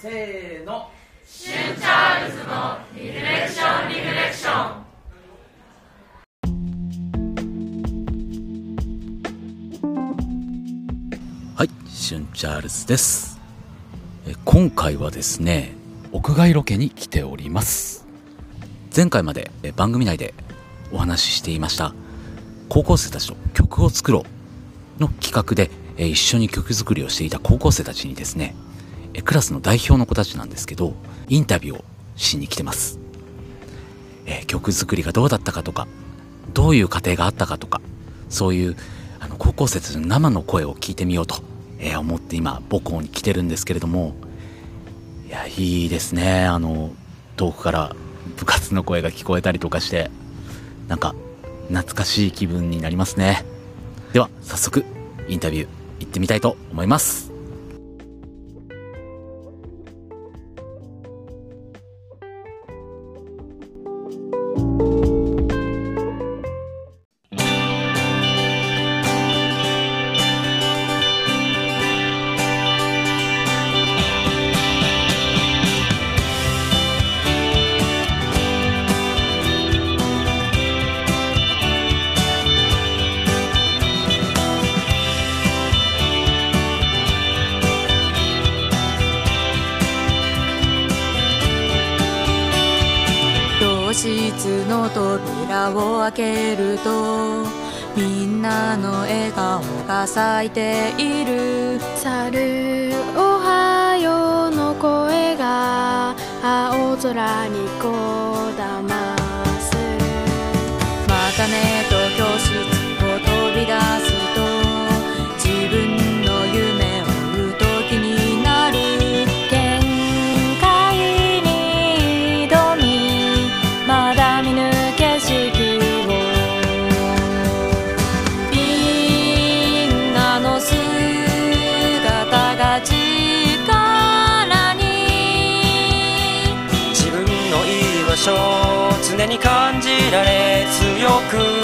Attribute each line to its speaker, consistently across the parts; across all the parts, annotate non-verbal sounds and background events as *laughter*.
Speaker 1: せーの
Speaker 2: はい、シュンチャールズです。え今回はですね、屋外ロケに来ております。前回までえ番組内でお話ししていました、高校生たちと曲を作ろうの企画でえ一緒に曲作りをしていた高校生たちにですね、えクラスの代表の子たちなんですけど、インタビューをしに来てます。え曲作りがどうだったかとか、どういう過程があったかとか、そういうあの高校生たちの生の声を聞いてみようと、え思って今母校に来てるんですけれどもいやいいですね。あの遠くから部活の声が聞こえたりとかしてなんか懐かしい気分になりますね。では早速インタビュー行ってみたいと思います。
Speaker 3: 咲いている
Speaker 4: に
Speaker 5: 感じられ強く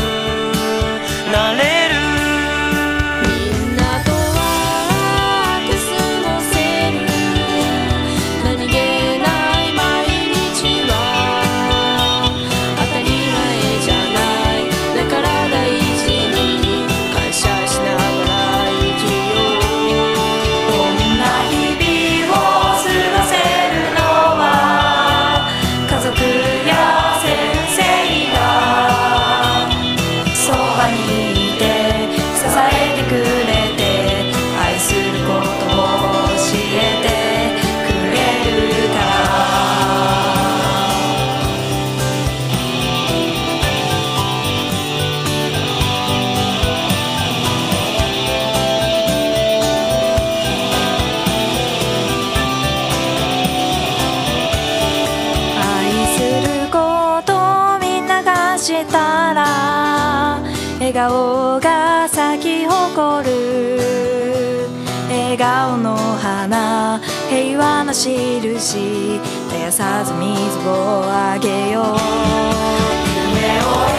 Speaker 4: 顔が咲き誇る笑顔の花平和の印絶やさず水をあげよう夢を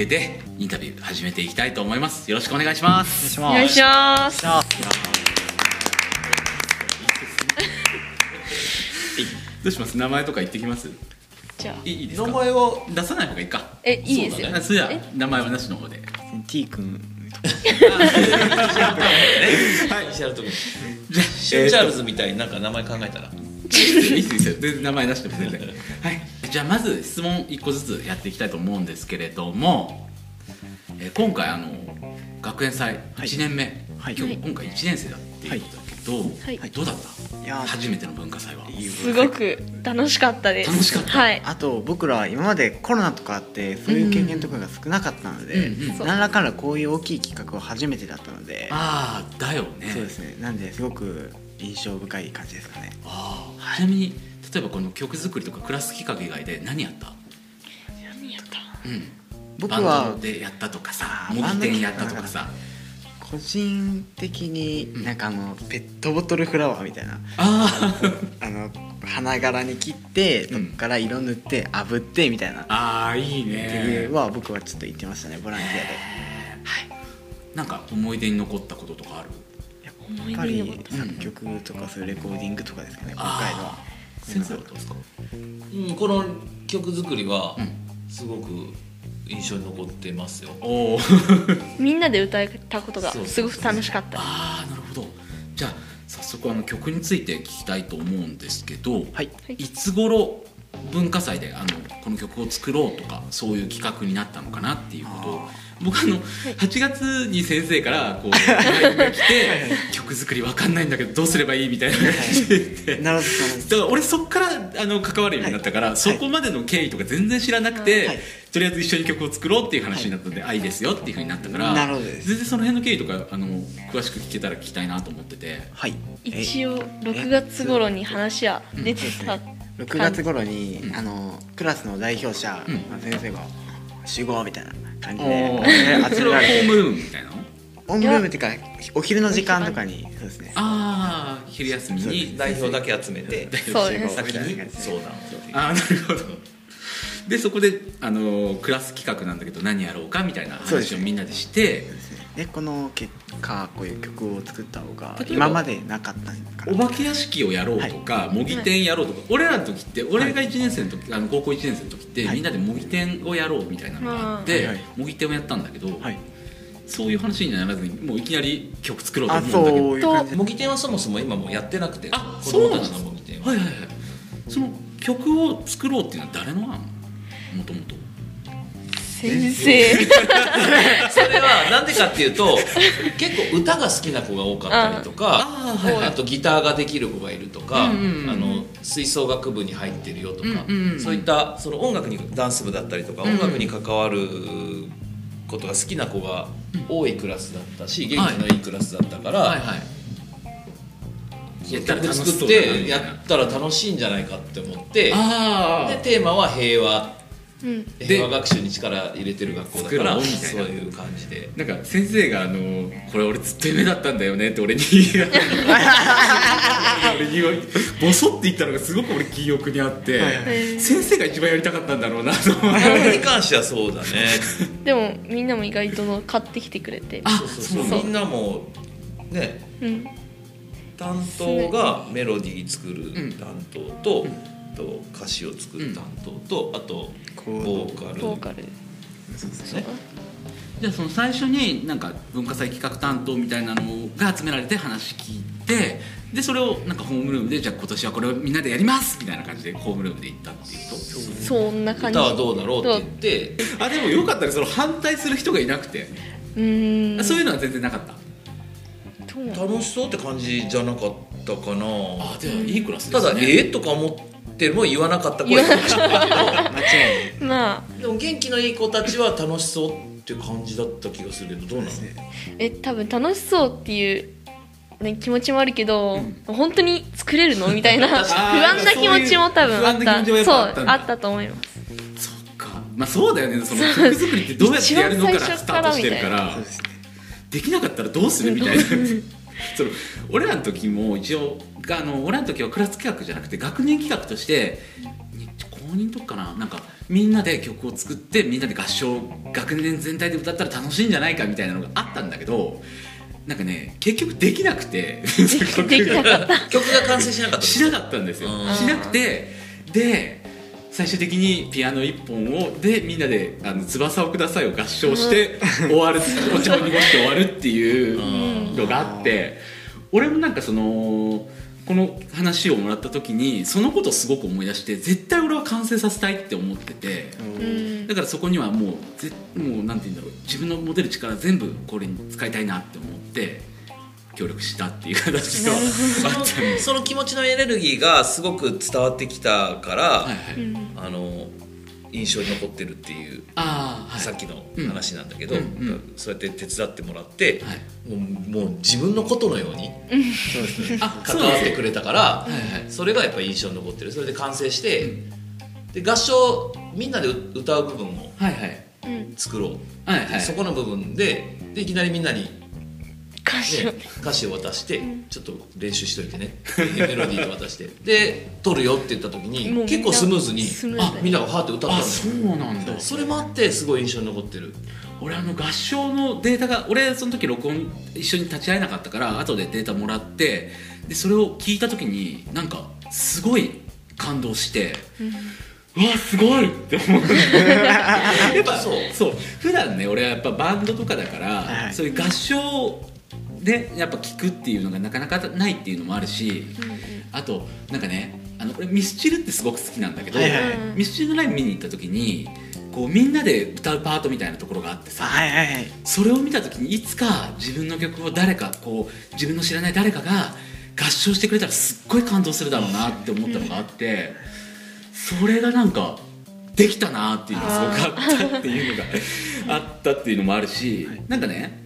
Speaker 2: けでインタビュー始めていきたいと思います。よろしくお願いします。
Speaker 6: お願いします。*laughs*
Speaker 2: どうします？名前とか言ってきます？
Speaker 6: じゃあ、
Speaker 2: いいいですか？
Speaker 1: 名前は
Speaker 2: 出さない方がいいか。
Speaker 6: え、いいです？よ。
Speaker 2: ね。それじゃあ名前はなしの方で。
Speaker 7: T 君
Speaker 1: はい。石原と君
Speaker 2: じゃあ
Speaker 1: シャールズみたいになんか名前考えたら。
Speaker 2: いいですよ全然名前出しても全然。*laughs* はいじゃあまず質問1個ずつやっていきたいと思うんですけれども、えー今回あの学園祭1年目、
Speaker 7: はい。
Speaker 2: 今日今回1年生だっていうことだけど、ど、
Speaker 6: はい。
Speaker 2: どうだった？
Speaker 7: いや
Speaker 2: 初めての文化祭は。
Speaker 6: すごく楽しかったです。
Speaker 2: 楽しかった？
Speaker 6: はい。
Speaker 7: あと僕らは今までコロナとかあってそういう経験とかが少なかったので、
Speaker 2: うんうん
Speaker 7: 何らかのこういう大きい企画は初めてだったので、
Speaker 2: ああだよね。
Speaker 7: そうですね。なんですごく印象深い感じですかね。
Speaker 2: あー。ちなみに例えばこの曲作りとかクラス企画以外で何やった？
Speaker 6: 何やった？
Speaker 2: うん。バン
Speaker 7: 僕は
Speaker 2: ドでやったとかさ模擬店やったとかさ。
Speaker 7: 個人的になんかあのペットボトルフラワーみたいな。
Speaker 2: あー。*laughs*
Speaker 7: あの花柄に切ってそ
Speaker 2: うん。
Speaker 7: こから色塗って炙ってみたいな。
Speaker 2: あーいい
Speaker 7: って
Speaker 2: ね
Speaker 7: いうは僕はちょっと言ってましたねボランティアで。
Speaker 2: なんか思い出に残ったこととかある？
Speaker 7: やっぱり作曲とかそういうレコーディングとかですかね今回のは
Speaker 2: 先生はどうですか？
Speaker 1: うん、この曲作りは
Speaker 2: うん
Speaker 1: すごく印象に残ってますよ、
Speaker 2: おお *laughs*
Speaker 6: みんなで歌えたことがすごく楽しかった。
Speaker 2: ああなるほど。じゃあ早速あの曲について聞きたいと思うんですけど、
Speaker 7: はい。
Speaker 2: いつ頃文化祭であのこの曲を作ろうとかそういう企画になったのかなっていうことを僕あの8月に先生からこう *laughs* 来て曲作りわかんないんだけどどうすればいいみたいな感じで言って。だから俺そっからあの関わるようになったから、そこまでの経緯とか全然知らなくて、
Speaker 7: はい
Speaker 2: とりあえず一緒に曲を作ろうっていう話になったので、あいいですよっていうふうになったから
Speaker 7: なるほどです。
Speaker 2: 全然その辺の経緯とかあの詳しく聞けたら聞きたいなと思ってて。
Speaker 7: はい。
Speaker 6: 一応6月頃に話は出てた。
Speaker 7: 6月頃に、
Speaker 2: うん。
Speaker 7: あのクラスの代表者、
Speaker 2: うん。
Speaker 7: まあ先生が集合みたいな感じ
Speaker 2: お
Speaker 7: で
Speaker 2: ーそれは *laughs* ホ
Speaker 7: 集められて
Speaker 2: ームルームみたいなの？
Speaker 7: ホームルームっていうかお昼の時間とかにそうですね。
Speaker 2: ああ昼休みに
Speaker 1: 代表だけ集めて
Speaker 6: そうです。
Speaker 1: 先に相談を
Speaker 2: ああなるほど。でそこであのクラス企画なんだけど何やろうかみたいな話をみんなでして
Speaker 7: そうでこの結果こういう曲を作った方が今までなかったから。
Speaker 2: お化け屋敷をやろうとか、模擬店やろうとか、俺らの時って俺が1年生の時、あの高校1年生の時って、
Speaker 7: はい。
Speaker 2: みんなで模擬店をやろうみたいなのがあって、
Speaker 7: はい。はい
Speaker 2: 模擬店をやったんだけど、
Speaker 7: はい。
Speaker 2: そういう話にならずにもういきなり曲作ろうと
Speaker 7: あ
Speaker 2: 思うんだけど
Speaker 1: 模擬店はそもそも今もうやってなくて
Speaker 2: あ
Speaker 1: 子供たちの模擬店は。
Speaker 2: はいはいはい。その曲を作ろうっていうのは誰の案？もともと
Speaker 6: 先生。*laughs*
Speaker 1: それはなんでかっていうと結構歌が好きな子が多かったりとか
Speaker 2: あーはい。はい
Speaker 1: あとギターができる子がいるとか、
Speaker 2: うんうんうん
Speaker 1: あの吹奏楽部に入ってるよとか、
Speaker 2: うんうんうん
Speaker 1: そういったその音楽にダンス部だったりとか、音楽に関わることが好きな子が多いクラスだったし元気のいいクラスだったから、
Speaker 2: はい。はいやったら楽し
Speaker 1: 作ってやったら楽しいんじゃないかって思って
Speaker 2: あ
Speaker 1: でテーマは平和。
Speaker 6: うん。
Speaker 1: 平和学習に力入れてる学校だから
Speaker 2: うみたいな。
Speaker 1: そういう感じで。
Speaker 2: なんか先生があの「これ俺ずっと夢だったんだよね」って俺に *laughs* 俺にボソって言ったのがすごく俺記憶にあって、先生が一番やりたかったんだろうなと思って。
Speaker 1: に関してはそうだね
Speaker 6: でもみんなも意外と買ってきてくれて。
Speaker 2: あ
Speaker 1: そうそう
Speaker 6: そう。
Speaker 1: みんなもね
Speaker 6: うん。
Speaker 1: 担当がメロディー作る担当と,、と歌詞を作る担当と、あと
Speaker 7: コード。
Speaker 1: ボーカル。
Speaker 6: ボーカル。
Speaker 1: ですね。
Speaker 2: じゃあその最初になんか文化祭企画担当みたいなのが集められて話聞いてでそれをなんかホームルームでじゃあ今年はこれをみんなでやりますみたいな感じでホームルームで行ったっていうと？
Speaker 6: そんな感じ。
Speaker 1: 歌はどうだろうって言って。
Speaker 2: あでもよかったね。その反対する人がいなくて、
Speaker 6: うーん。
Speaker 2: そういうのは全然なかった？
Speaker 1: 楽しそうって感じじゃなかったかな。
Speaker 2: あではいいクラスで
Speaker 1: ただええとか思っても言わなかった子が。いましたけ
Speaker 7: 間違いない
Speaker 6: まあ。
Speaker 1: どでも元気のいい子たちは楽しそうって感じだった気がするけどどうなの？
Speaker 6: え多分楽しそうっていう、ね、気持ちもあるけど、本当に作れるの？みたいな *laughs* 不安な気持ちも多分あった。そうあったと思います。
Speaker 2: そっか。まあそうだよね。その曲作りってどうやってやるのからスタートしてるから。
Speaker 7: ね
Speaker 2: できなかったらどうする？みたいな *laughs* *laughs* その俺らの時も一応あの俺らの時はクラス企画じゃなくて学年企画としてに公認とかかな？なんかみんなで曲を作ってみんなで合唱学年全体で歌ったら楽しいんじゃないかみたいなのがあったんだけどなんかね結局できなくて
Speaker 1: 曲が完成しなかった
Speaker 2: しなかったんですよ。
Speaker 1: うん
Speaker 2: しなくてで最終的にピアノ一本をでみんなで「あの翼をください」を合唱して終わるお茶を濁して終わるっていうのがあって俺もなんかそのこの話をもらった時にそのことをすごく思い出して絶対俺は完成させたいって思ってて
Speaker 6: うん。
Speaker 2: だからそこにはもうぜもうなんて言うんだろう自分の持てる力全部これに使いたいなって思って協力したっていう形では *laughs* あったんで。す
Speaker 1: その気持ちのエネルギーがすごく伝わってきたから、
Speaker 2: はいはい、
Speaker 1: あの印象に残ってるっていう、
Speaker 2: はい。
Speaker 1: さっきの話なんだけど、
Speaker 2: うんうん。
Speaker 1: そうやって手伝ってもらって、
Speaker 2: はい。
Speaker 1: もうもう自分のことのように *laughs*
Speaker 2: あ
Speaker 1: 関わってくれたから、
Speaker 2: はいはい。
Speaker 1: それがやっぱり印象に残ってる。それで完成して、で合唱みんなで歌う部分を
Speaker 2: はいはい。
Speaker 6: うん。
Speaker 1: 作ろう、
Speaker 2: はいはい。
Speaker 1: そこの部分ででいきなりみんなに、ね、
Speaker 6: 歌詞を。
Speaker 1: 歌詞を渡して、ちょっと練習しといてね。*laughs* メロディーと渡して。で撮るよって言った時に結構スムーズにあみんながハーって歌ったん
Speaker 2: あ
Speaker 1: ですよ
Speaker 2: そうなんだ。
Speaker 1: それもあってすごい印象に残ってる。
Speaker 2: 俺あの合唱のデータが俺その時録音一緒に立ち会えなかったから後でデータもらってでそれを聞いた時になんかすごい感動して、うわすごいって思う。*laughs* やっぱ
Speaker 1: そう。
Speaker 2: そう。普段ね俺はやっぱバンドとかだから、
Speaker 7: はい。
Speaker 2: そういう合唱でやっぱ聞くっていうのがなかなかないっていうのもあるし、あとなんかねあの俺ミスチルってすごく好きなんだけど、
Speaker 7: はいはい。
Speaker 2: ミスチルのライブ見に行った時にこうみんなで歌うパートみたいなところがあってさ、
Speaker 7: はいはいはい。
Speaker 2: それを見た時にいつか自分の曲を誰かこう自分の知らない誰かが合唱してくれたらすっごい感動するだろうなって思ったのがあってそれがなんかできたなっていうのがすごくあったっていうのがあったっていうのもあるしなんかね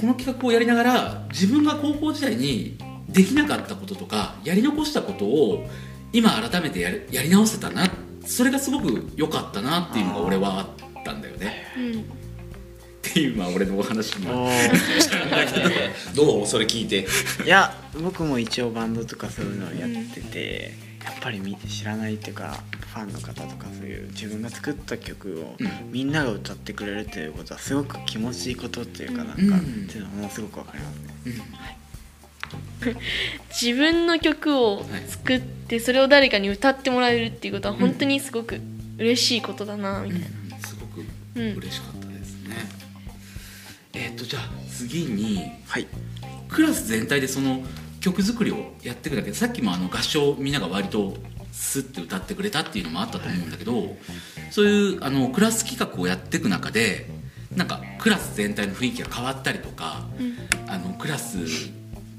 Speaker 2: この企画をやりながら自分が高校時代にできなかったこととかやり残したことを今改めてやるやり直せたなそれがすごく良かったなっていうのが俺はあったんだよね。
Speaker 6: うん
Speaker 2: っていうまあ俺のお話も
Speaker 7: おー。*laughs*
Speaker 1: どう？それ聞いて。
Speaker 7: いや僕も一応バンドとかそういうのをやってて、やっぱり見て知らないっていうかファンの方とかそういう自分が作った曲を
Speaker 2: うん。
Speaker 7: みんなが歌ってくれるっていうことはすごく気持ちいいことっていうかなんか、
Speaker 2: うん
Speaker 7: っていうのはものすごくわかりますね。
Speaker 6: 自分の曲を作ってそれを誰かに歌ってもらえるっていうことは本当にすごく嬉しいことだなみたいな、
Speaker 2: すごく
Speaker 6: うん。
Speaker 2: 嬉しかったですね、えっ、とじゃあ次に
Speaker 7: はい。
Speaker 2: クラス全体でその曲作りをやっていくだけでさっきもあの合唱みんなが割とスッて歌ってくれたっていうのもあったと思うんだけど、そういうあのクラス企画をやっていく中でなんかクラス全体の雰囲気が変わったりとか、あのクラス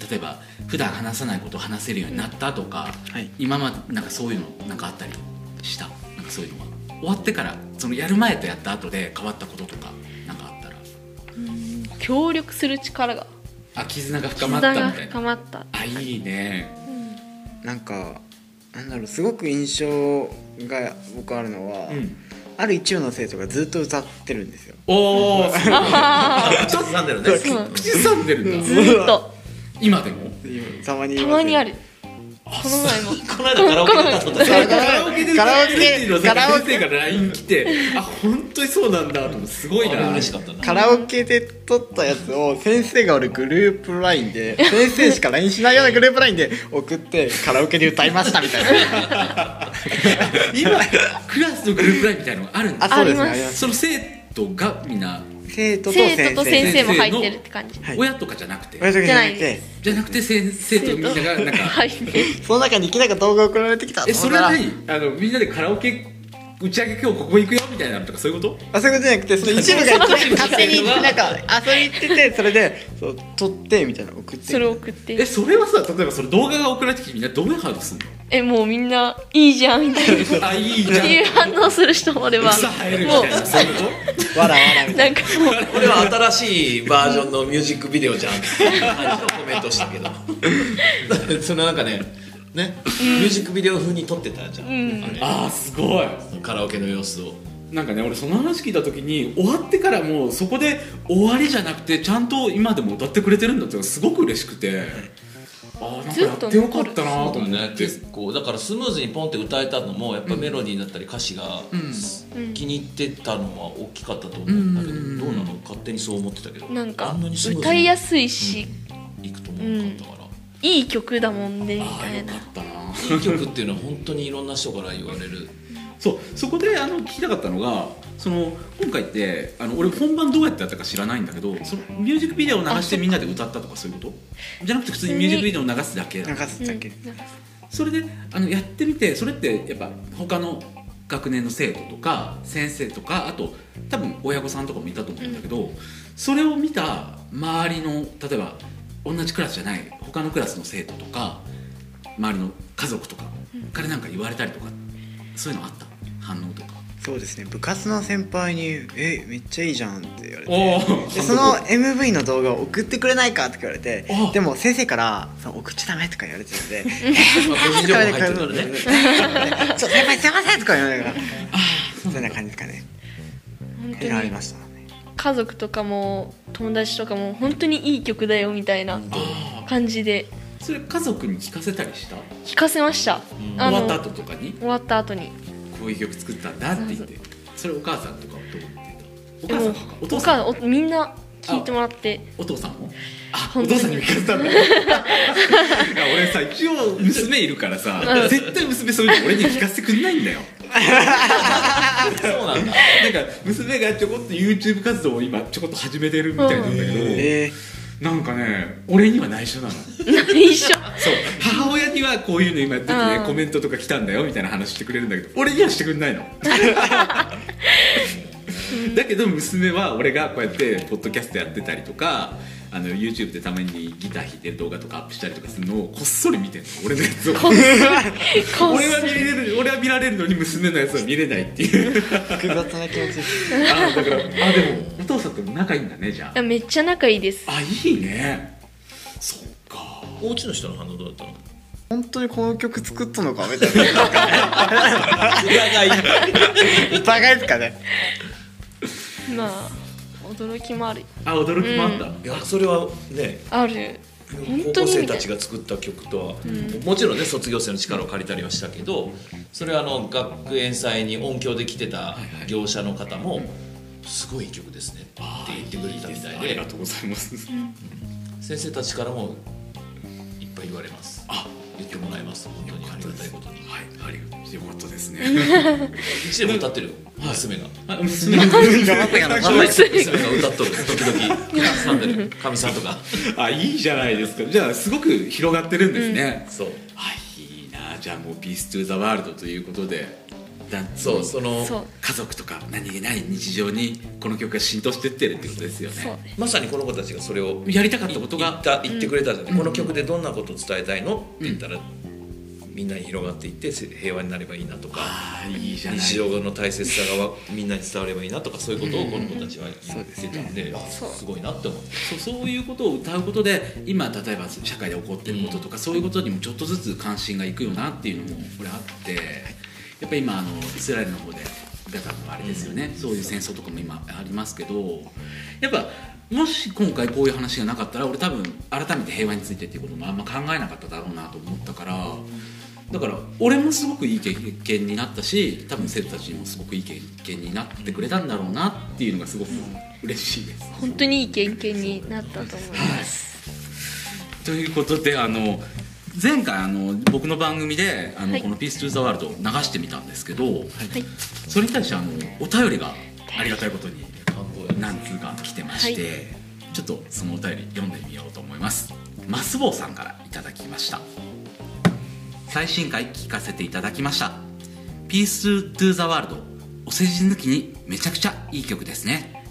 Speaker 2: 例えば普段話さないことを話せるようになったとか、
Speaker 7: はい。
Speaker 2: 今までなんかそういうのなんかあったりした？なんかそういうのは？終わってからそのやる前とやった後で変わったこととかなんかあったら？
Speaker 6: 協力する力が
Speaker 2: あ絆が深まったみたいな。
Speaker 6: 深まった。
Speaker 2: あいいね。
Speaker 7: なんかなんだろうすごく印象が僕あるのは、
Speaker 2: うん。
Speaker 7: ある一部の生徒がずっと歌ってるんですよ。
Speaker 2: おおすごい
Speaker 1: ちょっとなんだよね。
Speaker 2: 口ずさんでるん
Speaker 6: ず
Speaker 2: だ
Speaker 6: ーっと。
Speaker 2: 今でも？
Speaker 7: たまに
Speaker 6: たまにあ
Speaker 7: る。
Speaker 6: るこの前も。*laughs*
Speaker 1: この間カラオケで歌った
Speaker 2: カラオケで
Speaker 7: カラオケ
Speaker 2: 歌ってるっていうのを
Speaker 7: カラオケ
Speaker 2: 先生から LINE 来てあ本当にそうなんだと思ってすごいな。
Speaker 1: 嬉しかったな。
Speaker 7: カラオケで撮ったやつを先生が俺グループ LINE で先生しか LINE しないようなグループ LINE で *laughs* 送ってカラオケで歌いましたみたいな。
Speaker 2: 今クラスのグループラインみたいなのがあるんだ。
Speaker 7: あそうですね
Speaker 6: あります
Speaker 7: あります。
Speaker 2: その生徒がみんな
Speaker 7: 生徒と
Speaker 6: 生
Speaker 7: 先生
Speaker 6: 徒と先生も入ってるって感じ。
Speaker 7: はい。
Speaker 2: 親とかじゃなくて。
Speaker 7: 親とかじゃな
Speaker 6: い
Speaker 7: て。
Speaker 2: じゃなくて先生とみんながなんか
Speaker 6: 入ってる
Speaker 7: その中にいきなり動画送られてきたと
Speaker 2: えそれは何あのみんなでカラオケ打ち上げ今日ここ行くよみたいなのとかそういうこと？
Speaker 7: あそういうことじゃなくてその一部が勝手になんか遊びに行っててそれでそう撮ってみたいなの送って。
Speaker 6: それを送って。
Speaker 2: えそれはさ例えばその動画が送られてきてみんなどういう反応する
Speaker 6: えもうみんな「いいじゃん」みたいな。っ *laughs*
Speaker 2: のあいいじゃん。
Speaker 6: ていう反応する人もあれば。
Speaker 2: 草生えるみ
Speaker 6: も
Speaker 2: たいなそういうこと？
Speaker 7: わらわらみたい
Speaker 6: な。んかもう。
Speaker 1: 俺は新しいバージョンのミュージックビデオじゃんっていう感じのコメントしたけどそのなんかねねミュージックビデオ風に撮ってたじゃん、
Speaker 6: ん。
Speaker 1: あれ。
Speaker 2: ああすごい。
Speaker 1: カラオケの様子を。
Speaker 2: なんかね俺その話聞いた時に終わってからもうそこで終わりじゃなくてちゃんと今でも歌ってくれてるんだってのがすごく嬉しくて。ああなんかやってよかったなと思って、
Speaker 1: ね。結構だからスムーズにポンって歌えたのもやっぱメロディーだったり歌詞が
Speaker 6: うん。
Speaker 1: 気に入ってたのは大きかったと思うんだけど、
Speaker 2: うん。
Speaker 1: どうなの？勝手にそう思ってたけど。
Speaker 6: なんか
Speaker 1: あんなにスムーズに
Speaker 6: 歌いやすいし、
Speaker 1: いくと思わなかったから、
Speaker 6: いい曲だもんねみたい
Speaker 2: な。い
Speaker 1: い曲っていうのは本当にいろんな人から言われる。
Speaker 2: そうそこであの聞きたかったのがその今回ってあの俺本番どうやってやったか知らないんだけどそのミュージックビデオを流してみんなで歌ったとかそういうこと？じゃなくて普通にミュージックビデオを流すだけ。
Speaker 7: な流すだけ、
Speaker 2: それであのやってみてそれってやっぱ他の学年の生徒とか先生とかあと多分親御さんとかもいたと思うんだけど、それを見た周りの例えば同じクラスじゃない他のクラスの生徒とか周りの家族とかからなんか言われたりとかそういうのあった？反応とか。
Speaker 7: そうですね。部活の先輩に「えめっちゃいいじゃん」って言われて。その MV の動画を送ってくれないかって言われて
Speaker 2: あ
Speaker 7: でも先生からその送っちゃダメとか言われてたんで。
Speaker 1: て *laughs*
Speaker 7: 先輩すいませんとか言われながら。そんな感じですかね。ありました。ね
Speaker 6: 家族とかも友達とかも本当にいい曲だよみたいな感じで。
Speaker 2: それ家族に聞かせたりした？
Speaker 6: 聴かせました、
Speaker 1: うん。
Speaker 2: 終わった後とかに？
Speaker 6: 終わった後に。
Speaker 2: こういう曲作ったんだって言って。それお母さんとかはどう思ってた？お母さんとか？お
Speaker 6: お
Speaker 2: 父さん？
Speaker 6: 母おみんな聞いてもらって。
Speaker 2: お父さんも？あお父さんにも聞かせたんだ *laughs* 俺さ一応娘いるからさ絶対娘そういうの俺に聞かせてくんないんだよ
Speaker 1: そうなんだ。
Speaker 2: なんか娘がちょこっと YouTube 活動を今ちょこっと始めてるみたいなんだけど、
Speaker 7: え
Speaker 2: なんかね俺には内緒なの。
Speaker 6: 一緒。
Speaker 2: そう。母親にはこういうの今やっててね
Speaker 6: うん
Speaker 2: コメントとか来たんだよみたいな話してくれるんだけど俺にはしてくんないの。*laughs* だけど娘は俺がこうやってポッドキャストやってたりとかあの YouTube でたまにギター弾いてる動画とかアップしたりとかするのをこっそり見てんの。俺のやつを。
Speaker 6: こ *laughs*
Speaker 2: 俺は見れる俺は見られるのに娘のやつは見れないっていう。
Speaker 7: ー、複雑な気持ちです。
Speaker 2: あだからあでもお父さんとも仲いいんだねじゃあ。
Speaker 6: めっちゃ仲いいです。
Speaker 2: あいいね。そっか。
Speaker 1: お家の人の反応どうだったの？
Speaker 7: 本当にこの曲作ったのかみたいな。*laughs*
Speaker 1: 疑い。
Speaker 7: 疑いですかね。
Speaker 6: まあ驚きもある。
Speaker 2: あ驚きもあった、
Speaker 1: いやそれはね
Speaker 6: ある。本
Speaker 1: 高校生
Speaker 6: た
Speaker 1: ちが作った曲とは、もちろんね卒業生の力を借りたりはしたけどそれはあの学園祭に音響で来てた業者の方も「すごいいい曲ですね」って言ってくれたみたいで。
Speaker 2: ありがとうございます、
Speaker 1: 先生たちからもいっぱい言われます。
Speaker 2: あ
Speaker 1: 言ってもらいます。本当にありがたいことに
Speaker 2: はいありがとうよかったですね。
Speaker 1: いつでも歌ってるよ娘が。
Speaker 2: あ娘が
Speaker 1: 歌っとる時々挟んでるかみさんとか。
Speaker 2: あいいじゃないですか。じゃあすごく広がってるんですね、
Speaker 1: そう。
Speaker 2: あいいな。じゃあもう「ピース・トゥ・ザ・ワールド」ということでだ
Speaker 1: そうその
Speaker 6: そう
Speaker 2: 家族とか何気ない日常にこの曲が浸透してってるってことですよね。
Speaker 1: まさにこの子たちがそれを
Speaker 2: やりたかったこと
Speaker 1: 言
Speaker 2: が
Speaker 1: った言ってくれたじゃない、この曲でどんなことを伝えたいの？って言ったら、みんなに広がっていってせ平和になればいいなとか
Speaker 2: ああいいじゃない。
Speaker 1: 日常の大切さがわみんなに伝わればいいなとかそういうことをこの子たちは言ってたんで,、
Speaker 6: そう
Speaker 1: すごいなって思って。
Speaker 2: そうそういうことを歌うことで今例えば社会で起こってることとか、そういうことにもちょっとずつ関心がいくよなっていうのもこれあってやっぱり今あのイスラエルの方であれですよね、そういう戦争とかも今ありますけどやっぱもし今回こういう話がなかったら俺多分改めて平和についてっていうこともあんま考えなかっただろうなと思ったから。だから俺もすごくいい経験になったし多分生徒たちにもすごくいい経験になってくれたんだろうなっていうのがすごく嬉しいです。
Speaker 6: 本当にいい経験になったと思います、
Speaker 2: ということであの前回あの僕の番組であの、
Speaker 6: はい。
Speaker 2: この「ピース・トゥ・ザ・ワールド」を流してみたんですけど、
Speaker 6: はい。
Speaker 2: それに対してあのお便りがありがたいことに何通か来てまして、ちょっとそのお便り読んでみようと思います。マスボウさんからいただきました最新回聞かせていただきました「ピース・トゥ・ザ・ワールド」お世辞抜きにめちゃくちゃいい曲ですね。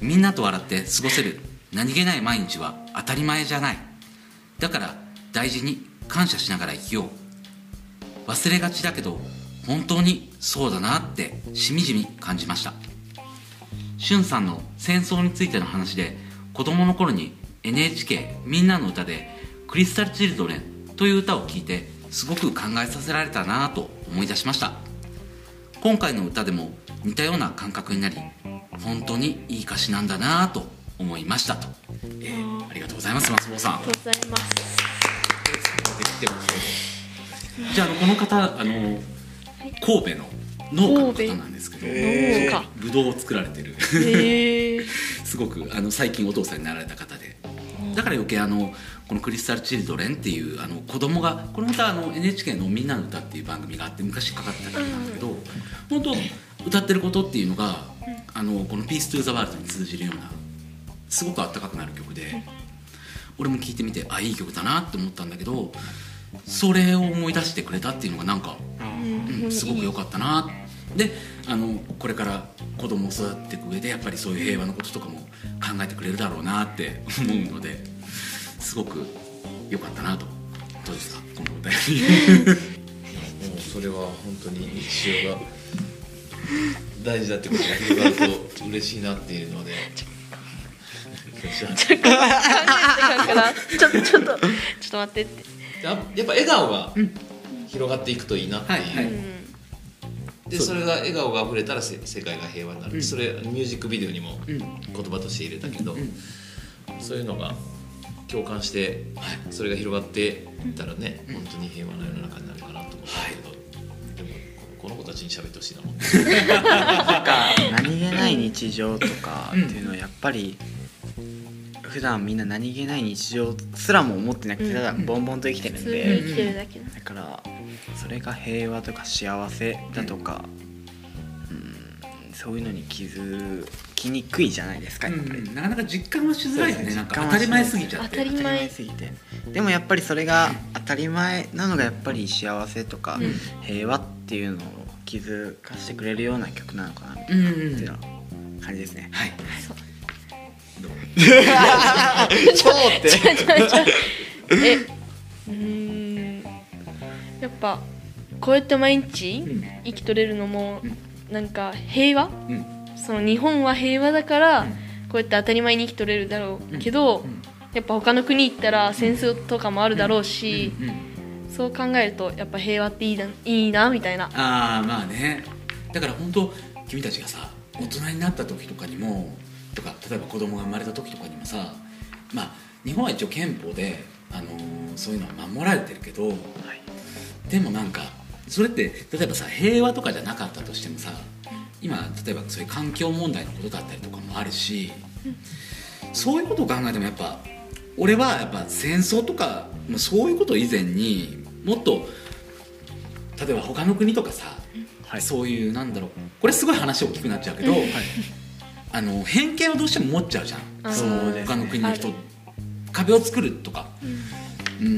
Speaker 2: みんなと笑って過ごせる何気ない毎日は当たり前じゃない。だから大事に感謝しながら生きよう。忘れがちだけど本当にそうだなってしみじみ感じました。しゅんさんの戦争についての話で子供の頃に NHK みんなの歌で「クリスタル・チルドレン」という歌を聴いてすごく考えさせられたなぁと思い出しました。今回の歌でも似たような感覚になり本当にいい歌詞なんだなぁと思いましたと、えーありがとうございます松本さん。
Speaker 6: ありがとうございます。
Speaker 2: じゃあこの方あの神戸の農家の方なんですけど
Speaker 6: 農家。
Speaker 2: ぶどうを作られてる。
Speaker 6: へえ *laughs*
Speaker 2: すごくあの最近お父さんになられた方で。だから余計あのこの「クリスタル・チルドレン」っていうあの子供がこの歌あの NHK の「みんなの歌」っていう番組があって昔かかってた曲なんだけど、本当歌ってることっていうのが、あのこの「ピース・トゥ・ザ・ワールド」に通じるようなすごくあったかくなる曲で、俺も聴いてみてあいい曲だなって思ったんだけどそれを思い出してくれたっていうのがなんかうん、すごく良かったな。であのこれから子供を育てていく上でやっぱりそういう平和のこととかも考えてくれるだろうなって思うのですごく良かったなと。どうですか？このお便り。*laughs*
Speaker 1: もうそれは本当に日常が大事だってことが広がると嬉しいなっていうので。
Speaker 6: ちょっとちょっとちょっと待ってって。
Speaker 1: ややっぱ笑顔が広がっていくといいなっていう、
Speaker 2: はいはい。
Speaker 1: でそれが笑顔が溢れたらせ世界が平和になる、
Speaker 2: うん。
Speaker 1: それミュージックビデオにも
Speaker 2: うん。
Speaker 1: 言葉として入れたけど、
Speaker 2: うん。
Speaker 1: そういうのが共感して
Speaker 2: はい。
Speaker 1: それが広がっていったらね、本当に平和な世の中になるかなと思ったけど、でもこの子たちに喋ってほしいなもん
Speaker 7: なんか *laughs* 何気ない日常とかっていうのはやっぱり普段みんな何気ない日常すらも思ってなくてただボンボンと生きてるん
Speaker 6: 普通に
Speaker 7: で
Speaker 6: 生きてるだけの
Speaker 7: だからそれが平和とか幸せだとか、うん、そういうのに気づきにくいじゃないですかやっぱり。
Speaker 2: なかなか実感はしづらいよね
Speaker 7: そうですね。
Speaker 2: なんか当たり前すぎちゃって。
Speaker 6: 当たり前
Speaker 7: 当たり前すぎて。でもやっぱりそれが当たり前なのがやっぱり幸せとか
Speaker 2: うん。
Speaker 7: 平和っていうのを気づかせてくれるような曲なのかなって
Speaker 2: うんうん
Speaker 7: いうような感じですね。
Speaker 2: はい。
Speaker 6: そう。*laughs* えうーん。やっぱこうやって毎日
Speaker 2: うん。
Speaker 6: 生きとれるのも
Speaker 2: うん。
Speaker 6: なんか平和？
Speaker 2: うん
Speaker 6: その日本は平和だから
Speaker 2: うん
Speaker 6: こうやって当たり前に生きとれるだろうけど、
Speaker 2: ん
Speaker 6: やっぱ他の国行ったら戦争とかもあるだろうし、
Speaker 2: うん
Speaker 6: そう考えるとやっぱ平和っていいないいなみたいな。
Speaker 2: ああまあね。だから本当君たちがさ大人になった時とかにもとか例えば子供が生まれた時とかにもさまあ日本は一応憲法で、あのーそういうのは守られてるけど、でもなんかそれって例えばさ平和とかじゃなかったとしてもさ今例えばそういう環境問題のことだったりとかもあるし、そういうことを考えてもやっぱ俺はやっぱ戦争とかもうそういうこと以前にもっと例えば他の国とかさ、
Speaker 7: はい。
Speaker 2: そういうなんだろうこれすごい話大きくなっちゃうけど、あの偏見をどうしても持っちゃうじゃん。その他の国の人。壁を作るとか、うん、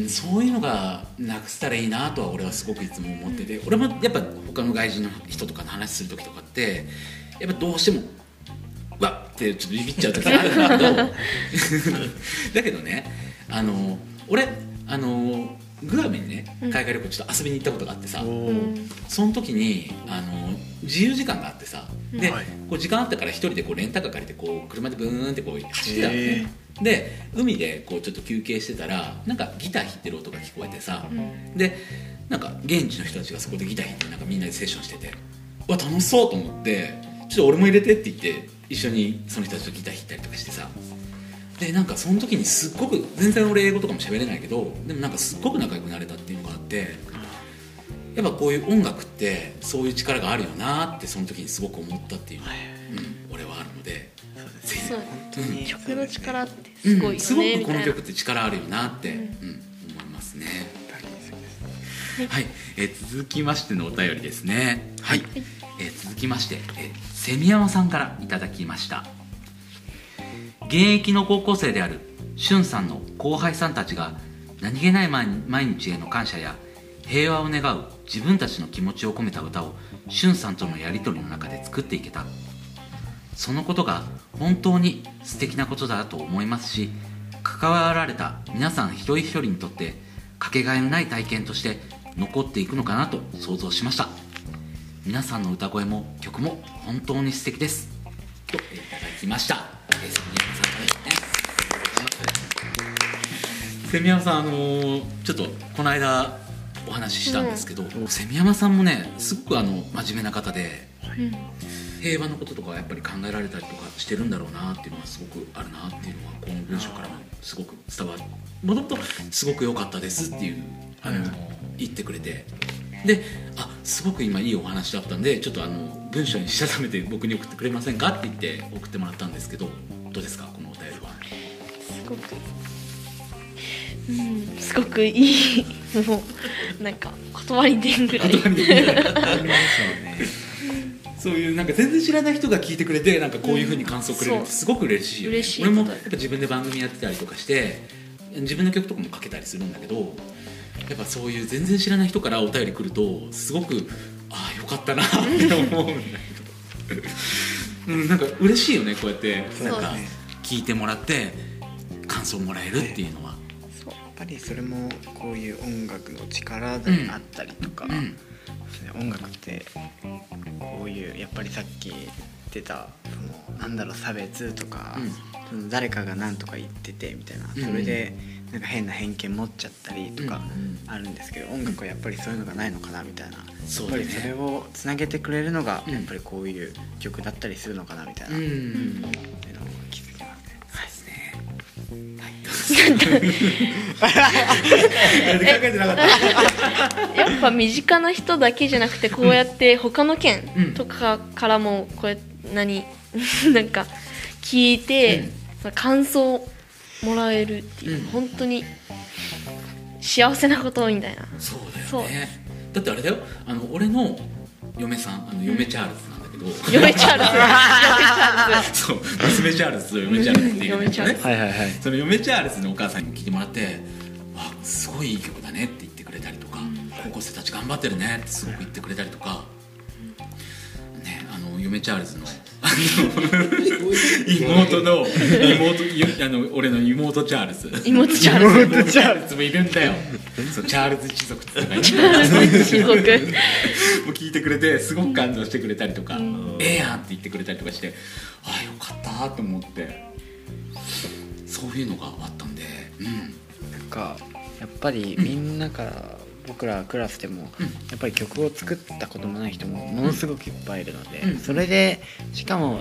Speaker 2: そういうのがなくせたらいいなとは俺はすごくいつも思ってて、俺もやっぱ他の外人の人とかの話する時とかってやっぱどうしてもわっってちょっとビビっちゃう時あるんだけどだけどねあの俺あのグアムにね海外旅行ちょっと遊びに行ったことがあってさ、
Speaker 6: うん
Speaker 2: その時にあの自由時間があってさで、
Speaker 7: はい。
Speaker 2: こう時間あったから一人でこうレンタカー借りてこう車でブーンってこう走ってたの
Speaker 7: へ
Speaker 2: ねで海でこうちょっと休憩してたらなんかギター弾いてる音が聞こえてさ、でなんか現地の人たちがそこでギター弾いてなんかみんなでセッションしててうわ楽しそうと思ってちょっと俺も入れてって言って一緒にその人たちとギター弾いたりとかしてさ。でなんかその時にすっごく全然俺英語とかも喋れないけどでもなんかすっごく仲良くなれたっていうのがあってやっぱこういう音楽ってそういう力があるよなってその時にすごく思ったっていうのが、うん、俺はあるので
Speaker 6: そう
Speaker 7: 当に。
Speaker 6: 曲の力ってすごいよね、
Speaker 2: うん。すごくこの曲って力あるよなって、うん思いますね。はい、えー続きましてのお便りですね。はい、えー続きまして、えー、セミヤマさんからいただきました。現役の高校生であるしゅんさんの後輩さんたちが何気ない毎毎日への感謝や平和を願う自分たちの気持ちを込めた歌をしゅんさんとのやり取りの中で作っていけたそのことが本当に素敵なことだと思いますし関わられた皆さん一人一人にとってかけがえのない体験として残っていくのかなと想像しました。皆さんの歌声も曲も本当に素敵です。といただきました。えーセミヤマさんあのーちょっとこの間お話ししたんですけど、セミヤマさんもねすごくあの真面目な方で、平和のこととかやっぱり考えられたりとかしてるんだろうなっていうのがすごくあるなっていうのはこの文章からもすごく伝わるもともとすごく良かったですっていうあの、言ってくれてであすごく今いいお話だったんでちょっとあの文章にしたためて僕に送ってくれませんかって言って送ってもらったんですけどどうですかこのお便りは？
Speaker 6: すごく。うんすごくいい。もうなんか言葉に出んぐらい *laughs*
Speaker 2: そういうなんか全然知らない人が聞いてくれてなんかこういうふうに感想くれるってすごく嬉しいよね、
Speaker 6: 嬉しい。
Speaker 2: 俺もやっぱ自分で番組やってたりとかして自分の曲とかもかけたりするんだけどやっぱそういう全然知らない人からお便り来るとすごくああよかったなって思うんだけど、うん、なんか嬉しいよねこうやってなんか聞いてもらって感想もらえるっていうのは、
Speaker 7: ぱりそれもこういう音楽の力であったりとか、
Speaker 2: うん
Speaker 7: そうですね音楽ってこういうやっぱりさっき出たそのなんだろう差別とか、その誰かが何とか言っててみたいな、
Speaker 2: うん。
Speaker 7: それでなんか変な偏見持っちゃったりとか
Speaker 2: うん
Speaker 7: あるんですけど、音楽はやっぱりそういうのがないのかなみたいな、やっぱりそれをつなげてくれるのが、
Speaker 2: うん。
Speaker 7: やっぱりこういう曲だったりするのかなみたいな、
Speaker 2: うん
Speaker 7: っていうのを
Speaker 6: やっぱ身近な人だけじゃなくてこうやって他の県とかからもこうやって何 *laughs* なんか聞いて、感想をもらえるっていう、
Speaker 2: うん。
Speaker 6: 本当に幸せなことみたいな。
Speaker 2: そう
Speaker 6: そう
Speaker 2: だよね。だってあれだよ。あの俺の嫁さんあの嫁チャールズなんだけど、
Speaker 6: 嫁チャールズ。嫁チャールズ
Speaker 2: そう。娘チャールズと嫁チャールズっていうね。
Speaker 6: 嫁チャールズ。
Speaker 7: はいはいはい。
Speaker 2: その嫁チャールズのお母さんにも聞いてもらって「わすごいいい曲だね」って高校生たち頑張ってるね」ってすごく言ってくれたりとか。ねあの嫁チャールズのあの *laughs* 妹の妹ゆあの俺の妹チャールズ。
Speaker 6: 妹チャールズ。
Speaker 2: 妹チャールズもいるんだよ。そうチャールズ一族ってい
Speaker 6: チャールズ一族。*laughs*
Speaker 2: もう聞いてくれてすごく感動してくれたりとか「ええやん」って言ってくれたりとかしてああよかったと思って。そういうのがあったんでうん。
Speaker 7: なんかやっぱりみんなから僕らクラスでも
Speaker 2: うん
Speaker 7: やっぱり曲を作ったこともない人もものすごくいっぱいいるので、
Speaker 2: うん。
Speaker 7: それでしかも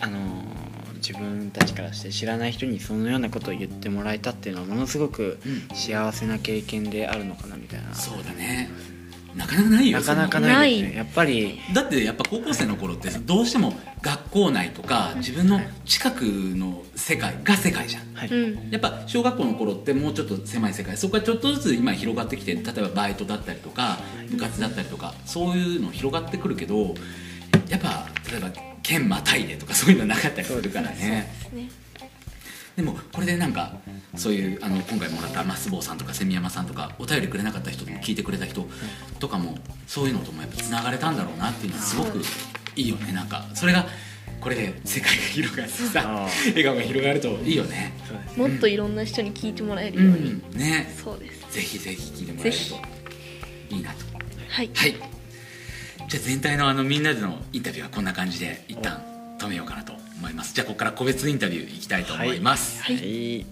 Speaker 7: あのー自分たちからして知らない人にそのようなことを言ってもらえたっていうのはものすごく
Speaker 2: うん。
Speaker 7: 幸せな経験であるのかなみたいな、
Speaker 2: そうだねなかなかないよ
Speaker 7: なかなかないです
Speaker 6: ない。
Speaker 7: ねやっぱり。
Speaker 2: だってやっぱ高校生の頃ってどうしても学校内とか自分の近くの世界が世界じゃん。
Speaker 7: はい、
Speaker 6: うん。
Speaker 2: やっぱ小学校の頃ってもうちょっと狭い世界。そこからちょっとずつ今広がってきて例えばバイトだったりとか部活だったりとかそういうの広がってくるけどやっぱ例えば県またいでとかそういうのなかったりするからね。
Speaker 6: ね
Speaker 2: でもこれでなんかそういうあの今回もらった増坊さんとか蝉山さんとかお便りくれなかった人でも聞いてくれた人とかもそういうのともやっぱつながれたんだろうなっていうのはすごくいいよね。なんかそれがこれで世界が広がってさ
Speaker 7: あ
Speaker 2: 笑顔が広がるといいよね。
Speaker 6: もっといろんな人に聞いてもらえ
Speaker 2: う
Speaker 6: るように、
Speaker 2: んね。
Speaker 6: そうです。
Speaker 2: ぜひぜひ聞いてもらえるといいなと。
Speaker 6: はい。
Speaker 2: はい。じゃあ全体のあのみんなでのインタビューはこんな感じで一旦止めようかなと思います。じゃあここから個別インタビューいきたいと思います、
Speaker 6: はい。
Speaker 7: はい。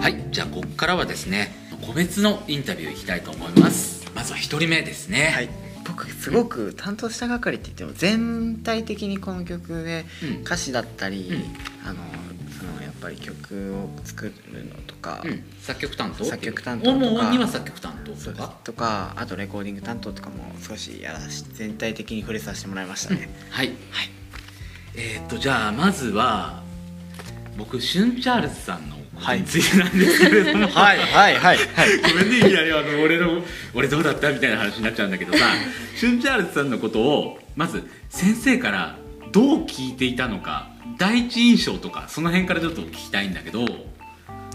Speaker 2: はい、じゃあここからはですね個別のインタビューいきたいと思います。まずは一人目ですね。
Speaker 7: はい、僕すごく担当した係って言っても全体的にこの曲で
Speaker 2: うん。
Speaker 7: 歌詞だったり、
Speaker 2: うん。
Speaker 7: あのぱり曲を作るのとか、
Speaker 2: うん、作曲担当？
Speaker 7: 作曲担当とか。
Speaker 2: 主には作曲担当とか？
Speaker 7: とかあとレコーディング担当とかも少しやらし全体的に触れさせてもらいましたね、
Speaker 2: はい、えーっとじゃあまずは僕シュンチャールズさんのことについてなんですけれども、
Speaker 7: はいはいはい。はい
Speaker 2: ごめんねいきなりあの俺の俺どうだったみたいな話になっちゃうんだけどさ。*laughs* シュンチャールズさんのことをまず先生からどう聞いていたのか第一印象とかその辺からちょっと聞きたいんだけど
Speaker 7: ね。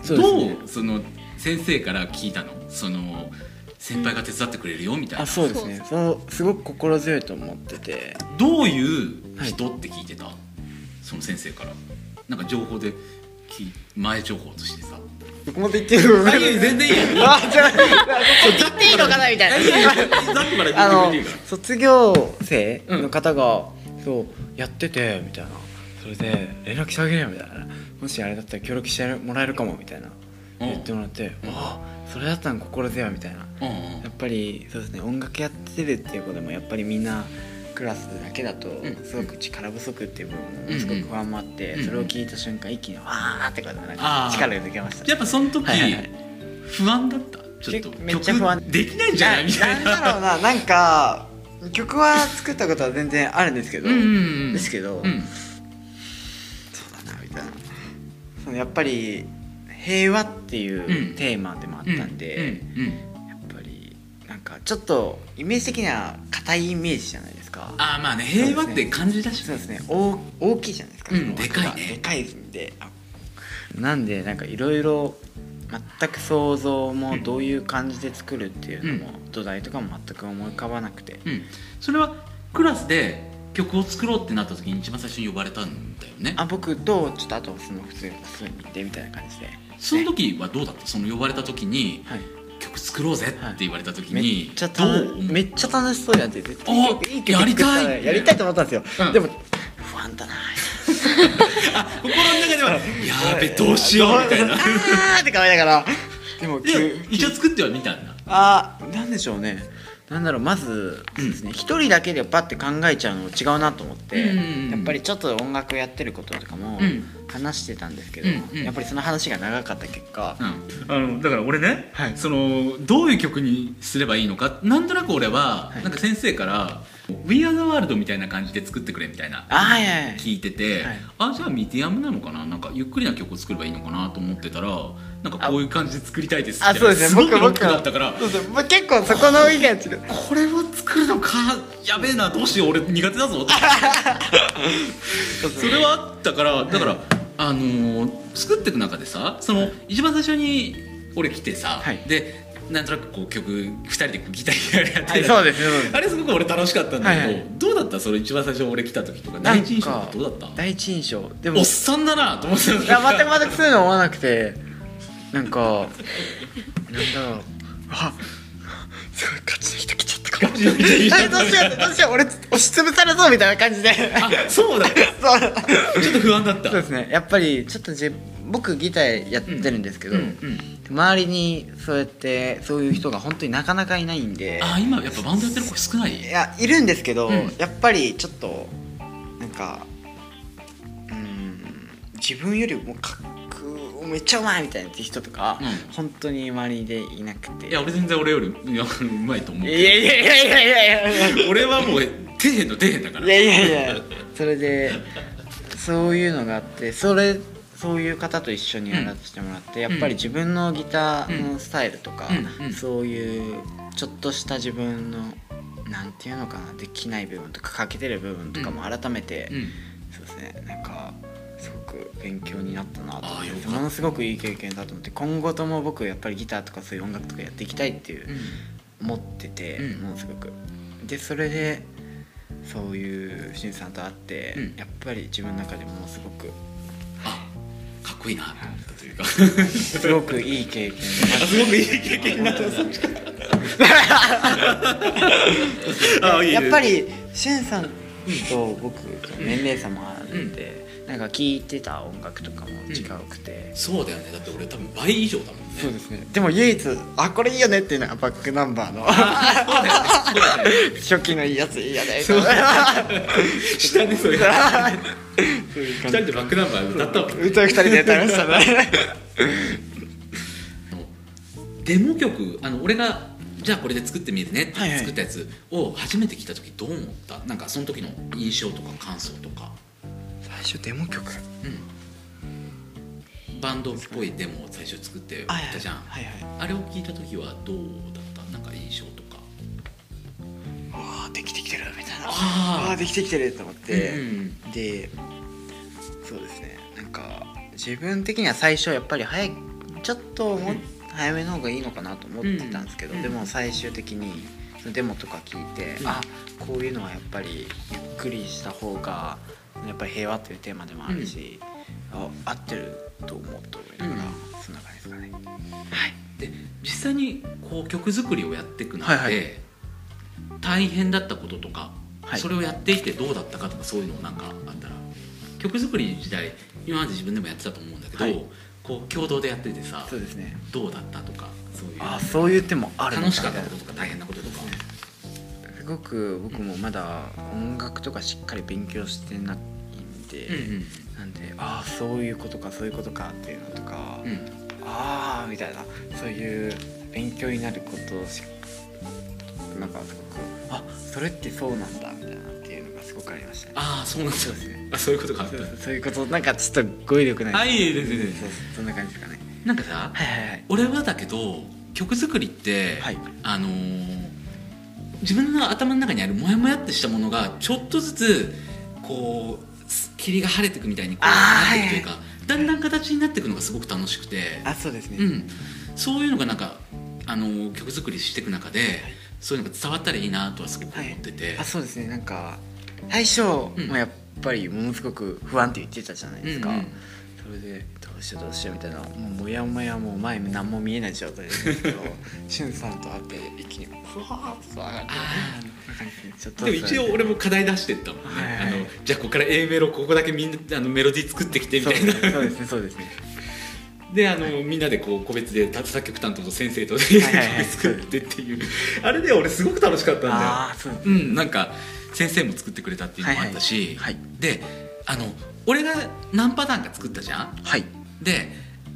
Speaker 2: どうその先生から聞いたの？その先輩が手伝ってくれるよみたいな。
Speaker 7: あそうですね。そうすごく心強いと思ってて。
Speaker 2: どういう人って聞いてた、その先生から。なんか情報でき前情報としてさ。
Speaker 7: 僕も言ってる
Speaker 2: 全然いいよ。
Speaker 7: あじゃあ言っていいのかなみたいな。卒業生の方が、そうやっててみたいなそれで連絡してあげるよみたいな。もしあれだったら協力してもらえるかもみたいな。
Speaker 2: うん。
Speaker 7: 言ってもらって、ああそれだったら心強いみたいな。
Speaker 2: うん。うん
Speaker 7: やっぱりそうですね音楽やってるっていう子でもやっぱりみんなクラスだけだと
Speaker 2: ん。
Speaker 7: すごく力不足っていう部分もすごく不安もあって、
Speaker 2: うん。うん
Speaker 7: それを聞いた瞬間一気にわーって感じでなんか力が抜けました。
Speaker 2: やっぱその時、
Speaker 7: はいはいはい。
Speaker 2: 不安だった？ちょっと
Speaker 7: けめっちゃ不安。
Speaker 2: 曲できないんじゃないみたい？な
Speaker 7: なんだろうななんか曲は作ったことは全然あるんですけど、
Speaker 2: うんうんうん。
Speaker 7: ですけど、
Speaker 2: うん
Speaker 7: そのやっぱり平和っていううん。テーマでもあったんで、やっぱりなんかちょっとイメージ的には硬いイメージじゃないですか。
Speaker 2: ああまあね平和って感じだし
Speaker 7: そうですね。大大きいじゃないですか、
Speaker 2: うんでかいね。
Speaker 7: でかいんであなんでなんかいろいろ全く想像もどういう感じで作るっていうのも、土台とかも全く思い浮かばなくて、
Speaker 2: うん。それはクラスで曲を作ろうってなった時に一番最初に呼ばれたんだよね。
Speaker 7: あ僕とちょっとあとその普通数人でみたいな感じで。
Speaker 2: その時はどうだった？その呼ばれた時に
Speaker 7: はい。
Speaker 2: 曲作ろうぜって言われた時
Speaker 7: め
Speaker 2: に
Speaker 7: っちゃ
Speaker 2: どう
Speaker 7: 楽
Speaker 2: 思う？
Speaker 7: めっちゃ楽しそうやんって絶対。いい曲
Speaker 2: やりたい
Speaker 7: やりたいと思ったんですよ、
Speaker 2: うん。
Speaker 7: でも不安だな。*laughs*
Speaker 2: 心の中では *laughs* やーべどうしようみたいな。
Speaker 7: あーって考えながら。でも
Speaker 2: でも一応作ってはみたんだ。
Speaker 7: あーなんでしょうねなんだろうまずそうですね一、人だけでパッて考えちゃうのも違うなと思って、
Speaker 2: うんうんうん。
Speaker 7: やっぱりちょっと音楽やってることとかも
Speaker 2: うん。
Speaker 7: 話してたんですけど、
Speaker 2: うんうん。
Speaker 7: やっぱりその話が長かった結果、
Speaker 2: うん、あのだから俺ね、
Speaker 7: はい。
Speaker 2: そのどういう曲にすればいいのかなんとなく俺は、
Speaker 7: はい。
Speaker 2: なんか先生から「We Are the World」みたいな感じで作ってくれみたいな聞いてて、
Speaker 7: はい。
Speaker 2: あじゃあミディアムなのかな？なんかゆっくりな曲を作ればいいのかなと思ってたらなんかこういう感じで作りたいですって
Speaker 7: あそうですね。
Speaker 2: ごくロッ
Speaker 7: 僕僕
Speaker 2: クだったから
Speaker 7: 結構そこの意見違う。
Speaker 2: これを作るのかやべえなどうしよう俺苦手だぞって。それはあったからだから、あのー作っていく中でさその一番最初に俺来てさ、
Speaker 7: はい。
Speaker 2: でなんとなくこう曲2人でギターやって、
Speaker 7: はいそうです。
Speaker 2: あれすごく俺楽しかったんだけど、
Speaker 7: はいはい。
Speaker 2: どうだった？それ一番最初俺来た時とか第一印象？はどうだった
Speaker 7: 第一印象。でも
Speaker 2: おっさんだなと思ってた
Speaker 7: いや全く全くそういうの思わなくてなんかなんだろう。あすごいガチの人来ち *laughs*
Speaker 2: ガチ
Speaker 7: どうしようどうしよう俺押しつぶされそうみたいな感じで。
Speaker 2: あそうだ。*laughs*
Speaker 7: そう。
Speaker 2: ちょっと不安だった。
Speaker 7: そうですね。やっぱりちょっとじ僕ギターやってるんですけど、
Speaker 2: うんうん
Speaker 7: 周りにそうやってそういう人が本当になかなかいないんで。
Speaker 2: あ今やっぱバンドやってる子少ない？
Speaker 7: いやいるんですけど、
Speaker 2: うん。
Speaker 7: やっぱりちょっとなんかうん自分よりもかっめっちゃうまいみたいな人とか、
Speaker 2: うん。
Speaker 7: 本当に周りでいなくて。
Speaker 2: いや俺全然俺よりいやうまいと思う
Speaker 7: いやいやいやいやいやいや。
Speaker 2: 俺はもう底辺の底辺だから。
Speaker 7: いやいやいや。*laughs* それでそういうのがあってそれそういう方と一緒にやらせてもらって、やっぱり自分のギターのスタイルとか、
Speaker 2: うん。うん。
Speaker 7: そういうちょっとした自分のなんていうのかなできない部分とか欠けてる部分とかも改めて、
Speaker 2: うん。
Speaker 7: そうですね。なんか勉強になったなと。思ってものすごくいい経験だと思って今後とも僕やっぱりギターとかそういう音楽とかやっていきたいっていう、思ってて、
Speaker 2: うん。
Speaker 7: ものすごく。でそれでそういうしんさんと会って、
Speaker 2: うん。
Speaker 7: やっぱり自分の中でものすごく
Speaker 2: あかっこいいな。と思ったというか。
Speaker 7: すごくいい経験で
Speaker 2: すごくいい経験になった。
Speaker 7: やっぱりしんさんと僕年齢差もあるんで、なんか聴いてた音楽とかも違うくて、
Speaker 2: そうだよね。だって俺多分倍以上だもんね。
Speaker 7: そうですね。でも唯一あこれいいよねっていうのがバックナンバーの。*laughs* 初期のいいやついいよね。
Speaker 2: そう下でそれ。
Speaker 7: そういう感じ。
Speaker 2: 二人でバックナンバー歌ったわけ
Speaker 7: 歌う二人で歌いましたね。
Speaker 2: デモ曲あの俺がじゃあこれで作ってみるねって作ったやつを初めて聞いた時どう思った？なんかその時の印象とか感想とか、
Speaker 7: 最初デモ曲？
Speaker 2: うん、バンドっぽいデモを最初作ってやったじゃん、
Speaker 7: はいはい。
Speaker 2: あれを聞いた時はどうだった？なんか印象とか。
Speaker 7: わあできてきてるみたいな。
Speaker 2: あー。
Speaker 7: あーできてきてると思って、
Speaker 2: うん
Speaker 7: でそうですね。なんか自分的には最初やっぱり早いちょっともう早めの方がいいのかなと思ってたんですけど、
Speaker 2: うん。
Speaker 7: でも最終的にそのデモとか聞いて、
Speaker 2: うん。
Speaker 7: あこういうのはやっぱりゆっくりした方がやっぱり平和というテーマでもあるし、あ合ってると思うと思いながら、
Speaker 2: うん。
Speaker 7: そんな感じですかね。
Speaker 2: で実際にこう曲作りをやっていく中で、
Speaker 7: はいはい。
Speaker 2: 大変だったこととか、
Speaker 7: はい。
Speaker 2: それをやっていてどうだったかとかそういうのなんかあったら曲作り自体今まで自分でもやってたと思うんだけど、
Speaker 7: はい。
Speaker 2: こう共同でやっててさ
Speaker 7: そうですね。
Speaker 2: どうだったとかそういう。
Speaker 7: あそういう手もあるの
Speaker 2: 楽しかったこととか大変なこととか、
Speaker 7: すごく僕もまだ音楽とかしっかり勉強してないんで、なんでああそういうことかそういうことかっていうのとか、
Speaker 2: うん。
Speaker 7: ああみたいなそういう勉強になることをしなんかすごくあそれってそうなんだみたいなっていうのがすごくありましたね。
Speaker 2: ああそうなんです
Speaker 7: ね。
Speaker 2: あそういうことがあった
Speaker 7: そうそういうことなんかちょっと語彙力ない。
Speaker 2: あいえいえ全然。
Speaker 7: そうそうそんな感じですかね。
Speaker 2: なんかさ、
Speaker 7: はいはいはい。
Speaker 2: 俺はだけど曲作りって、
Speaker 7: はい。
Speaker 2: あのー自分の頭の中にあるモヤモヤってしたものがちょっとずつこうす霧が晴れていくみたいにこうなっていくというか、だんだん形になっていくのがすごく楽しくて。
Speaker 7: あそうですね、
Speaker 2: うん、そういうのがなんかあの曲作りしていく中でそういうのが伝わったらいいなとはすごく思ってて、
Speaker 7: あそうですね。なんか最初、
Speaker 2: うん
Speaker 7: まあ、やっぱりものすごく不安って言ってたじゃないですか、
Speaker 2: うんうん
Speaker 7: それでどうしようどうしようみたいな。もうもやもやもう前何も見えない状態ですけどしゅんさんと会って一気にふわーっと上がって。
Speaker 2: あ
Speaker 7: ちょっと
Speaker 2: でも一応俺も課題出してったもんね、
Speaker 7: はいはい。
Speaker 2: あのじゃあここから A メロここだけみんなあのメロディー作ってきてみたいな。
Speaker 7: そうですねそうですね。
Speaker 2: であの、みんなでこう個別で作曲担当と先生とで
Speaker 7: はいはいはい。
Speaker 2: 作ってっていう。あれで俺すごく楽しかったんだよ。
Speaker 7: ああそうです
Speaker 2: うんなんか先生も作ってくれたっていうのもあったし、
Speaker 7: はい。はい。
Speaker 2: であの俺が何パターンか作ったじゃん？
Speaker 7: はい。
Speaker 2: で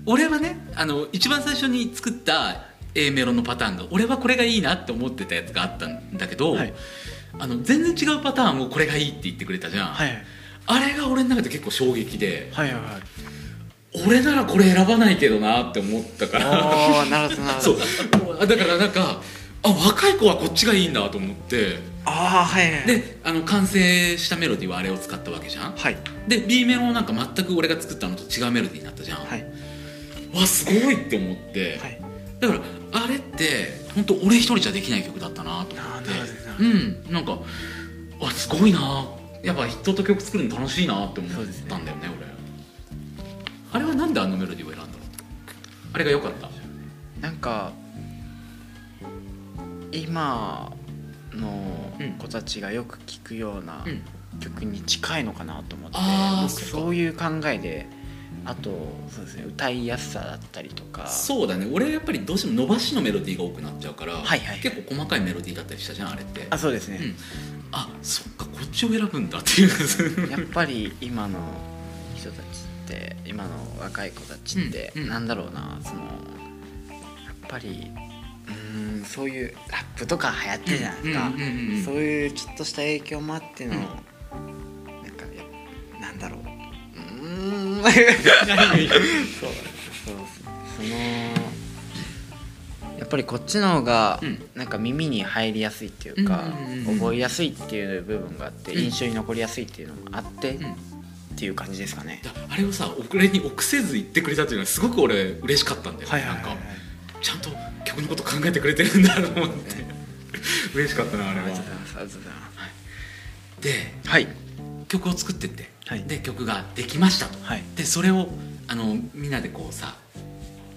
Speaker 2: 俺はねあの一番最初に作った A メロのパターンが俺はこれがいいなって思ってたやつがあったんだけど、
Speaker 7: はい。
Speaker 2: あの全然違うパターンをこれがいいって言ってくれたじゃん、
Speaker 7: はい。
Speaker 2: あれが俺の中で結構衝撃で
Speaker 7: はいはいはい。
Speaker 2: 俺ならこれ選ばないけどなって思ったから。そ
Speaker 7: ほ
Speaker 2: う
Speaker 7: ど。
Speaker 2: だからなんかあ若い子はこっちがいいんだと思って
Speaker 7: ああはいはい
Speaker 2: であの完成したメロディーはあれを使ったわけじゃん？
Speaker 7: はい。
Speaker 2: で B メロもなんか全く俺が作ったのと違うメロディーになったじゃん、
Speaker 7: はい。
Speaker 2: わすごいって思って、
Speaker 7: はい。
Speaker 2: だからあれって本当俺一人じゃできない曲だったなと思って。うん。なんかあすごいな。やっぱ人と曲作るの楽しいなって思ったんだよね。俺。あれはなんであのメロディーを選んだの？あれが良かった？
Speaker 7: なんか今の子たちがよく聴くような
Speaker 2: うん。
Speaker 7: 曲に近いのかなと思って、僕
Speaker 2: あーそ
Speaker 7: ういう考えであとそうですね歌いやすさだったりとか。
Speaker 2: そうだね。俺やっぱりどうしても伸ばしのメロディーが多くなっちゃうから、
Speaker 7: はいはい。
Speaker 2: 結構細かいメロディーだったりしたじゃんあれって。
Speaker 7: あそうですね、
Speaker 2: うん、あそっかこっちを選ぶんだっていう。*laughs*
Speaker 7: やっぱり今の人たちって今の若い子たちって、
Speaker 2: うんうん。
Speaker 7: なんだろうなそのやっぱりうーんそういうラップとか流行ってるじゃないですか、そういうちょっとした影響もあっての、
Speaker 2: うん。
Speaker 7: なんかやなんだろう。うーん。そう。そう。そのやっぱりこっちの方が
Speaker 2: うん。
Speaker 7: なんか耳に入りやすいっていうか、覚えやすいっていう部分があって、
Speaker 2: うん
Speaker 7: 印象に残りやすいっていうのもあって、
Speaker 2: うん。
Speaker 7: っていう感じですかね。
Speaker 2: あれをさ俺に臆せず言ってくれたっていうのはすごく俺嬉しかったんだよ、
Speaker 7: はいはいはい、
Speaker 2: なんかちゃんと曲のこと考えてくれてるんだと思って。*laughs* 嬉しかったなあれは。
Speaker 7: ありがとうございます。ありがとうござい。ます。
Speaker 2: で
Speaker 7: はい。
Speaker 2: 曲を作ってって、
Speaker 7: はい。
Speaker 2: で曲ができましたと、
Speaker 7: はい。
Speaker 2: でそれをあのみんなでこうさ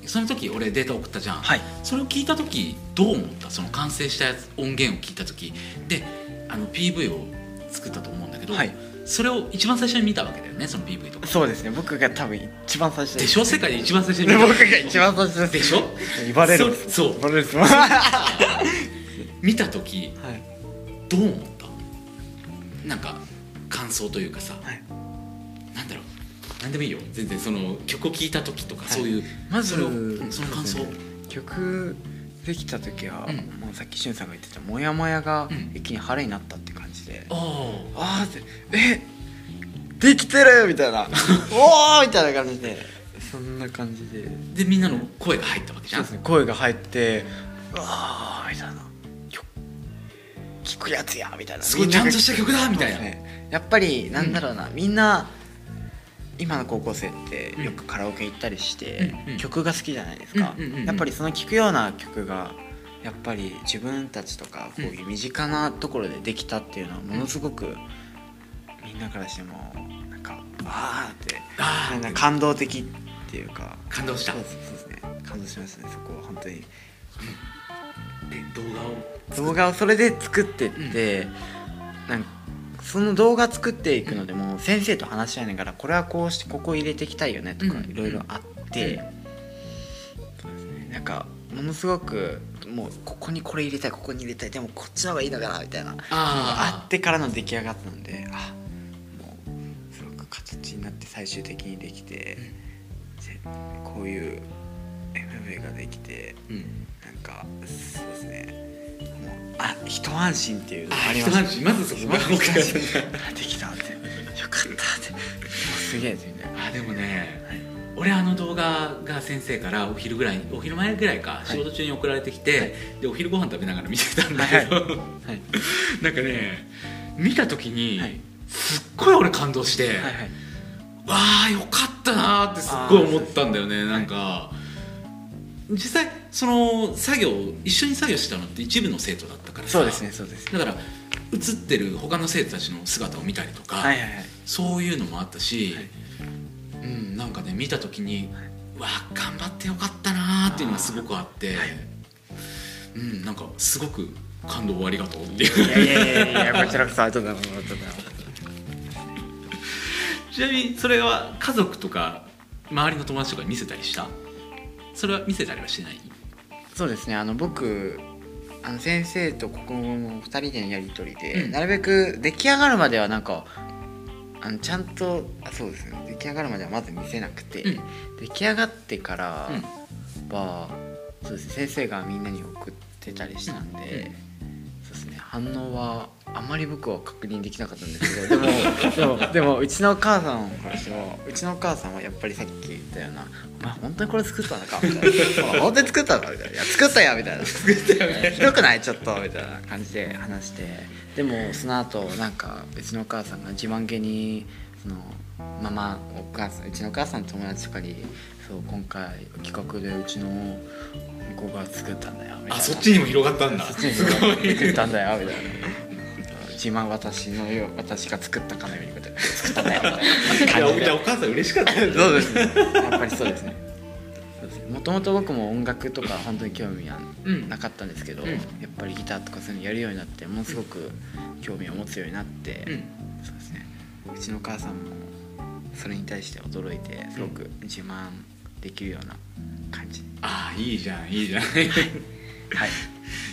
Speaker 2: その時俺データ送ったじゃん、
Speaker 7: はい。
Speaker 2: それを聞いた時どう思った？その完成したやつ音源を聞いた時。であの PV を作ったと思うんだけど、
Speaker 7: はい
Speaker 2: それを一番最初に見たわけだよねその PV とか。
Speaker 7: そうですね。僕が多分一番最初
Speaker 2: でしょ？世界で一番最初に見
Speaker 7: で
Speaker 2: た。
Speaker 7: 僕が一番最初です。
Speaker 2: でしょ？
Speaker 7: 言われる。
Speaker 2: そそう。
Speaker 7: 言われる。*laughs*
Speaker 2: 見た時
Speaker 7: い。
Speaker 2: どう思った？なんか感想というかさ、
Speaker 7: はい。
Speaker 2: なんだろう？なんでもいいよ。全然その曲を聴いた時とか、
Speaker 7: い。
Speaker 2: そういう
Speaker 7: まず
Speaker 2: その感想、
Speaker 7: 曲できた時は、
Speaker 2: うん。
Speaker 7: もうさっきしゅんさんが言ってたモヤモヤが
Speaker 2: うん。
Speaker 7: 一気に晴れになったって感じで、
Speaker 2: あ
Speaker 7: あ。あってえできてるみたいな *laughs* おおみたいな感じで。そんな感じで。
Speaker 2: あでみんなの声が入ったわけじゃん。
Speaker 7: そうですね声が入ってうわーみたいな。曲聞くやつやみたいな。
Speaker 2: すごいちゃんとした曲だみたいな、
Speaker 7: そうですね。やっぱりなんだろうな、みんな今の高校生ってよくカラオケ行ったりして、
Speaker 2: うんうん。
Speaker 7: 曲が好きじゃないですか、
Speaker 2: うんうんうんうん。
Speaker 7: やっぱりその聴くような曲がやっぱり自分たちとかこういう身近なところでできたっていうのはものすごくみんなからしてもなんかあーって
Speaker 2: あー。
Speaker 7: なんか感動的っていうか。
Speaker 2: 感動した。
Speaker 7: そうですそうですね。感動しましたね。そこは本当に。
Speaker 2: で動画を
Speaker 7: 動画をそれで作ってって、なんかその動画作っていくのでも先生と話し合いながらこれはこうしてここ入れていきたいよねとか
Speaker 2: うん。
Speaker 7: いろいろあって、そうなんかものすごくもうここにこれ入れたいここに入れたいでもこっちの方がいいのかなみたいなあ
Speaker 2: あ
Speaker 7: ってからの出来上がったのであもうすごく形になって最終的にできて、でこういう MV ができて
Speaker 2: うん。
Speaker 7: なんかそうですねあ一安心っていう。のがあ
Speaker 2: あ
Speaker 7: りました
Speaker 2: 一安心。まずそこが。
Speaker 7: 一
Speaker 2: 大きかった
Speaker 7: 安心。あ *laughs* できたって。よかったって。もうすげえですよね。
Speaker 2: あでもね、俺あの動画が先生からお昼ぐらいお昼前ぐらいか仕事中に送られてきて、でお昼ご飯食べながら見てたんだけど、
Speaker 7: はい。
Speaker 2: なんかね見た時に、
Speaker 7: はい。
Speaker 2: すっごい俺感動して、
Speaker 7: はいはい。
Speaker 2: わあよかったなーってすっごい思ったんだよね。なんか実際その作業一緒に作業してたのって一部の生徒だったからさ。
Speaker 7: そうですねそうです
Speaker 2: だから映ってる他の生徒たちの姿を見たりとか、
Speaker 7: はいはいはい。
Speaker 2: そういうのもあったし、
Speaker 7: はい。
Speaker 2: うんなんかね見た時に、わあ頑張ってよかったなーっていうのがすごくあってうんなんかすごく感動をありがとうっていう。
Speaker 7: いやいやいやいやこちらこそありがとうございます。*laughs*
Speaker 2: ちなみにそれは家族とか周りの友達とかに見せたりした？それは見せたりはしてない？
Speaker 7: そうですね。あの僕あの先生とここも2人でのやり取りで、
Speaker 2: うん。
Speaker 7: なるべく出来上がるまではなんかあのちゃんとあそうですね。出来上がるまではまず見せなくて、
Speaker 2: うん。
Speaker 7: 出来上がってから
Speaker 2: うん。
Speaker 7: は、そうですね。先生がみんなに送ってたりしたんで、
Speaker 2: うん。
Speaker 7: そうですね。反応はあんまり僕は確認できなかったんですけどでも *laughs* でもでもうちのお母さんからしてもうちのお母さんはやっぱりさっき言ったような「お前本当にこれ作ったのか?」みたいな「本当に作ったのか?」みたいな「いや作ったよ」みたいな「作ったよ」ひどくない？ちょっとみたいな感じで話して。でもその後なんかうちのお母さんが自慢げにそのママお母さんうちのお母さんの友達とかに「そう今回企画でうちの子が作ったんだよ」みたいな。
Speaker 2: あそっちにも広がったんだ。すごい
Speaker 7: 作ったんだよみたいな自慢私のよう私が作ったかのようにこうやって。作ったんだよみたいな感じで
Speaker 2: お母さん嬉しかった
Speaker 7: そうですね。やっぱりそうですね。もともと僕も音楽とか本当に興味は
Speaker 2: うん
Speaker 7: なかったんですけど、
Speaker 2: うん。
Speaker 7: やっぱりギターとかそういうのやるようになってものすごく興味を持つようになって、
Speaker 2: うん
Speaker 7: そうですね。うちのお母さんもそれに対して驚いてすごく自慢できるような感じ、
Speaker 2: ああいいじゃんいいじゃん。
Speaker 7: はい。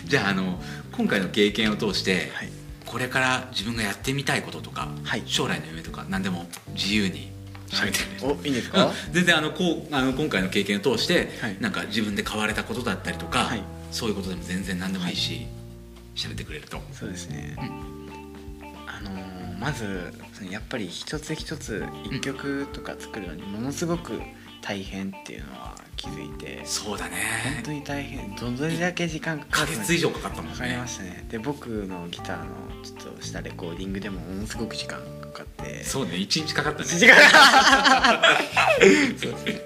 Speaker 2: じゃああの今回の経験を通して、
Speaker 7: はい
Speaker 2: これから自分がやってみたいこととか、
Speaker 7: はい。
Speaker 2: 将来の夢とか何でも自由に喋ってね、
Speaker 7: おいいんですか、
Speaker 2: う *laughs* ん全然あのこうあの今回の経験を通して、
Speaker 7: はい。
Speaker 2: なんか自分で変われたことだったりとか、
Speaker 7: はい。
Speaker 2: そういうことでも全然何でもいいし喋、ってくれると。
Speaker 7: そうですね、
Speaker 2: うん。
Speaker 7: あのーまずやっぱり一つ一つ一曲とか作るのにものすごく大変っていうのは気づいて。
Speaker 2: そうだ
Speaker 7: 本
Speaker 2: ね
Speaker 7: 当に大変。どれだけ時間かか
Speaker 2: 1ヶ
Speaker 7: るの
Speaker 2: 月以上かかったもん
Speaker 7: かかり
Speaker 2: ね
Speaker 7: ましたね。で僕のギターのちょっとしたレコーディングでもものすごく時間かかって。
Speaker 2: そうね。1日かかったね。
Speaker 7: 時間 *laughs* そうですね。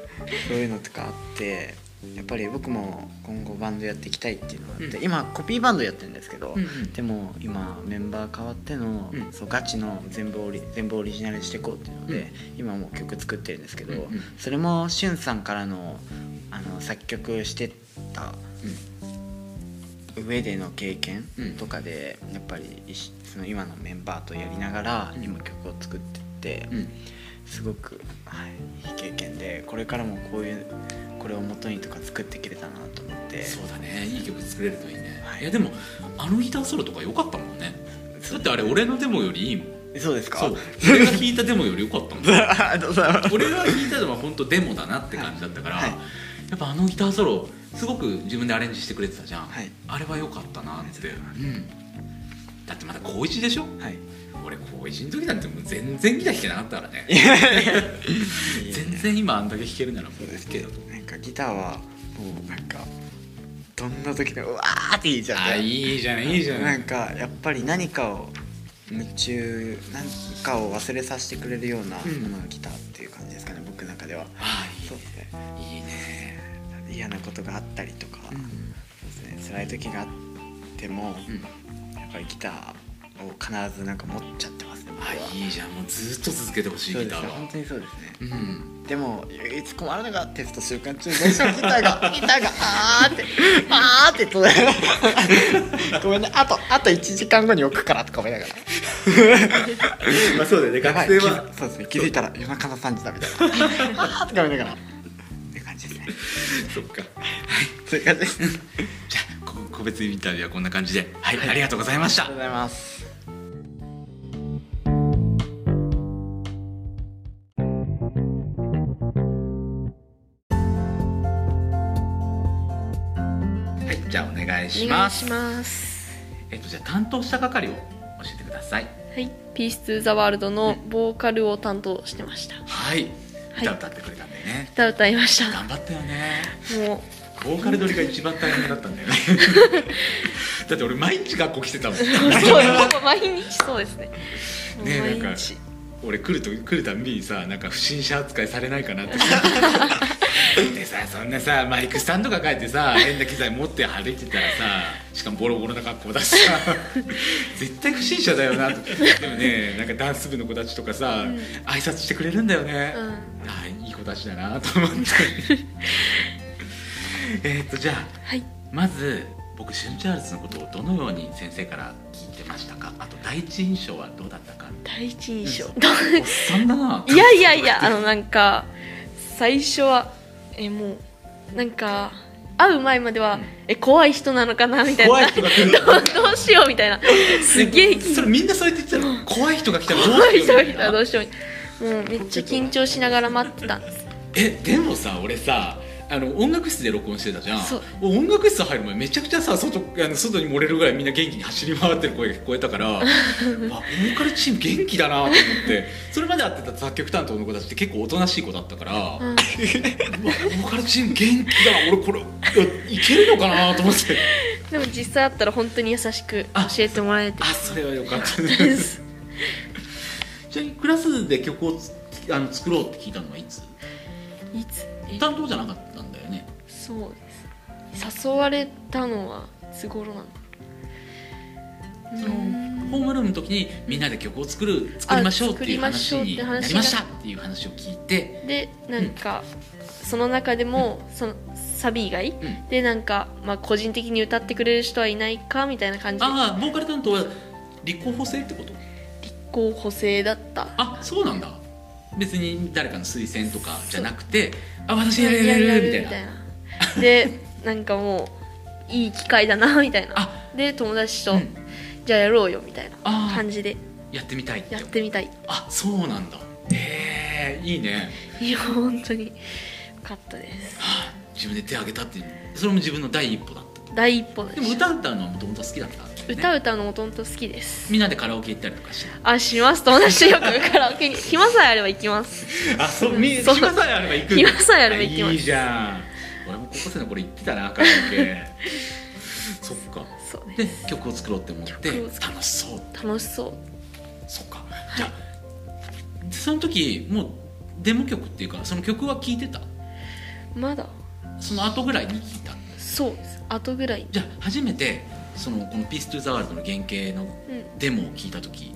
Speaker 7: そういうのとかあってやっぱり僕も今後バンドやっていきたいっていうのがあって、
Speaker 2: うん。
Speaker 7: 今コピーバンドやってるんですけど、
Speaker 2: うんうん。
Speaker 7: でも今メンバー変わっての、
Speaker 2: うん。
Speaker 7: そうガチの全部オリ全部オリジナルにしていこうっていうので、今もう曲作ってるんですけど、
Speaker 2: うんうん。
Speaker 7: それもしゅんさんからのあの作曲してた上での経験
Speaker 2: うん。
Speaker 7: とかで、やっぱりその今のメンバーとやりながら
Speaker 2: うん。
Speaker 7: 今曲を作ってって、
Speaker 2: うん。
Speaker 7: すごく、はい、いい経験でこれからもこういうこれを元にとか作っていけれたなと思って。
Speaker 2: そうだね。いい曲作れるといいね、
Speaker 7: はい。
Speaker 2: い、やでもあのギターソロとか良かったもんね。だってあれ俺のデモよりいいもん。
Speaker 7: そうですか？
Speaker 2: そう。俺が弾いたデモより良かったもん。*laughs* 俺が弾いたのは本当デモだなって感じだったから、
Speaker 7: はい。
Speaker 2: やっぱあのギターソロすごく自分でアレンジしてくれてたじゃん、
Speaker 7: はい。
Speaker 2: あれは良かったなって、うん、だってまだ高1でしょ
Speaker 7: はい
Speaker 2: 俺高1の時なん。てもう全然ギター弾けなかったからね全然今あんだけ弾けるならもう
Speaker 7: そうです
Speaker 2: けど
Speaker 7: なんかギターはもうなんかどんな時でもうわーっていいじゃん
Speaker 2: あいいじゃないいいじゃな
Speaker 7: ないんかやっぱり何かを夢中何かを忘れさせてくれるような
Speaker 2: うん。
Speaker 7: ものがギターっていう感じですかね、僕の中では。
Speaker 2: あ
Speaker 7: そうですね
Speaker 2: いいね。
Speaker 7: 嫌なことがあったりとか、
Speaker 2: うん。
Speaker 7: そうですね。辛い時があっても、
Speaker 2: うん。
Speaker 7: やっぱりギターを必ずなんか持っちゃってね。
Speaker 2: あいいじゃん。もうずっと続けてほしいギターは。
Speaker 7: 本当にそうですね。
Speaker 2: うん。
Speaker 7: でも唯一困るのがテスト週間中どうしてもギターが *laughs* ギターがあーってあーって言って。ごめんね。あとあと1時間後に置くからとか思いながら。*laughs*
Speaker 2: まあそうだよね。学生は
Speaker 7: 気づそうですね。気づいたら夜中の3時だみたいな。*laughs* あーって思いながら。って感じですね。
Speaker 2: そっか。
Speaker 7: そういう感じです。あり
Speaker 2: じゃあこ個別インタビューはこんな感じで。はい、ありがとうございました。
Speaker 7: がとうございます
Speaker 2: 願いし
Speaker 6: お願
Speaker 2: ます
Speaker 6: いします。
Speaker 2: えっとじゃあ担当した係を教えてください。
Speaker 6: はい「ピース・トゥ・ザ・ワールド」のボーカルを担当してました。
Speaker 2: はい。
Speaker 6: はい。
Speaker 2: 歌歌ってくれたんだよね、
Speaker 6: 歌歌いました。
Speaker 2: 頑張ったよね。
Speaker 6: も
Speaker 2: ボーカル撮りが一番大変だったんだよね。*laughs* だって俺毎日学校来てたもん。
Speaker 6: うそう毎日そうですね。
Speaker 2: ねなんか
Speaker 7: 俺来ると来るたんびにさなんか不審者扱いされないかなってでさそんなさマイクスタンドが帰ってさ変な機材持って歩いてたらさしかもボロボロな格好だしさ *laughs* 絶対不審者だよなと。でもねなんかダンス部の子たちとかさ、挨拶してくれるんだよね、
Speaker 6: うん。
Speaker 7: あいい子たちだなと思って。*laughs* えっとじゃあ
Speaker 6: はい。
Speaker 2: まず僕シュンチャールズのことをどのように先生から聞いてましたか？あと第一印象はどうだったか？
Speaker 6: 第一印象。
Speaker 2: おっさんだな。*laughs* い
Speaker 6: やいやいやあのなんか最初はえもうなんか会う前までは、え怖い人なのかなみたいな。
Speaker 7: 怖い人が来る
Speaker 6: どうどうしようみたいな。すげえ緊
Speaker 7: それみんなそうやって言ってたの？怖い人が来たらどう
Speaker 6: 怖い
Speaker 7: しようみたい
Speaker 6: 人が来たらど
Speaker 7: な
Speaker 6: うしようもうめっちゃ緊張しながら待ってた。んです
Speaker 7: えでもさ俺さあの音楽室で録音してたじゃん。音楽室入る前めちゃくちゃさ外あの外に漏れるぐらいみんな元気に走り回ってる声が聞こえたから *laughs* あボーカルチーム元気だなと思って。それまで会ってた作曲担当の子たちって結構おとなしい子だったから、う *laughs* わボーカルチーム元気だな俺これいいけるのかなと思って。
Speaker 6: でも実際会ったら本当に優しく教えてもらえて
Speaker 7: あそれはよかったです。
Speaker 2: じゃあクラスで曲をつあの作ろうって聞いたのはいつ？
Speaker 6: いつ？え？
Speaker 2: 担当じゃなかった
Speaker 6: そうです。誘われたのはいつ頃なの
Speaker 2: そのホームルームの時にみんなで曲を作る作りましょうっていう話になりましたっていう話を聞いて。
Speaker 6: でなんか、その中でも、そのサビ以外、
Speaker 2: ん。
Speaker 6: でなんか、まあ、個人的に歌ってくれる人はいないかみたいな感じ。で
Speaker 2: ああボーカル担当は立候補制ってこと？
Speaker 6: 立候補制だった。
Speaker 2: あそうなんだ。別に誰かの推薦とかじゃなくてあ私やれるやれるみたいな。
Speaker 6: なでなんかもういい機会だなみたいな。
Speaker 2: あ。
Speaker 6: で友達と、
Speaker 2: うん。
Speaker 6: じゃあやろうよみたいな
Speaker 2: あー。
Speaker 6: 感じで。
Speaker 2: やってみたい。って
Speaker 6: やってみたい。
Speaker 2: あそうなんだ。へえいいね。
Speaker 6: いや本当によかったです。
Speaker 2: はあ自分で手を挙げたっていうそれも自分の第一歩だった。
Speaker 6: 第一歩で
Speaker 2: でも歌歌うのはもともと好きだったんだよね。
Speaker 6: 歌歌うのもともと好きです。
Speaker 2: みんなでカラオケ行ったりとかして。
Speaker 6: あします。友達とよくカラオケに暇さえあれば行きます。
Speaker 7: あそうみ
Speaker 6: そう。
Speaker 7: 暇さえあれば行く。
Speaker 6: 暇さえあれば行きます。
Speaker 7: いいじゃん
Speaker 2: 俺も高校生の頃行ってたなカラオケそっか。
Speaker 6: そうね。
Speaker 2: で曲を作ろうって思って楽しそう
Speaker 6: 楽しそう。
Speaker 2: そっか。じゃあその時もうデモ曲っていうかその曲は聴いてた？
Speaker 6: まだ。
Speaker 2: その後ぐらいに聴いた？
Speaker 6: そうです。後ぐらい。に
Speaker 2: じゃあ初めてそのこの「ピース・トゥ・ザ・ワールド」の原型の
Speaker 6: うん。
Speaker 2: デモを聴いた時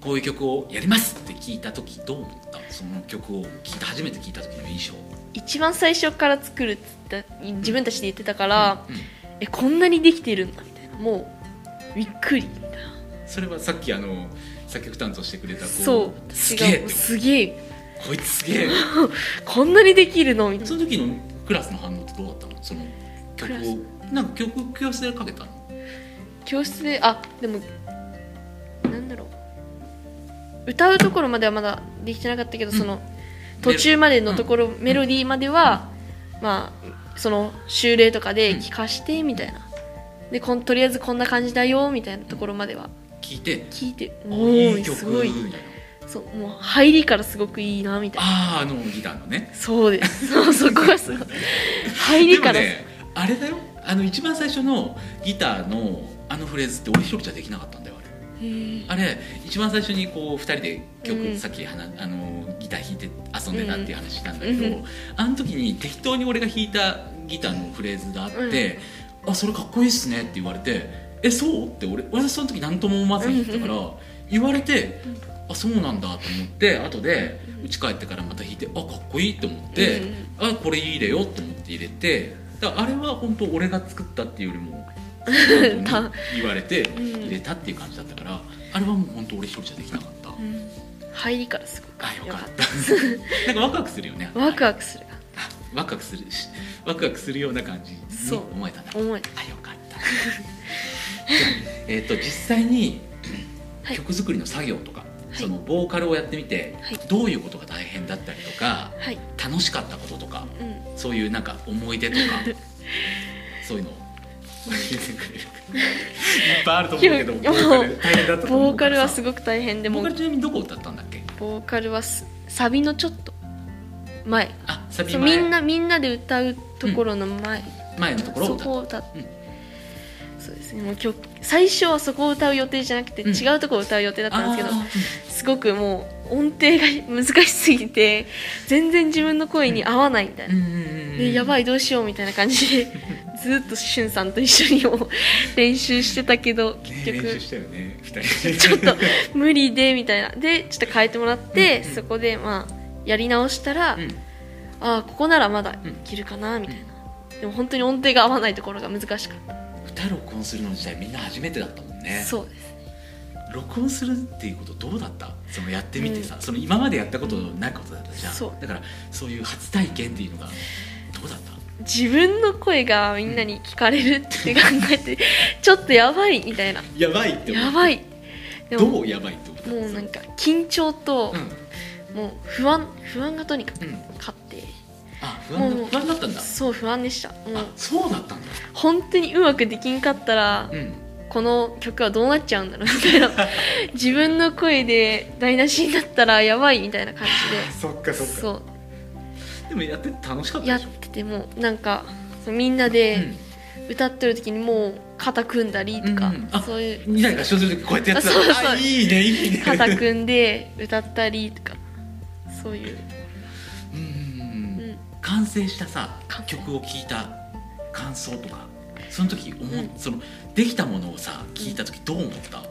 Speaker 2: こういう曲をやりますって聞いた時どう思った？その曲を聴いた初めて聞いた時の印象
Speaker 6: 一番最初から作るって言った自分たちで言ってたから、
Speaker 2: うん。
Speaker 6: えこんなにできてるんだみたいなもうびっくり。みたいな
Speaker 7: それはさっきあの作曲担当してくれた子。
Speaker 6: そう。
Speaker 7: すげえ
Speaker 6: すげえ。
Speaker 7: こいつすげえ。*laughs*
Speaker 6: こんなにできるの？みたいな。
Speaker 2: その時のクラスの反応ってどうだったの？その曲を。なんか曲教室でかけたの？
Speaker 6: 教室であでもなんだろう。歌うところまではまだできてなかったけど、その途中までのところ、メロディーまでは、まあその修例とかで聞かしてみたいな、でこんとりあえずこんな感じだよみたいなところまでは。
Speaker 2: 聞いて。
Speaker 6: 聞いて。
Speaker 2: あ
Speaker 6: お
Speaker 2: いい曲
Speaker 6: ーすごい。そうもう入りからすごくいいなみたいな。
Speaker 2: あああのギターのね。
Speaker 6: そうです。*laughs* そうそこがすごい入りから、
Speaker 2: でもねあれだよ。あの一番最初のギターのあのフレーズって俺一人じゃできなかったあれ一番最初にこう2人で曲、
Speaker 6: うん。
Speaker 2: さっきはなあのギター弾いて遊んでたっていう話したんだけど、
Speaker 6: うん
Speaker 2: あの時に適当に俺が弾いたギターのフレーズがあって「あそれかっこいいっすね」って言われて「えそう?」って俺俺その時何とも思わずに弾いたから、言われて「あそうなんだ」と思って後で家帰ってからまた弾いて「あかっこいい」と思って「あこれいいれよ」と思って入れてだあれは本当俺が作ったっていうよりも言われて入れたっていう感じだったからあれはもう本当俺一人じゃできなかった。
Speaker 6: うん。入りからすごく
Speaker 2: あよかっ
Speaker 6: よかった。
Speaker 2: た *laughs* なんかワクワクするよね。
Speaker 6: ワクワクする
Speaker 2: あワクワクするしワクワクするような感じに思えたな。
Speaker 6: 思え
Speaker 2: あよかった。*laughs* じゃあえっと実際に
Speaker 6: はい。
Speaker 2: 曲作りの作業とか、
Speaker 6: い。
Speaker 2: そのボーカルをやってみて、
Speaker 6: はい。
Speaker 2: どういうことが大変だったりとか
Speaker 6: はい。
Speaker 2: 楽しかったこととか
Speaker 6: うん。
Speaker 2: そういうなんか思い出とか *laughs* そういうのを
Speaker 7: いっぱいあると思うけどボーカル。大変だったと思う。
Speaker 6: ボーカルはす
Speaker 7: ご
Speaker 6: ごく大変でも
Speaker 2: ボーカルちなみにどこ歌ったんだっけ？
Speaker 6: ボーカルはすサビのちょっと前。
Speaker 2: あサビ
Speaker 6: みんなみんなで歌うところの前、
Speaker 2: 前のところを歌っ
Speaker 6: そこを歌って、
Speaker 2: うん
Speaker 6: そうですね。もう曲最初はそこを歌う予定じゃなくて、
Speaker 2: うん。
Speaker 6: 違うところを歌う予定だったんですけど
Speaker 2: あ
Speaker 6: すごくもう音程が難しすぎて全然自分の声に合わないみたいな、
Speaker 2: ーうん
Speaker 6: でやばいどうしようみたいな感じで *laughs* ずっとしゅんさんと一緒にも *laughs* 練習してたけど結局、
Speaker 2: ね
Speaker 6: ちょっと無理でみたいな。でちょっと変えてもらって、
Speaker 2: うんうん
Speaker 6: そこでまあやり直したら、
Speaker 2: うん。
Speaker 6: ああここならまだいけるかなみたいな、でも本当に音程が合わないところが難しかった、
Speaker 2: 歌録音するの自体みんな初めてだったもんね。
Speaker 6: そうです。
Speaker 2: 録音するっていうことどうだった？そのやってみてさ、その今までやったことないことだったじゃん。
Speaker 6: そう。
Speaker 2: だからそういう初体験っていうのがどうだった？
Speaker 6: 自分の声がみんなに聞かれるって考えてちょっとやばいみたいな。
Speaker 2: やばいって
Speaker 6: やばい。でも
Speaker 2: どうやばいって思った？
Speaker 6: もうなんか緊張と、
Speaker 2: うん。
Speaker 6: もう不安不安がとにかく
Speaker 2: うん。
Speaker 6: 勝って、
Speaker 2: あ不安
Speaker 6: もう
Speaker 2: だ不安だったんだ。
Speaker 6: そう不安でした。もう
Speaker 2: あそうだったんだ。
Speaker 6: 本当にうまくできんかったら、
Speaker 2: うん。
Speaker 6: この曲はどうなっちゃうんだろうみたいな。*laughs* 自分の声で台無しになったらやばいみたいな感 *laughs*
Speaker 2: そっか
Speaker 6: じでそう。
Speaker 2: でもやってて楽しかった
Speaker 6: やっ
Speaker 2: でしょ？
Speaker 6: ててもなんかみんなで歌ってる時にもう肩組んだりとか、
Speaker 2: うんうん。あ
Speaker 6: そういう。
Speaker 2: みんなで合唱する時こうやってやってた。
Speaker 6: そうそう。
Speaker 2: あいいねいいね。
Speaker 6: 肩組んで歌ったりとかそういう、
Speaker 2: 完成したさ曲を聴いた感想とかその時思っ
Speaker 6: うん。
Speaker 2: そのできたものをさ聞いた時どう思った？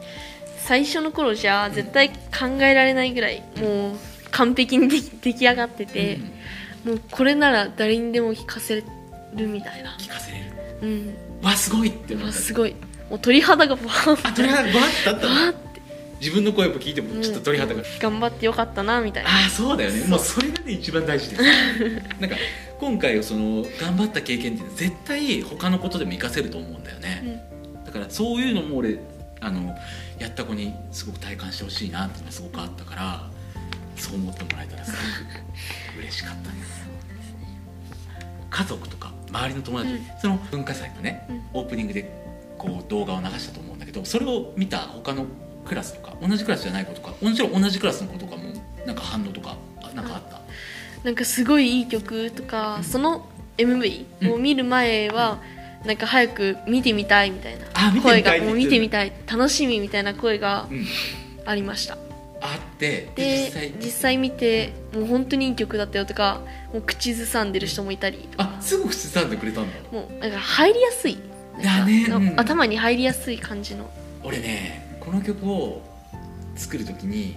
Speaker 6: 最初の頃じゃ絶対考えられないぐらいもう完璧にでき出来上がってて、もうこれなら誰にでも聴かせるみたいな。
Speaker 2: 聞かせれる。
Speaker 6: うん。
Speaker 2: わすごいって思った。
Speaker 6: わすごい。もう鳥肌がバーン
Speaker 2: あ鳥肌バーってあった自分の声も聞いてもちょっと鳥肌が、
Speaker 6: 頑張ってよかったなみたいな。
Speaker 2: ああそうだよね。もうそれがね一番大事です。*laughs* なんか今回その頑張った経験って絶対他のことでも活かせると思うんだよね、だからそういうのも俺あのやった子にすごく体感してほしいなっていうのがすごくあったからそう思ってもらえたらすごく嬉しかったです家族とか周りの友達、
Speaker 6: うん。
Speaker 2: その文化祭のね、オープニングでこう動画を流したと思うんだけどそれを見た他のクラスとか同じクラスじゃない子とかもちろん同じクラスの子とかもなんか反応とかあなんかあった、
Speaker 6: なんかすごいいい曲とか、
Speaker 2: うん。
Speaker 6: その MV を見る前は、なんか早く見てみたいみたいな声がもう見てみたい楽しみみたいな声が
Speaker 2: うん、
Speaker 6: ありました。
Speaker 2: あってで
Speaker 6: で
Speaker 2: 実際
Speaker 6: 見て。もう本当にいい曲だったよとかもう口ずさんでる人もいたり。
Speaker 2: あすぐ口ずさんでくれたんだ。
Speaker 6: もうなんか入りやすい。
Speaker 2: だね
Speaker 6: 頭に入りやすい感じの。
Speaker 2: 俺ねこの曲を作る時に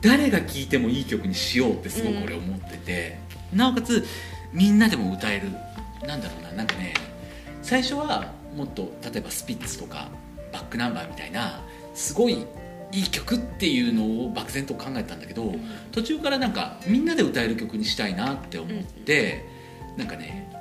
Speaker 2: 誰が聴いてもいい曲にしようってすごく俺思ってて、なおかつみんなでも歌える。なんだろうななんかね最初はもっと例えばスピッツとかバックナンバーみたいなすごいいい曲っていうのを漠然と考えたんだけど、途中からなんかみんなで歌える曲にしたいなって思って、なんかね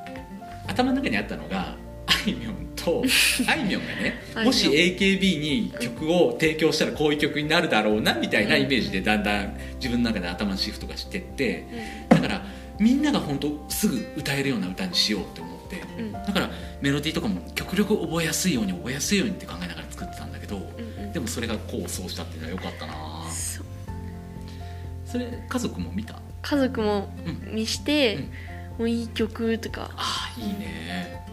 Speaker 2: 頭の中にあったのがあいみょんとあいみょんがねもし AKB に曲を提供したらこういう曲になるだろうなみたいなイメージでだんだん自分の中で頭のシフトがしてってだからみんなが本当すぐ歌えるような歌にしようって思って
Speaker 6: うん。
Speaker 2: だからメロディーとかも極力覚えやすいように覚えやすいようにって考えながら作ってたんだけど
Speaker 6: うんうん。
Speaker 2: でもそれが功を奏したっていうのはよかったな。
Speaker 6: そ
Speaker 2: れ家族も見た？
Speaker 6: 家族も
Speaker 2: うん。
Speaker 6: 見して、
Speaker 2: うん。
Speaker 6: もういい曲とか。
Speaker 2: ああいいね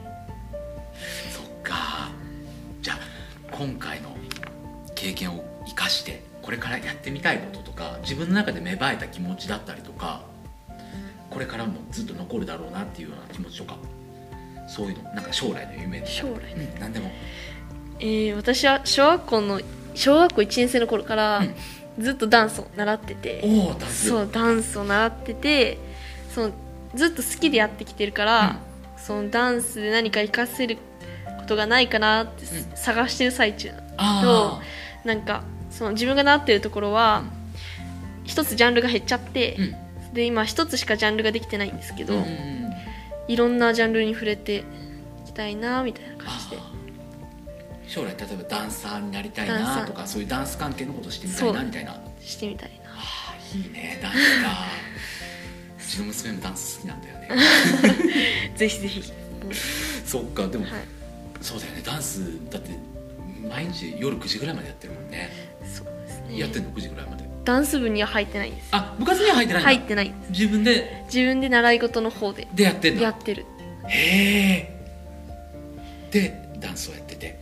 Speaker 2: 今回の経験を生かしてこれからやってみたいこととか自分の中で芽生えた気持ちだったりとかこれからもずっと残るだろうなっていうような気持ちとかそういうのなんか将来の夢
Speaker 6: 将来。
Speaker 2: うん何でも。
Speaker 6: えー私は小学校の小学校1年生の頃からずっとダンスを習ってて、
Speaker 2: おおダンス。
Speaker 6: そうダンスを習っててそのずっと好きでやってきてるから、そのダンスで何か活かせることがないかなって
Speaker 2: うん。
Speaker 6: 探してる最中。
Speaker 2: あ
Speaker 6: なんかその自分が習ってるところは一つジャンルが減っちゃって、
Speaker 2: うん。
Speaker 6: で今一つしかジャンルができてないんですけど、
Speaker 2: あうんうんうん。
Speaker 6: いろんなジャンルに触れていきたいなみたいな感じで。
Speaker 2: 将来例えばダンサーになりたいなとかそういうダンス関係のことしてみたいなみたいな。
Speaker 6: してみたいな。
Speaker 2: あーいいねダンスか *laughs* うちの娘もダンス好きなんだよね。*laughs*
Speaker 6: ぜひぜひ。
Speaker 2: そっかでも、
Speaker 6: はい
Speaker 2: そうだよね。ダンスだって毎日夜9時ぐらいまでやってるもんね。
Speaker 6: そうですね。
Speaker 2: やってんの？9時ぐらいまで。
Speaker 6: ダンス部には入ってないです。
Speaker 2: あ部活には入ってないんだ。
Speaker 6: 入ってないです。
Speaker 2: 自分で？
Speaker 6: 自分で習い事の方で
Speaker 2: でやってんだ
Speaker 6: やってる。
Speaker 2: へえ。でダンスをやってて。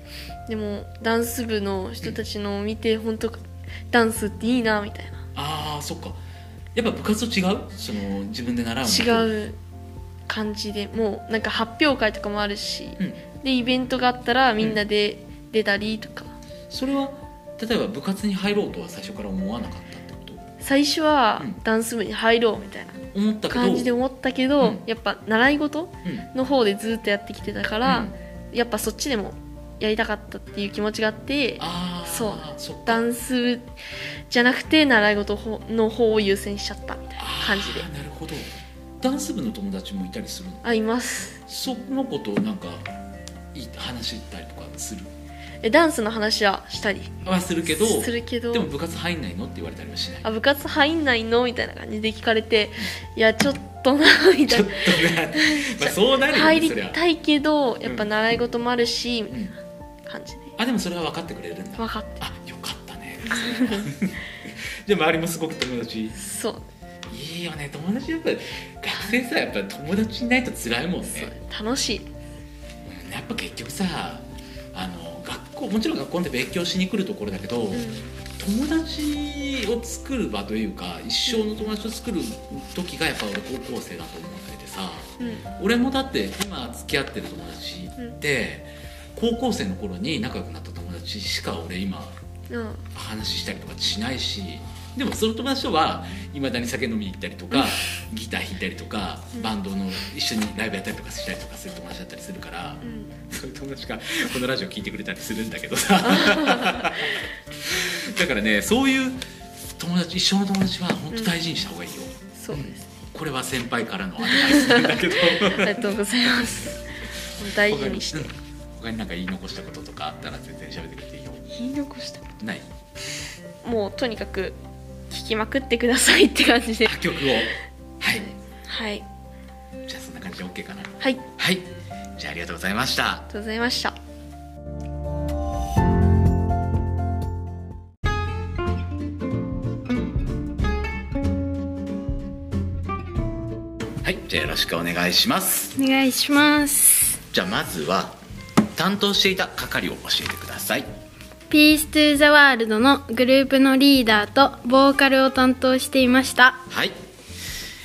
Speaker 6: でもダンス部の人たちのを見て本当ダンスっていいなみたいな。
Speaker 2: ああそっか。やっぱ部活と違う？その自分で習う
Speaker 6: 違う感じでもうなんか発表会とかもあるし、
Speaker 2: うん
Speaker 6: でイベントがあったらみんなで出たりとか、
Speaker 2: それは例えば部活に入ろうとは最初から思わなかったってこと？
Speaker 6: 最初は
Speaker 2: うん。
Speaker 6: ダンス部に入ろうみたいな
Speaker 2: 思ったけど
Speaker 6: 感じで思ったけど、
Speaker 2: うん。
Speaker 6: やっぱ習い事
Speaker 2: うん。
Speaker 6: の方でずっとやってきてたから、
Speaker 2: うん。
Speaker 6: やっぱそっちでもやりたかったっていう気持ちがあって
Speaker 2: ああ
Speaker 6: そう。
Speaker 2: そっか。
Speaker 6: ダンスじゃなくて習い事の方を優先しちゃったみたいな感じで。
Speaker 2: あーなるほど。ダンス部の友達もいたりするの？
Speaker 6: あいます。
Speaker 2: その子となんか話したりとかする？
Speaker 6: えダンスの話はしたり？
Speaker 2: はするけど
Speaker 6: するけど。
Speaker 2: でも部活入んないのって言われたりはしない。
Speaker 6: あ部活入んないのみたいな感じで聞かれていやちょっとなみた
Speaker 2: ちょっ
Speaker 6: いな。
Speaker 2: まあ *laughs* そうなるよ
Speaker 6: 入り
Speaker 2: ねそりゃ
Speaker 6: たいけどやっぱ習い事もあるし、みたい
Speaker 2: うん
Speaker 6: な感じで。
Speaker 2: あでもそれは分かってくれるんだ。
Speaker 6: 分かって
Speaker 2: あよかったね。*laughs* で周りもすごく友達？
Speaker 6: そう。
Speaker 2: いいよね友達やっぱ学生さやっぱ友達いないと辛いもんね。
Speaker 6: 楽しい。
Speaker 2: うんやっぱ結局さあの学校もちろん学校って勉強しに来るところだけど、
Speaker 6: うん。
Speaker 2: 友達を作る場というか一生の友達を作る時がやっぱ俺高校生だと思っててさ
Speaker 6: うん。
Speaker 2: 俺もだって今付き合ってる友達って、高校生の頃に仲良くなった友達しか俺今
Speaker 6: うん。
Speaker 2: 話したりとかしないしでもその友達とはいまだに酒飲みに行ったりとかギター弾いたりとかバンドの一緒にライブやったりとかしたりとかする友達だったりするから
Speaker 6: うん。
Speaker 2: そういう友達がこのラジオ聞いてくれたりするんだけどさ。*laughs* だからねそういう友達一生の友達は本当大事にした方がいいよ、
Speaker 6: そうです
Speaker 2: これは先輩からのアドバイスなんだけど。*laughs*
Speaker 6: ありがとうございます。大事にして。
Speaker 2: うん他になんか言い残したこととかあったら全然喋ってくれていいよ。
Speaker 6: 言い残した
Speaker 2: ない。
Speaker 6: もうとにかく聞きまくってくださいって感じで。
Speaker 2: あ曲を。はい。
Speaker 6: はい。
Speaker 2: じゃあそんな感じで OK かな。
Speaker 6: はい。あり
Speaker 2: はい。じゃあありがとうございました。
Speaker 6: がとうございました。
Speaker 2: はい。じゃあよろしくお願いします。
Speaker 8: お願いします。
Speaker 2: じゃあまずは担当していた係を教えてください
Speaker 8: ピーストゥザワールドのグループのリーダーとボーカルを担当していました。
Speaker 2: はい。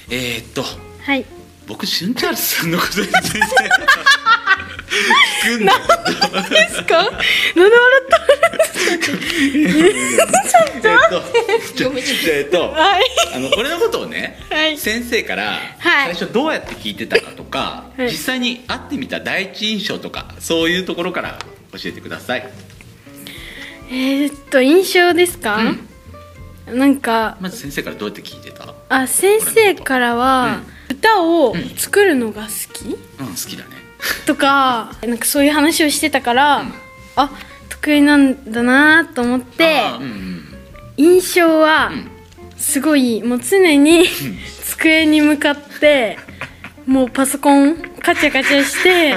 Speaker 2: えー、っと。
Speaker 8: はい。
Speaker 2: 僕シュンチャールさんのことについて。聞くんだ
Speaker 8: ですかなんで笑
Speaker 2: えっとちょえっと。
Speaker 8: はい。
Speaker 2: あの俺のことをね、
Speaker 8: はい。
Speaker 2: 先生から
Speaker 8: はい。
Speaker 2: 最初どうやって聞いてたかとか、
Speaker 8: はい。
Speaker 2: 実際に会ってみた第一印象とかそういうところから教えてください
Speaker 8: えー、っと印象ですか、なんか
Speaker 2: まず先生からどうやって聞いてた？
Speaker 8: あ先生からは、歌を作るのが好き、
Speaker 2: うん好きだね。
Speaker 8: とか *laughs* なんかそういう話をしてたから、あ得意なんだなと思って
Speaker 2: うんうん。
Speaker 8: 印象は
Speaker 2: ん。
Speaker 8: すごいもう常に机に向かってもうパソコンカチャカチャして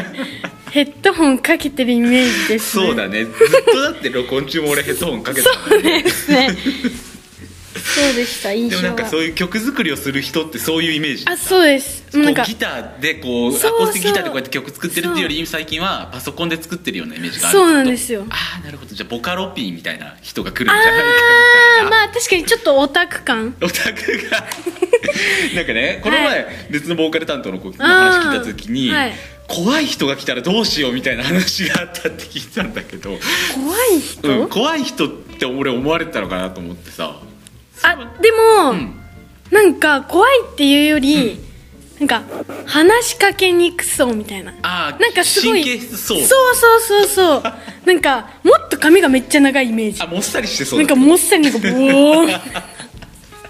Speaker 8: ヘッドホンかけてるイメージです、ね、
Speaker 2: そうだね。ずっとだって録音中も俺ヘッドホンかけてたもんね。
Speaker 8: ですね。そうでした。印象は
Speaker 2: でもなんかそういう曲作りをする人ってそういうイメージ
Speaker 8: あそうです。なんか。
Speaker 2: ギターでこう
Speaker 8: そうそう。
Speaker 2: アコースティックギターでこうやって曲作ってるっていうより最近はパソコンで作ってるようなイメージがある。
Speaker 8: そうなんですよ。
Speaker 2: ああなるほど。じゃあボカロ P みたいな人が来るんじゃないかみ
Speaker 8: あ
Speaker 2: たいな。
Speaker 8: ーまあ確かにちょっとオタク感。
Speaker 2: オタクが。*laughs* なんかねこの前、
Speaker 8: はい。
Speaker 2: 別のボーカル担当の子の話聞いた時に、
Speaker 8: はい
Speaker 2: 怖い人が来たらどうしようみたいな話があったって聞いたんだけど、
Speaker 8: 怖い人、
Speaker 2: うん、怖い人って俺思われてたのかなと思ってさ。
Speaker 8: あでも、
Speaker 2: ん。
Speaker 8: なんか怖いっていうより、なんか話しかけにくそうみたいな。
Speaker 2: ああ
Speaker 8: なんかすごい
Speaker 2: 神経質そう。
Speaker 8: そうそうそうそう。*laughs* なんかもっと髪がめっちゃ長いイメージ。
Speaker 2: あもっさりしてそう
Speaker 8: なん
Speaker 2: だ
Speaker 8: かもっさりなんかボーン *laughs*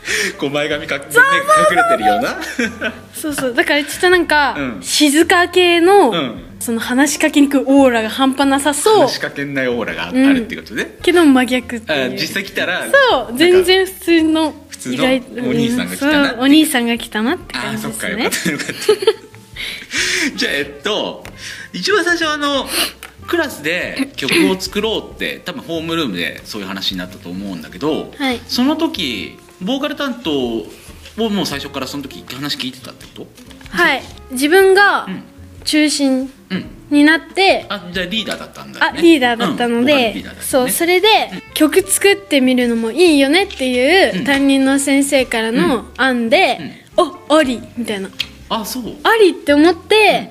Speaker 8: *laughs*
Speaker 2: こう前髪か、ね、隠れてるような。*laughs*
Speaker 8: そうそう。だからちょっとなんか、
Speaker 2: うん。
Speaker 8: 静か系の、
Speaker 2: うん。
Speaker 8: その話しかけにくいオーラが半端なさそう。
Speaker 2: 話しかけんないオーラがあ
Speaker 8: うん。
Speaker 2: るってことね、
Speaker 8: けど真逆って
Speaker 2: あ
Speaker 8: いう。
Speaker 2: 実際来たら
Speaker 8: そう。全然普通の
Speaker 2: 普通のお兄さんが来たな
Speaker 8: うお兄さんが来たなって
Speaker 2: あ
Speaker 8: 感じで
Speaker 2: あそっかよか
Speaker 8: すね
Speaker 2: ったよかった。じゃあえっと一番最初はあのクラスで曲を作ろうって多分ホームルームでそういう話になったと思うんだけど、
Speaker 8: はい。
Speaker 2: その時ボーカル担当をもう最初からその時話聞いてたってこと？
Speaker 8: はい。自分が
Speaker 2: ん。
Speaker 8: 中心
Speaker 2: うん
Speaker 8: になって
Speaker 2: あじゃあリーダーだったんだね。
Speaker 8: リーダーだったので、そうそれで曲作ってみるのもいいよねっていう、
Speaker 2: うん。
Speaker 8: 担任の先生からの案で、あありみたいな。
Speaker 2: あそう。
Speaker 8: ありって思って、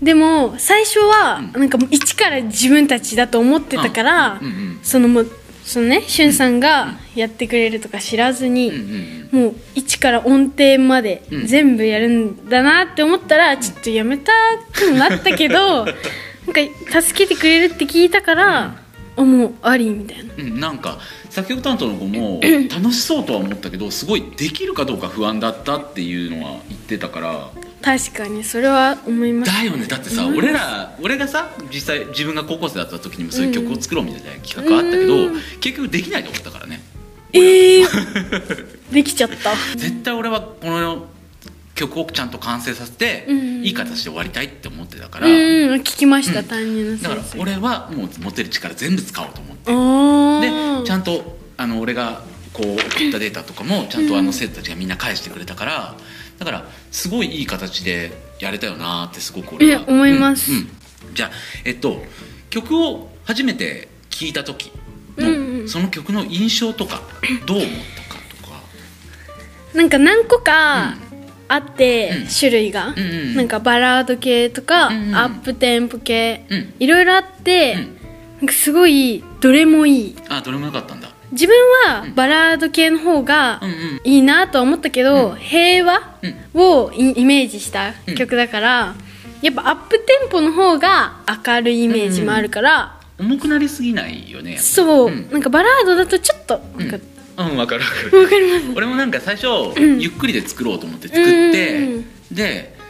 Speaker 8: でも最初はなんかもう一から自分たちだと思ってたから、
Speaker 2: うんうん
Speaker 8: そのもうそのねしゅんさんがやってくれるとか知らずに、
Speaker 2: うんうん
Speaker 8: もう一から音程まで
Speaker 2: うん。
Speaker 8: 全部やるんだなって思ったらちょっとやめたくもなったけど *laughs* なんか助けてくれるって聞いたから、あもうありみたいな。
Speaker 2: うん、なんか作曲担当の子も楽しそうとは思ったけどすごいできるかどうか不安だったっていうのは言ってたから。
Speaker 8: 確かにそれは思います。
Speaker 2: だよね。だってさ俺ら俺がさ実際自分が高校生だった時にもそういう曲を作ろうみたいな企画あったけど、
Speaker 8: うん。
Speaker 2: 結局できないと思ったからね
Speaker 8: ええー、できちゃった。*laughs*
Speaker 2: 絶対俺はこの曲をちゃんと完成させて、
Speaker 8: うん。
Speaker 2: いい形で終わりたいって思ってたから、
Speaker 8: うんうん聞きました、担任の先
Speaker 2: だから
Speaker 8: 生
Speaker 2: 俺はもう持てる力全部使おうと思って。
Speaker 8: あ
Speaker 2: でちゃんとあの俺がこう送ったデータとかもちゃんとあの生徒たちがみんな返してくれたからだからすごいいい形でやれたよなってすごく俺は。
Speaker 8: え思います。
Speaker 2: うん。うん。じゃあえっと曲を初めて聴いた時の、
Speaker 8: うんうん。
Speaker 2: その曲の印象とか *laughs* どう思ったかとか。
Speaker 8: なんか何個かあって、
Speaker 2: うん。
Speaker 8: 種類が、
Speaker 2: うんうん
Speaker 8: なんかバラード系とか、
Speaker 2: うんうん
Speaker 8: アップテンポ系、
Speaker 2: うん。
Speaker 8: いろいろあって、
Speaker 2: うん。
Speaker 8: なんかすごいどれもいい。
Speaker 2: あどれもよかったんだ。
Speaker 8: 自分はバラード系の方がいいなとは思ったけど、平和
Speaker 2: うん。
Speaker 8: をイイメージした曲だから、やっぱアップテンポの方が明るいイメージもあるから、
Speaker 2: 重くなりすぎないよね
Speaker 8: そう、
Speaker 2: うん。
Speaker 8: なんかバラードだとちょっとなんか、
Speaker 2: うん。わかるわかる。
Speaker 8: わかります。
Speaker 2: 俺もなんか最初、
Speaker 8: ん。
Speaker 2: ゆっくりで作ろうと思って作って、
Speaker 8: うんうん
Speaker 2: で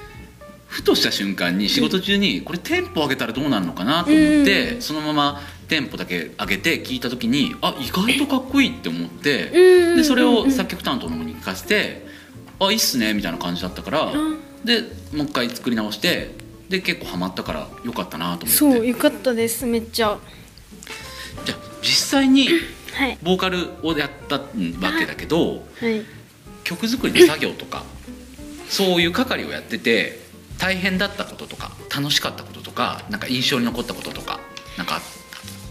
Speaker 2: ふとした瞬間に仕事中にこれテンポ上げたらどうなるのかなと思って、そのままテンポだけ上げて聞いた時にあ意外とかっこいいって思って、
Speaker 8: うん
Speaker 2: でそれを作曲担当の方に聞かせて「あいいっすね」みたいな感じだったから、でもう一回作り直してで結構ハマったからよかったなと思って。
Speaker 8: そうよかったですめっちゃ。
Speaker 2: じゃあ実際に *coughs*
Speaker 8: はい。
Speaker 2: ボーカルをやったわけだけど、
Speaker 8: はい。
Speaker 2: 曲作りの作業とかそういう係をやってて大変だったこととか楽しかったこととかなんか印象に残ったこととかなんか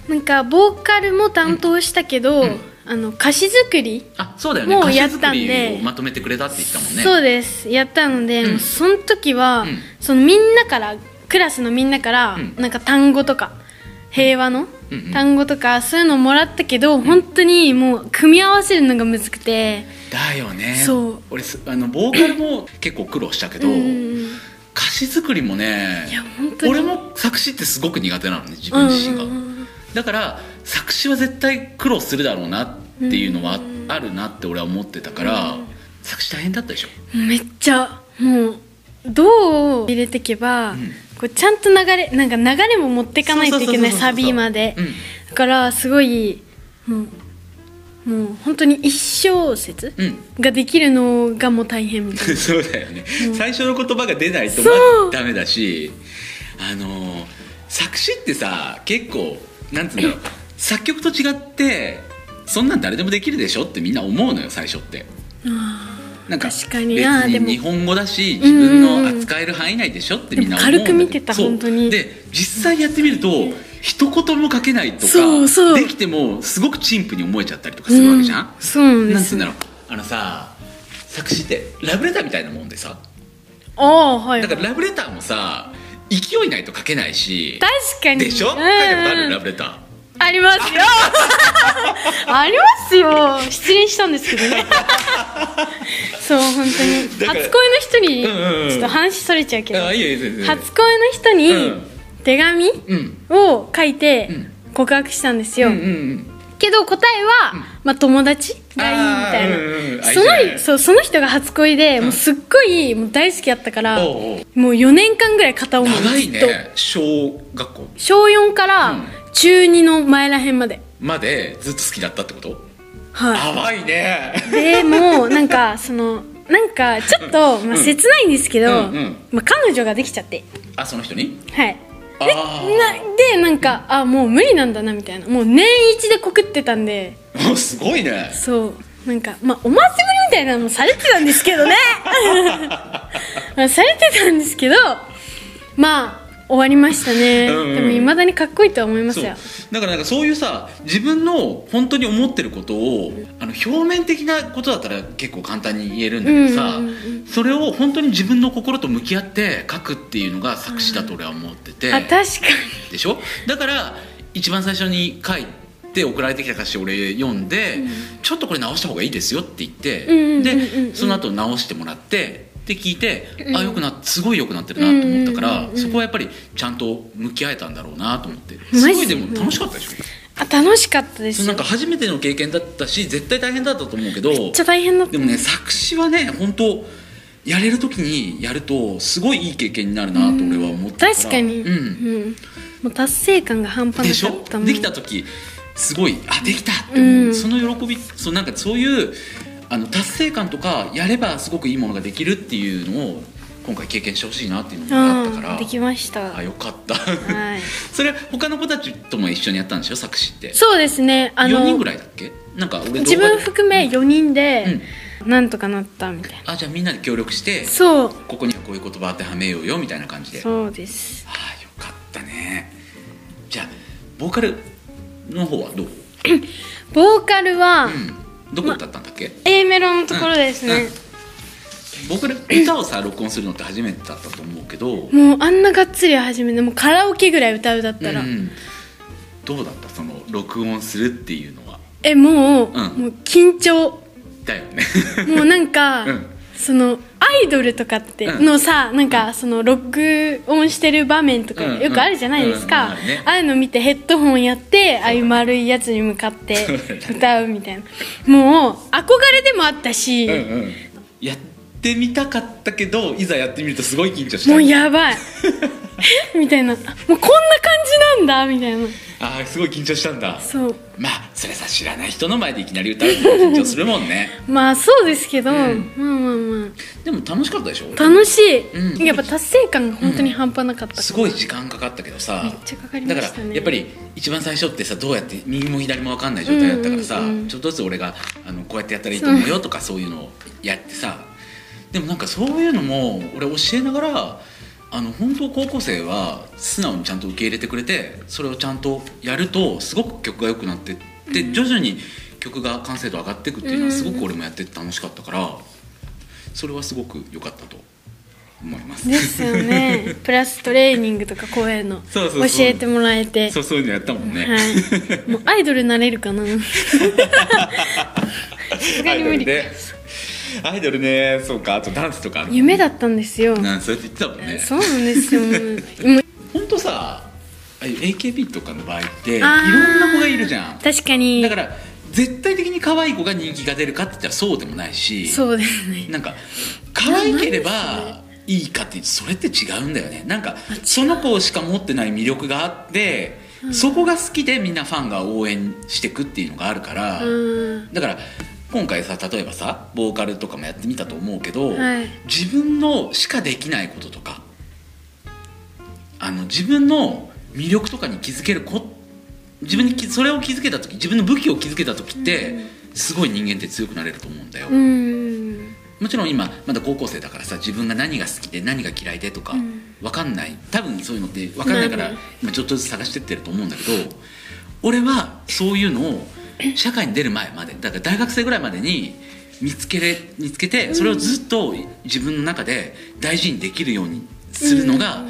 Speaker 8: なんかボーカルも担当したけど、
Speaker 2: うん
Speaker 8: あの歌詞作り、
Speaker 2: あそうだよね。
Speaker 8: もうやったんで。
Speaker 2: をまとめてくれたって言ったもんね。
Speaker 8: そうです。やったので、
Speaker 2: うん。
Speaker 8: その時は、
Speaker 2: うん。
Speaker 8: そのみんなからクラスのみんなから、
Speaker 2: うん。
Speaker 8: なんか単語とか平和の
Speaker 2: うんうん。
Speaker 8: 単語とかそういうのもらったけど、本当にもう組み合わせるのが難くて。
Speaker 2: だよね。
Speaker 8: そう。
Speaker 2: 俺すあのボーカルも結構苦労したけど、
Speaker 8: うん
Speaker 2: 歌詞作りもね
Speaker 8: いや本当に。
Speaker 2: 俺も作詞ってすごく苦手なのね自分自身が、
Speaker 8: うんうんうん。
Speaker 2: だから作詞は絶対苦労するだろうなっていうのはあるなって俺は思ってたから、作詞大変だったでしょ？
Speaker 8: めっちゃもうどう入れていけば、
Speaker 2: ん。
Speaker 8: こうちゃんと流れなんか流れも持っていかないといけないサビまで、
Speaker 2: うん。
Speaker 8: だからすごいもうもう本当に一小節
Speaker 2: うん。
Speaker 8: ができるのがもう大変みたいな。*laughs*
Speaker 2: そうだよね、最初の言葉が出ないとダメだしあの作詞ってさ結構なんつうんだろう作曲と違ってそんなん誰でもできるでしょってみんな思うのよ最初って。なんか
Speaker 8: 確か
Speaker 2: に日本語だし自分の扱える範囲内でしょってみんな思うん
Speaker 8: 軽く見てた本当に。
Speaker 2: で実際やってみると一言も書けないとかできてもすごく陳腐に思えちゃったりとかするわけじゃん、
Speaker 8: うんそうなん
Speaker 2: つうんだろう。あのさ作詞ってラブレターみたいなもんでさ。
Speaker 8: ああはい
Speaker 2: だからラブレターもさ勢いないと書けないし。
Speaker 8: 確かに
Speaker 2: でしょ？書い
Speaker 8: うん
Speaker 2: たことある？ラブレター
Speaker 8: ありますよ。*laughs* ありますよ。失恋したんですけどね。*laughs* そう本当に。初恋の人に、
Speaker 2: うんうんうん。
Speaker 8: ちょっと話それちゃうけど初恋の人に
Speaker 2: うん。
Speaker 8: 手紙
Speaker 2: うん。
Speaker 8: を書いて
Speaker 2: ん。
Speaker 8: 告白したんですよ、
Speaker 2: うんうんうん。
Speaker 8: けど答えは、まあ、友達？がいいみたいな、
Speaker 2: うんうんうん。
Speaker 8: そのそうその人が初恋で、もうすっごいもう大好きやったからもう4年間ぐらい片思いずっと。
Speaker 2: ね小学校。
Speaker 8: 小4から
Speaker 2: うん
Speaker 8: 中2の前らへんまで。
Speaker 2: までずっと好きだったってこと？
Speaker 8: はい。
Speaker 2: 淡いね。
Speaker 8: でもなんかそのなんかちょっと、まあ、切ないんですけど、
Speaker 2: うんうん。
Speaker 8: まあ、彼女ができちゃって。
Speaker 2: あその人に？
Speaker 8: はい。
Speaker 2: あ
Speaker 8: で
Speaker 2: ー
Speaker 8: なでなんかあもう無理なんだなみたいな。もう年一で告ってたんで。
Speaker 2: おすごいね。
Speaker 8: そう。なんかまあお祭りみたいなのもされてたんですけどね。*laughs* まあされてたんですけどまあ終わりましたね、
Speaker 2: うんうん。
Speaker 8: でもいまだにかっこいいとは思います
Speaker 2: そう。
Speaker 8: よ
Speaker 2: だからなんかそういうさ自分の本当に思ってることをあの表面的なことだったら結構簡単に言えるんだけどさ、
Speaker 8: うんうんうん
Speaker 2: それを本当に自分の心と向き合って書くっていうのが作詞だと俺は思ってて、
Speaker 8: あ確か
Speaker 2: でしょ？だから一番最初に書いて送られてきた歌詞を俺読んで、ちょっとこれ直した方がいいですよって言って、
Speaker 8: うんうんうんうん。
Speaker 2: でその後直してもらってで聞いて、あよくなすごい良くなってるなと思ったから、
Speaker 8: うんうんうんうん。
Speaker 2: そこはやっぱりちゃんと向き合えたんだろうなと思って。すごいでも楽しかったでしょ、
Speaker 8: にあ楽しかったです。
Speaker 2: なんか初めての経験だったし絶対大変だったと思うけど
Speaker 8: めっちゃ大変だった。
Speaker 2: でもね作詞はね本当やれる時にやるとすごいいい経験になるなと俺は思ってた
Speaker 8: 確かに、
Speaker 2: うん。
Speaker 8: うん。もう達成感が半端なかった
Speaker 2: できた時すごいあできたって思う、
Speaker 8: うん。
Speaker 2: その喜びそうなんかそういうあの達成感とかやればすごくいいものができるっていうのを今回経験してほしいなっていうのがあったから。
Speaker 8: あできました。
Speaker 2: あよかった。
Speaker 8: はい。*laughs*
Speaker 2: それは他の子たちとも一緒にやったんでしょ作詞って？
Speaker 8: そうですね。あ
Speaker 2: 4人
Speaker 8: の
Speaker 2: ぐらいだっけ？なんか俺
Speaker 8: 自分含め4人で、なんとかなったみたいな。
Speaker 2: あじゃあみんなで協力して
Speaker 8: そう。
Speaker 2: ここにはこういう言葉当てはめようよみたいな感じで。あ
Speaker 8: そうです。
Speaker 2: あよかったね。じゃあボーカルの方はどう、*coughs*
Speaker 8: ボーカルは、
Speaker 2: うん、どこだったんだっけ、
Speaker 8: A メロのところですね、
Speaker 2: ボーカル歌をさ録音するのって初めてだったと思うけど、
Speaker 8: もうあんながっつり始めてもうカラオケぐらい歌うだったら、
Speaker 2: うん。どうだった？その録音するっていうのは。
Speaker 8: えもう、
Speaker 2: うん。
Speaker 8: もう緊張。
Speaker 2: だよね。
Speaker 8: もうなんか、
Speaker 2: うん
Speaker 8: そのアイドルとかって
Speaker 2: うん。
Speaker 8: のさ、なんかその録音してる場面とか
Speaker 2: うん。
Speaker 8: よくあるじゃないです
Speaker 2: うん。うん。
Speaker 8: か、
Speaker 2: あ
Speaker 8: あいうの見てヘッドホンやってああいう丸いやつに向かって歌うみたいなもう憧れでもあったし、
Speaker 2: うん。うん。やってみたかったけどいざやってみるとすごい緊張した
Speaker 8: もうやばい。え *laughs* みたいな。もうこんな感じなんだみたいな。
Speaker 2: ああすごい緊張したんだ。
Speaker 8: そう。
Speaker 2: まあそれさ知らない人の前でいきなり歌うって緊張するもんね。
Speaker 8: まあそうですけど、
Speaker 2: ん。
Speaker 8: まあまあま
Speaker 2: でも楽しかったでしょ？
Speaker 8: あ楽しい、
Speaker 2: うん。
Speaker 8: やっぱ達成感が本当に半端なかったから、
Speaker 2: すごい時間かかったけどさ。
Speaker 8: めっちゃかかりま
Speaker 2: だ
Speaker 8: したね。
Speaker 2: からやっぱり一番最初ってさどうやって右も左も分かんない状態だったからさ、
Speaker 8: うんうんうん。
Speaker 2: ちょっとずつ俺があのこうやってやったらいいと思うよとかそういうのをやってさでもなんかそういうのも俺教えながらあの本当高校生は素直にちゃんと受け入れてくれてそれをちゃんとやるとすごく曲が良くなってって徐々に曲が完成度上がっていくっていうのはすごく俺もやってて楽しかったからそれはすごく良かったと思います。
Speaker 8: ですよね。*laughs* プラストレーニングとかこういうの。教えてもらえて。
Speaker 2: そうそういうのやったもんね。
Speaker 8: はい。もうアイドルになれるかな。*laughs* さすがに無理
Speaker 2: アイドルね。そうか。あとダンスとかある
Speaker 8: 夢だったんですよ。
Speaker 2: なんそうやって言ってたもんね。
Speaker 8: そうなんですよ。
Speaker 2: 本当さ AKB とかの場合っていろんな子がいるじゃん。
Speaker 8: 確かに。
Speaker 2: だから絶対的に可愛い子が人気が出るかって言ったらそうでもないし
Speaker 8: そうですね。
Speaker 2: なんか可愛ければいいかってそれって違うんだよね。なんかその子しか持ってない魅力があって、そこが好きでみんなファンが応援してくっていうのがあるから、
Speaker 8: うん。
Speaker 2: だから今回さ例えばさボーカルとかもやってみたと思うけど、
Speaker 8: はい。
Speaker 2: 自分のしかできないこととかあの自分の魅力とかに気づける子自分にきそれを気づけた時自分の武器を気づけた時って、すごい人間って強くなれると思うんだよ、
Speaker 8: うん
Speaker 2: もちろん今まだ高校生だからさ自分が何が好きで何が嫌いでとか分かんない。多分そういうのって分かんないから今ちょっとずつ探してってると思うんだけど俺はそういうのを社会に出る前までだから大学生ぐらいまでに見つけれ見つけてそれをずっと自分の中で大事にできるようにするのが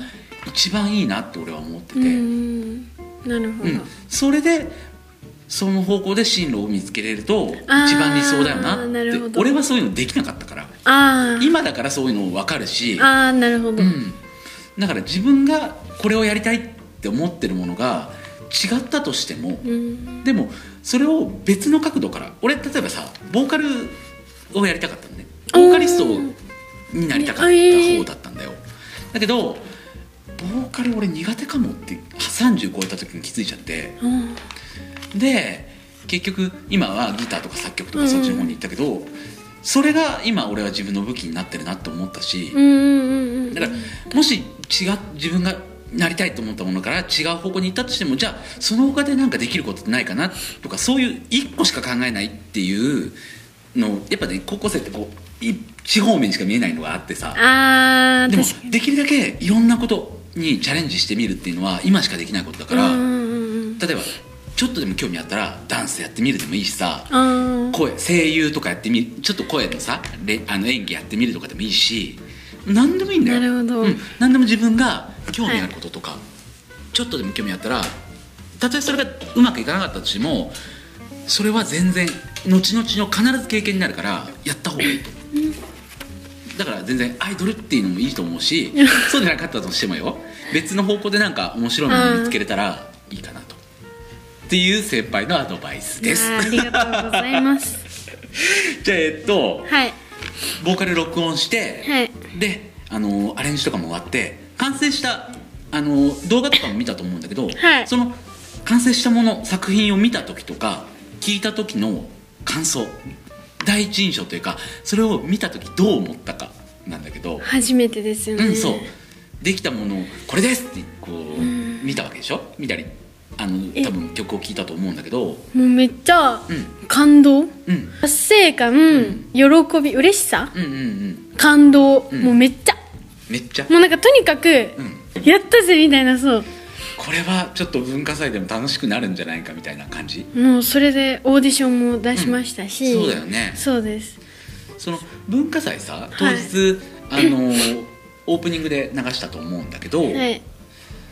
Speaker 2: 一番いいなって俺は思ってて。
Speaker 8: うん。なるほど、
Speaker 2: うん、それでその方向で進路を見つけれると一番理想だよなって。俺はそういうのできなかったから。今だからそういうの分かるし、
Speaker 8: あーなるほど、
Speaker 2: うん、だから自分がこれをやりたいって思ってるものが違ったとしても、
Speaker 8: うん。
Speaker 2: でもそれを別の角度から俺例えばさボーカルをやりたかったのね。ボーカリストになりたかった方だったんだよ。だけどボーカル俺苦手かもって30超えた時に気づいちゃって。
Speaker 8: うん。
Speaker 2: で結局今はギターとか作曲とかそっちの方に行ったけど、それが今俺は自分の武器になってるなと思ったし、
Speaker 8: うんうんうん。
Speaker 2: だからもし違う自分がなりたいと思ったものから違う方向に行ったとしてもじゃあその他で何かできることってないかなとかそういう一個しか考えないっていうのやっぱね高校生ってこう一方面しか見えないのがあってさ。でもできるだけいろんなことにチャレンジしてみるっていうのは今しかできないことだから、例えばちょっとでも興味あったらダンスやってみるでもいいしさ声声優とかやってみるちょっと声のされあの演技やってみるとかでもいいし何でもいいんだよ。
Speaker 8: なるほど。
Speaker 2: うん、何でも自分が興味あることとか、ちょっとでも興味あったらたとえそれがうまくいかなかったとしてもそれは全然後々の必ず経験になるからやった方がいい。と、だから全然アイドルっていうのもいいと思うしそうでなかったとしてもよ。別の方向でなんか面白いもの見つけれたらいいかなと。っていう先輩のアドバイスです。
Speaker 8: ありがとうございます。*laughs*
Speaker 2: じゃあえっと
Speaker 8: はい
Speaker 2: ボーカル録音して、
Speaker 8: はい。
Speaker 2: であのアレンジとかも終わって完成したあの動画とかも見たと思うんだけど、
Speaker 8: はい。
Speaker 2: その完成したもの作品を見た時とか聞いた時の感想第一印象というかそれを見た時どう思ったかなんだけど、
Speaker 8: 初めてですよね、
Speaker 2: うんそう。できたものをこれですってこう見たわけでしょ？見たりあの
Speaker 8: え。
Speaker 2: 多分曲を聴いたと思うんだけど。
Speaker 8: もうめっちゃ
Speaker 2: うん。
Speaker 8: 感動。
Speaker 2: うん。
Speaker 8: 達成感、喜び嬉しさ。
Speaker 2: うんうんうん。
Speaker 8: 感動、
Speaker 2: ん。
Speaker 8: もうめっちゃ。
Speaker 2: めっちゃ。
Speaker 8: もうなんかとにかく、
Speaker 2: うん。
Speaker 8: やったぜみたいなそう。
Speaker 2: これはちょっと文化祭でも楽しくなるんじゃないかみたいな感じ？
Speaker 8: もうそれでオーディションも出しましたし、
Speaker 2: そうだよね。
Speaker 8: そうです。
Speaker 2: その文化祭さ当日、あの *laughs* オープニングで流したと思うんだけど、
Speaker 8: はい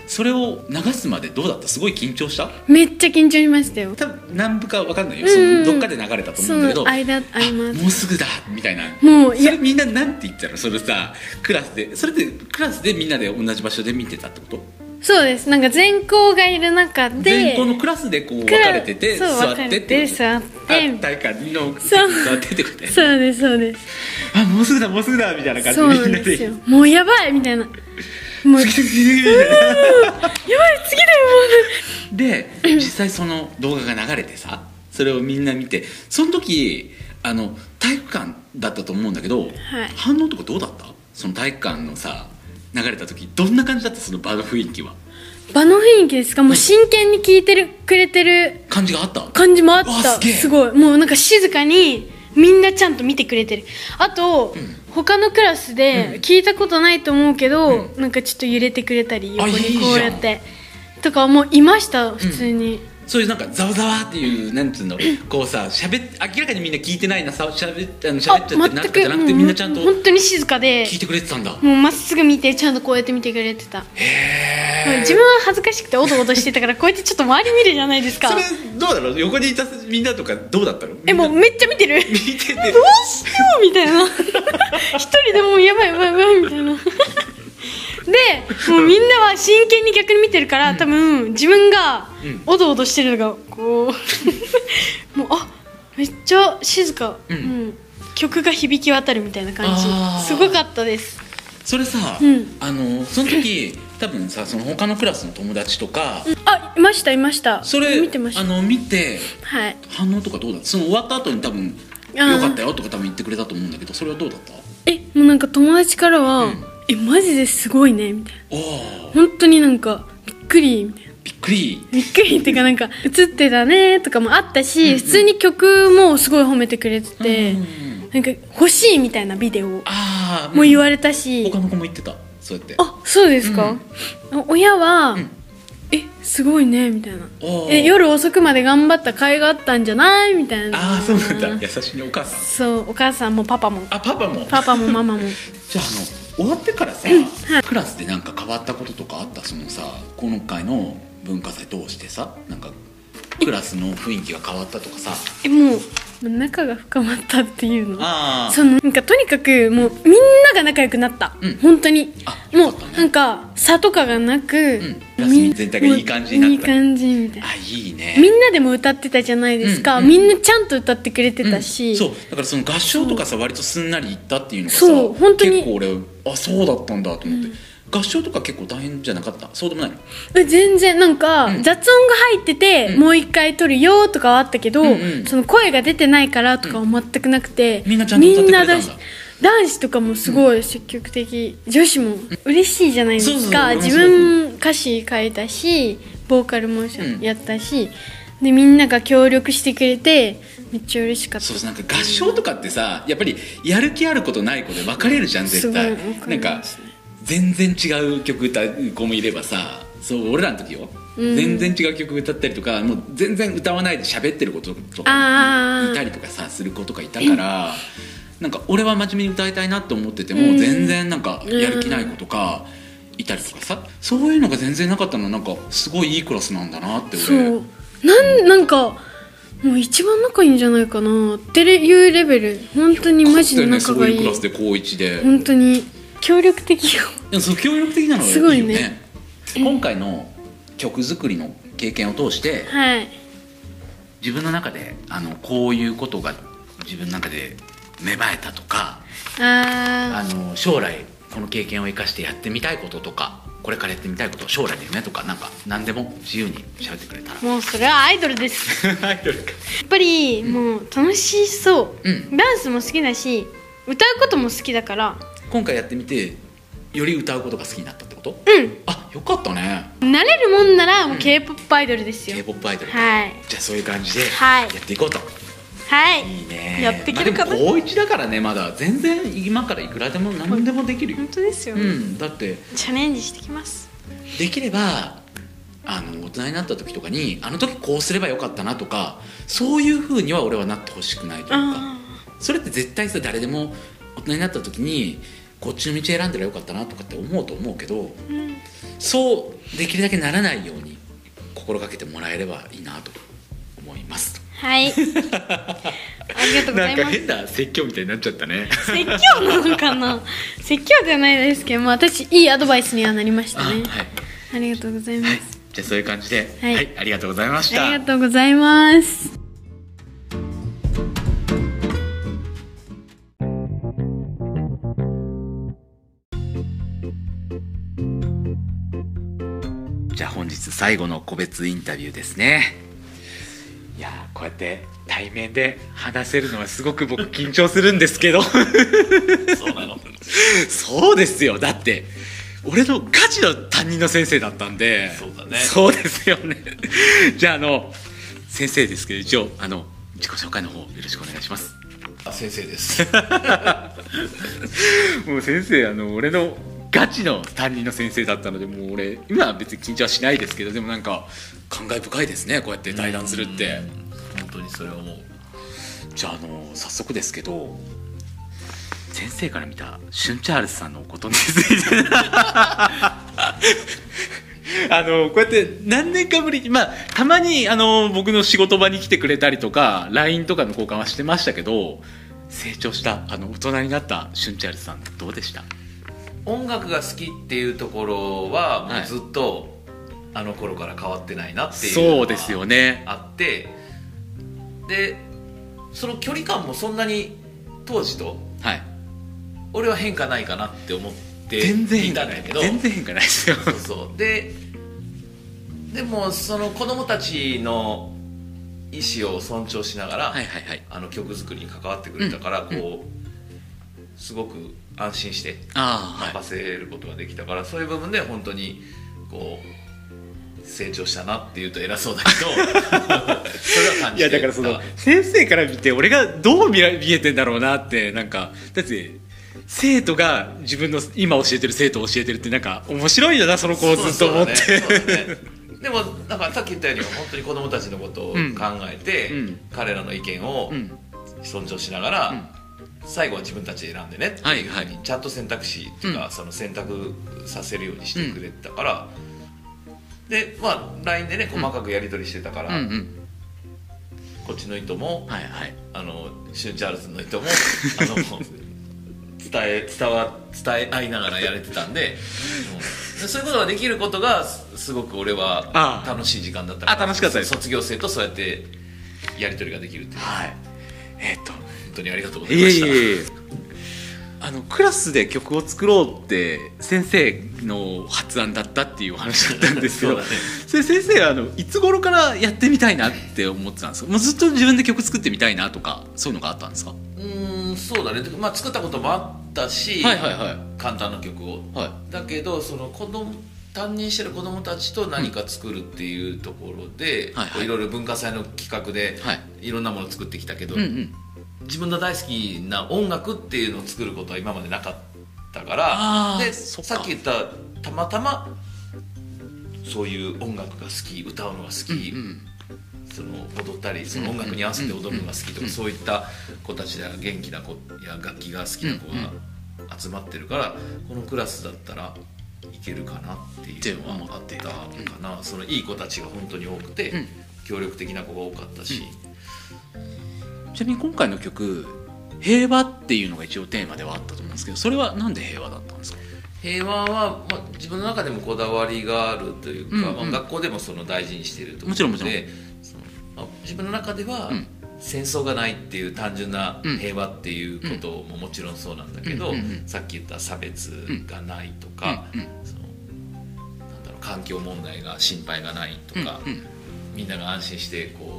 Speaker 2: それを流すまでどうだった？すごい緊張した？
Speaker 8: めっちゃ緊張しましたよ。
Speaker 2: 多分何部か分かんないよ、
Speaker 8: うん。うん
Speaker 2: そのどっかで流れたと思
Speaker 8: そ
Speaker 2: うんだけど
Speaker 8: の間あります
Speaker 2: もうすぐだみたいな。
Speaker 8: もう
Speaker 2: それみんななんて言ったの？それさクラスで。それでクラスでみんなで同じ場所で見てたってこと？
Speaker 8: そうです。なんか全校がいる中で
Speaker 2: 全校のクラスでこう分かれてて座ってって
Speaker 8: 座って。
Speaker 2: あ体育館の座ってってことね。
Speaker 8: そうですそうです。
Speaker 2: あもうすぐだもうすぐだみたいな感じでみんなで。
Speaker 8: んですよもうやばいみたいなもうやばい
Speaker 2: 次。々々みたいな
Speaker 8: 次だよ
Speaker 2: で実際その動画が流れてさそれをみんな見てその時あの体育館だったと思うんだけど、
Speaker 8: はい。
Speaker 2: 反応とかどうだった？その体育館のさ流れた時どんな感じだった？その場の雰囲気は。
Speaker 8: もう場の雰囲気ですか？もう真剣に聞いてるくれてる
Speaker 2: 感じがあった？
Speaker 8: 感じもあった。
Speaker 2: す
Speaker 8: ごい。もうなんか静かにみんなちゃんと見てくれてる。あと、他のクラスで聞いたことないと思うけど、なんかちょっと揺れてくれたり横にこうやって。とかもういました普通に、
Speaker 2: そういうなんかざわざわっていうなんつうの？こうさしゃべ明らかにみんな聞いてないなさしゃべあのしゃべっちゃってなんとかじゃなくてみんなちゃんと
Speaker 8: 本当に静かで。
Speaker 2: 聞いてくれてたんだ。
Speaker 8: もうまっすぐ見てちゃんとこうやって見てくれてた。
Speaker 2: へえ
Speaker 8: 自分は恥ずかしくておどおどしてたからこうやってちょっと周り見るじゃないですか。
Speaker 2: それどうだろう？横にいたみんなとかどうだったの？
Speaker 8: えもうめっちゃ見てる。
Speaker 2: 見てて。
Speaker 8: どうしようみたいな。一人でもうやばいやばいやばいみたいなでもうみんなは真剣に逆に見てるから、多分自分が
Speaker 2: うん。
Speaker 8: おどおどしてるのがこう *laughs* もうあめっちゃ静か、
Speaker 2: うん。
Speaker 8: うん。曲が響き渡るみたいな感
Speaker 2: あー。
Speaker 8: じすごかったです。
Speaker 2: それさ、
Speaker 8: うん。
Speaker 2: あのその時多分さその他のクラスの友達とか、
Speaker 8: あいましたいました。
Speaker 2: それ
Speaker 8: 見てました。
Speaker 2: あの見て
Speaker 8: はい。
Speaker 2: 反応とかどうだった？その終わった後に多分
Speaker 8: あー。
Speaker 2: よかったよとか多分言ってくれたと思うんだけどそれはどうだった？
Speaker 8: えもうなんか友達からは、
Speaker 2: うん
Speaker 8: えマジですごいねみたいな。本当になんかびっくりみたいな。
Speaker 2: びっくり。
Speaker 8: びっくりっていうか *laughs* なんか映ってたねとかもあったし、普通に曲もすごい褒めてくれてて、
Speaker 2: うん
Speaker 8: なんか欲しいみたいなビデオも言われたし、
Speaker 2: 他の子も言ってた？そうやって。
Speaker 8: あそうですか、あ親は、
Speaker 2: ん。
Speaker 8: えすごいねみたいな。え夜遅くまで頑張った甲斐があったんじゃない？みたいな。
Speaker 2: ああそうなんだ。優しいねお母さん。
Speaker 8: そうお母さんもパパも。
Speaker 2: あパパも。
Speaker 8: パパもママも。*laughs*
Speaker 2: じゃああの終わってからさ、クラスでなんか変わったこととかあった？そのさ今回の文化祭通してさなんかクラスの雰囲気が変わったとかさ。
Speaker 8: えもう仲が深まったっていうの？
Speaker 2: あ
Speaker 8: そのなんかとにかくもうみんなが仲良くなった、
Speaker 2: うん。
Speaker 8: 本当に。
Speaker 2: あ
Speaker 8: もうなんか差とかがなく、
Speaker 2: ん。クラスみ全体がいい感じになった。
Speaker 8: いい感じみたいな。
Speaker 2: あいいね。
Speaker 8: みんなでも歌ってたじゃないですか、
Speaker 2: うん
Speaker 8: みんなちゃんと歌ってくれてたし、
Speaker 2: そう。だからその合唱とかさ割とすんなりいったっていうのがさ
Speaker 8: そう。本当に。
Speaker 2: 結構俺あそうだったんだと思って、合唱とか結構大変じゃなかった？そうでもない
Speaker 8: え全然なんか、
Speaker 2: うん。
Speaker 8: 雑音が入ってて、もう一回撮るよとかはあったけど、
Speaker 2: うんうん。
Speaker 8: その声が出てないからとかは全くなくて、
Speaker 2: みんなちゃんと歌ってくれたんだ。
Speaker 8: みんなだし男子とかもすごい積極的、女子も嬉しいじゃないですか。自分歌詞書いたしボーカルも
Speaker 2: うん。
Speaker 8: やったし、でみんなが協力してくれてめっちゃ嬉しかった。
Speaker 2: そうなんか合唱とかってさやっぱりやる気あることない子で分かれるじゃん絶対。
Speaker 8: すごい分か
Speaker 2: なんか全然違う曲歌う子もいればさそう俺らの時よ、
Speaker 8: うん。
Speaker 2: 全然違う曲歌ったりとかもう全然歌わないで喋ってることとか
Speaker 8: あ
Speaker 2: いたりとかさする子とかいたからなんか俺は真面目に歌いたいなと思ってても、
Speaker 8: うん。
Speaker 2: 全然なんかやる気ない子とかいたりとかさ。そういうのが全然なかったのなんかすごいいいクラスなんだなって
Speaker 8: あ
Speaker 2: 俺。
Speaker 8: そう。なんなんかもう一番仲いいんじゃないかな。っていうレベル。本当にマジで仲がいい。
Speaker 2: そういうクラスで高一で、
Speaker 8: 本当に協力的よ。
Speaker 2: でもそう協力的なのが
Speaker 8: すごい
Speaker 2: よね。
Speaker 8: ね
Speaker 2: 今回の曲作りの経験を通して
Speaker 8: はい。
Speaker 2: 自分の中であのこういうことが自分の中で芽生えたとかあ
Speaker 8: あ
Speaker 2: の将来この経験を生かしてやってみたいこととかこれからやってみたいこと将来の夢とかなんか何でも自由に喋ってくれたら。
Speaker 8: あもうそれはアイドルです。や *laughs*
Speaker 2: アイドルか。
Speaker 8: っぱりもう楽しそう、
Speaker 2: うん
Speaker 8: ダンスも好きだし歌うことも好きだから。
Speaker 2: 今回やってみてより歌うことが好きになったってこと？
Speaker 8: うん。
Speaker 2: あよかったね。
Speaker 8: 慣れるもんならもう k p o p アイドルですよ、
Speaker 2: k p o p アイドルか。
Speaker 8: はい。
Speaker 2: じゃあそういう感じでや
Speaker 8: はい。
Speaker 2: っていこうと、
Speaker 8: はい
Speaker 2: い。いね。
Speaker 8: やっていけるかな？
Speaker 2: まあでも高一だからねまだ全然今からいくらでも何でもできるよ。
Speaker 8: 本当ですよ、
Speaker 2: うん。だって
Speaker 8: チャレンジしてきます。
Speaker 2: できればあの大人になった時とかにあの時こうすればよかったなとかそういうふうには俺はなってほしくないというか。
Speaker 8: あ
Speaker 2: それって絶対さ誰でも大人になった時にこっちの道選んでりゃよかったなとかって思うと思うけど
Speaker 8: あうん。
Speaker 2: そうできるだけならないように心がけてもらえればいいなと思います
Speaker 8: はい。ありがとうございます。
Speaker 2: な説教みたいになっちゃったね。
Speaker 8: 説教なのかな？説教じゃないですけど、まあ、私いいアドバイスにはなりましたね。
Speaker 2: あはい。
Speaker 8: ありがとうございます、
Speaker 2: はい。じゃあそういう感じで
Speaker 8: はい。
Speaker 2: はい、ありがとうございました。
Speaker 8: ありがとうございます。
Speaker 2: じゃあ本日最後の個別インタビューですねいやーこうやって対面で話せるのはすごく僕緊張するんですけど。
Speaker 1: そうなの。
Speaker 2: そうですよ。だって俺のガチの担任の先生だったんで。
Speaker 1: そうだね。
Speaker 2: そうですよね。じゃああの先生ですけど一応あの自己紹介の方よろしくお願いします。
Speaker 1: あ先生です。*laughs*
Speaker 2: もう先生あの俺のガチの担任の先生だったのでもう俺今は別に緊張はしないですけどでもなんか感慨深いですねこうやって対談するって。
Speaker 1: 本当にそれは思う。
Speaker 2: じゃああの早速ですけど先生から見たシュンチャールズさんのことについて。*laughs* あのこうやって何年かぶりにまあたまにあの僕の仕事場に来てくれたりとか LINE とかの交換はしてましたけど成長したあの大人になったシュンチャールズさんどうでした？
Speaker 1: 音楽が好きっていうところはも
Speaker 2: はい。う
Speaker 1: ずっとあの頃から変わってないなっていう
Speaker 2: そうですよね。
Speaker 1: あってでその距離感もそんなに当時と
Speaker 2: はい。
Speaker 1: 俺は変化ないかなって思って
Speaker 2: 全然
Speaker 1: い
Speaker 2: 変化ない。
Speaker 1: けど
Speaker 2: 全然変化ないですよ。
Speaker 1: そうそう。ででもその子供たちの意思を尊重しながら、
Speaker 2: はいはいはい。
Speaker 1: あの曲作りに関わってくれたから、こうすごく安心して任せることができたから、そういう部分で本当にこう成長したなっていうと偉そうだけど *laughs* それは感
Speaker 2: い
Speaker 1: じて
Speaker 2: やだからその先生から見て俺がどう見ら見えてんだろうなってなんかだって生徒が自分の今教えてる生徒を教えてるってなんか面白いよなその子をずっと思って。
Speaker 1: でもなんかさっき言ったように本当に子供たちのことを考えて、
Speaker 2: うん。
Speaker 1: 彼らの意見を
Speaker 2: うん。
Speaker 1: 尊重しながら、最後は自分たちで選んでねっていうふう
Speaker 2: はい。
Speaker 1: にちゃんと選択肢っていうか、
Speaker 2: うん。
Speaker 1: その選択させるようにしてくれたから、でまあ LINE でね細かくやり取りしてたから、こっちの意図も、
Speaker 2: はいはい。
Speaker 1: あのシュンチャールズの意図もあの伝え伝わ伝え合いながらやれてたんで、うん。でそういうことができることがすすごく俺は楽しい時間だったから
Speaker 2: あ楽しかったです。
Speaker 1: 卒業生とそうやってやり取りができるっていう。
Speaker 2: はい。えっ、と
Speaker 1: 本当にありがとうござい
Speaker 2: いえ
Speaker 1: ました。
Speaker 2: いえいえあのクラスで曲を作ろうって先生の発案だったっていうお話だったんですけど *laughs*
Speaker 1: そ
Speaker 2: れ先生はあのいつ頃からやってみたいなって思ってたんですか？もうずっと自分で曲作ってみたいなとかそういうのがあったんですか？
Speaker 1: うーんそうだね、まあ、作ったこともあったし、
Speaker 2: はいはいはい。
Speaker 1: 簡単な曲を。
Speaker 2: はい。
Speaker 1: だけどその子供担任してる子供たちと何か作るっていうところで、
Speaker 2: はいはい。
Speaker 1: こういろいろ文化祭の企画で、
Speaker 2: はい。
Speaker 1: いろんなものを作ってきたけど、
Speaker 2: うんうん
Speaker 1: 自分の大好きな音楽っていうのを作ることは今までなかったからでさっき言ったたまたまそういう音楽が好き歌うのが好き、
Speaker 2: うん
Speaker 1: その踊ったりその音楽に合わせて踊るのが好きとか、そういった子たちや元気な子や楽器が好きな子が集まってるから、このクラスだったらいけるかなっていうのはあったのかな、そのいい子たちが本当に多くて、
Speaker 2: うん。
Speaker 1: 協力的な子が多かったし、
Speaker 2: ちなみに今回の曲「平和」っていうのが一応テーマではあったと思うんですけどそれはなんで平和だったんですか？
Speaker 1: 平和は、まあ、自分の中でもこだわりがあるというか、
Speaker 2: うんうん。
Speaker 1: まあ、学校でもその大事にしているところで
Speaker 2: もちろんもちろん。
Speaker 1: そのまあ、自分の中では、
Speaker 2: うん。
Speaker 1: 戦争がないっていう単純な
Speaker 2: うん。
Speaker 1: 平和っていうことももちろんそうなんだけど、さっき言った差別がないとか、なんだろう環境問題が心配がないとか、みんなが安心してこう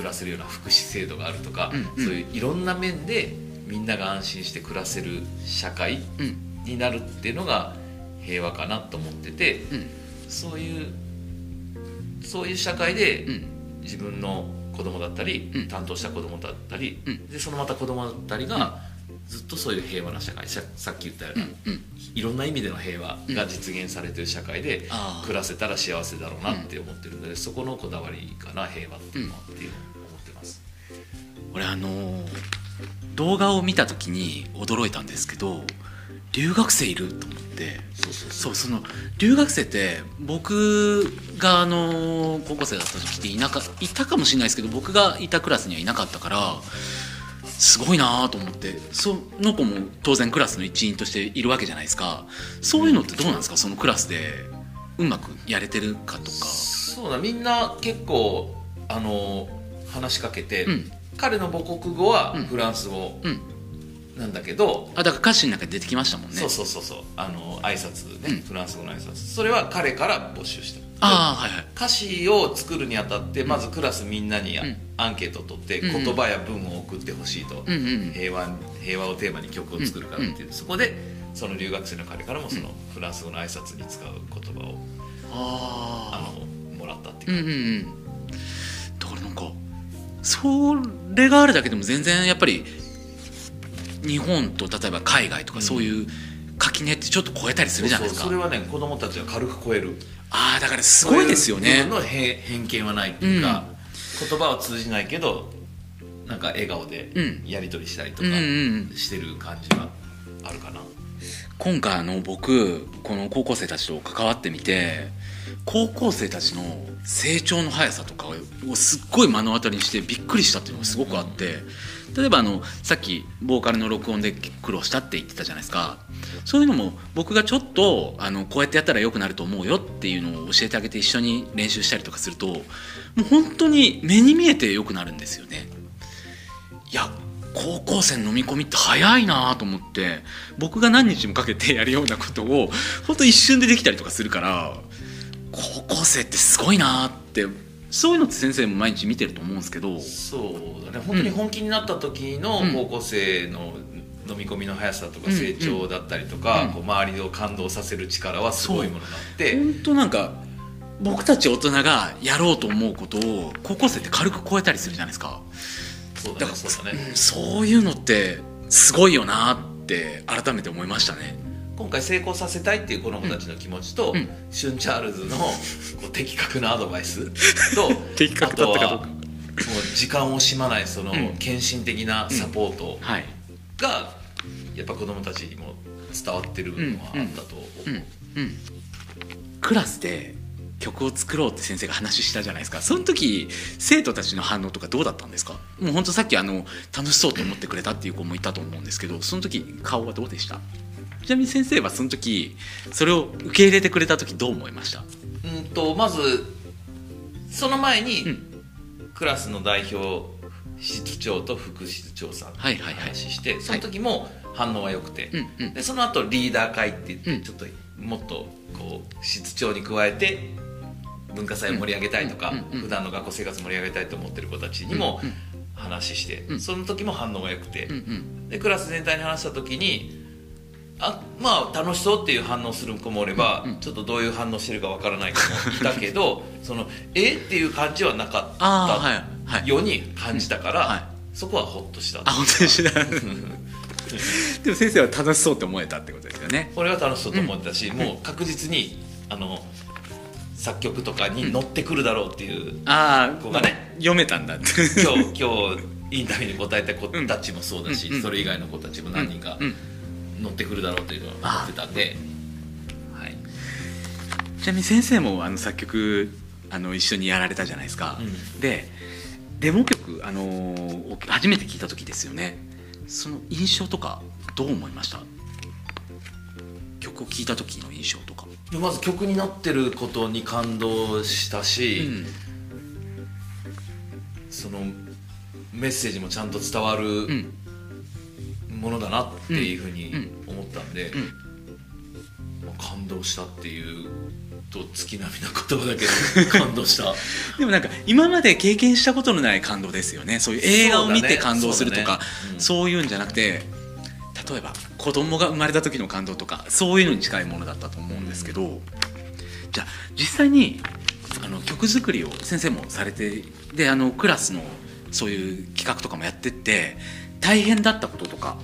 Speaker 1: 暮らせるような福祉制度があるとか、
Speaker 2: うんうん。
Speaker 1: そういういろんな面でみんなが安心して暮らせる社会
Speaker 2: うん。
Speaker 1: になるっていうのが平和かなと思ってて、
Speaker 2: うん。
Speaker 1: そういうそういう社会で
Speaker 2: うん。
Speaker 1: 自分の子供だったり、
Speaker 2: うん。
Speaker 1: 担当した子供だったり、
Speaker 2: うん。
Speaker 1: でそのまた子供だったりが、ずっとそういう平和な社会ささっき言ったような、いろんな意味での平和が実現されてる社会で暮らせたら幸せだろうなって思ってるので、そこのこだわりかな平和っていうのはっていう。
Speaker 2: 俺あのー動画を見た時に驚いたんですけど留学生いると思って。
Speaker 1: そうそう
Speaker 2: そう。その留学生って僕があの高校生だった時っていなかいたかもしれないですけど僕がいたクラスにはいなかったからすごいなと思って。その子も当然クラスの一員としているわけじゃないですか。そういうのってどうなんですか？そのクラスでうまくやれてるかとか。
Speaker 1: そうだみんな結構あの話しかけて、
Speaker 2: うん
Speaker 1: 彼の母国語は
Speaker 2: うん。
Speaker 1: フランス語
Speaker 2: うん、
Speaker 1: なんだけど、
Speaker 2: あだから歌詞の中で出てきましたもんね。
Speaker 1: そうそうそうそう。あの挨拶ね、
Speaker 2: うん。
Speaker 1: フランス語の挨拶。それは彼から募集した。
Speaker 2: ああはいはい。
Speaker 1: 歌詞を作るにあたってまずクラスみんなにアンケートを取って
Speaker 2: うん
Speaker 1: 言葉や文を送ってほしいと、
Speaker 2: うんうん。
Speaker 1: 平和平和をテーマに曲を作るからっていう、そこでその留学生の彼からもそのフランス語の挨拶に使う言葉を
Speaker 2: あ
Speaker 1: あのもらったって
Speaker 2: う。ん
Speaker 1: いう
Speaker 2: うんうん。だからなんかそれがあるだけでも全然やっぱり日本と例えば海外とかそういう垣根ってちょっと超えたりするじゃないですか、
Speaker 1: それはね子供たちは軽く超える。
Speaker 2: ああだからすごいですよね。
Speaker 1: の偏偏見はないっていうか、言葉は通じないけどなんか笑顔で
Speaker 2: うん。
Speaker 1: やり取りしたりとか
Speaker 2: うんうんうん。
Speaker 1: してる感じはあるかな、
Speaker 2: 今回あの僕この高校生たちと関わってみて高校生たちの成長の速さとかをすっごい目の当たりにしてびっくりしたっていうのがすごくあって例えばあのさっきボーカルの録音で苦労したって言ってたじゃないですかそういうのも僕がちょっとあのこうやってやったら良くなると思うよっていうのを教えてあげて一緒に練習したりとかするともう本当に目に見えて良くなるんですよね。いや高校生の飲み込みって早いなと思って僕が何日もかけてやるようなことを本当一瞬でできたりとかするから高校生ってすごいなってそういうのって先生も毎日見てると思うんですけど。
Speaker 1: そうだね。本当に本気になった時の
Speaker 2: うん。
Speaker 1: 高校生の飲み込みの速さとか
Speaker 2: うん
Speaker 1: 成長だったりとか、
Speaker 2: うん。
Speaker 1: こう周りを感動させる力はすごいものがあって。
Speaker 2: 本当なんか僕たち大人がやろうと思うことを高校生って軽く超えたりするじゃないですか。
Speaker 1: そうだ
Speaker 2: だから
Speaker 1: ねそうだね。
Speaker 2: うんそういうのってすごいよなって改めて思いましたね
Speaker 1: 今回成功させたいっていう子供たちの気持ちと、
Speaker 2: うん。
Speaker 1: シュン・チャールズのこう的確なアドバイスと *laughs*
Speaker 2: 的確だったかどうか。
Speaker 1: もう時間を惜しまないその
Speaker 2: うん。
Speaker 1: 献身的なサポート
Speaker 2: はい。
Speaker 1: がやっぱ子供たちにも伝わってる部分はあったと思う、
Speaker 2: クラスで曲を作ろうって先生が話したじゃないですか。その時生徒たちの反応とかどうだったんですか？もう本当さっきあの楽しそうと思ってくれたっていう子もいたと思うんですけどその時顔はどうでした？ちなみに先生はその時それを受け入れてくれた時どう思いました？
Speaker 1: うんとまずその前に、
Speaker 2: うん。
Speaker 1: クラスの代表室長と副室長さんと
Speaker 2: はいはいはい。
Speaker 1: 話して、その時も反応は良くて、
Speaker 2: うんうん。
Speaker 1: でその後リーダー会って言って、
Speaker 2: うん。
Speaker 1: ちょっともっとこう室長に加えて文化祭を盛り上げたいとか、
Speaker 2: うん
Speaker 1: 普段の学校生活盛り上げたいと思ってる子たちにも話して、
Speaker 2: うん。
Speaker 1: その時も反応が良くて、でクラス全体に話した時にあまあ楽しそうっていう反応する子もおれば、
Speaker 2: うんうん。
Speaker 1: ちょっとどういう反応してるかわからない子もいたけど *laughs* そのえっていう感じはなかっ
Speaker 2: はい
Speaker 1: たように感じたから、
Speaker 2: はい。
Speaker 1: そこはホッとした。
Speaker 2: あ本当にしないでも先生は楽しそうって思えたってことですよね。
Speaker 1: 俺は楽しそうと思ってたし、もう確実にあの作曲とかに乗ってくるだろうっていう、
Speaker 2: ああ、
Speaker 1: こうね。
Speaker 2: 読めたんだって。
Speaker 1: 今日今日インタビューに答えた子たちもそうだし、
Speaker 2: うんうん。
Speaker 1: それ以外の子たちも何人か
Speaker 2: うん
Speaker 1: 乗ってくるだろうというのは思ってたんで、はい、
Speaker 2: ちなみに先生もあの作曲あの一緒にやられたじゃないですか、
Speaker 1: うん。
Speaker 2: でデモ曲、あのー初めて聞いた時ですよね。その印象とかどう思いました？曲を聴いた時の印象とか、
Speaker 1: でまず曲になってることに感動したし、
Speaker 2: うん。
Speaker 1: そのメッセージもちゃんと伝わる
Speaker 2: うん
Speaker 1: ものだなっていうふうに思ったんで、
Speaker 2: ん。
Speaker 1: まあ感動したっていうと月並みな言葉だけど *laughs* 感動した。
Speaker 2: でもなんか今まで経験したことのない感動ですよね。そういう映画を見て感動するとか
Speaker 1: そうだね。
Speaker 2: そう,、
Speaker 1: うん
Speaker 2: いうんじゃなくて例えば子供が生まれた時の感動とかそういうのに近いものだったと思うんですけど、じゃあ実際にあの曲作りを先生もされてであのクラスのそういう企画とかもやってって大変だったこととか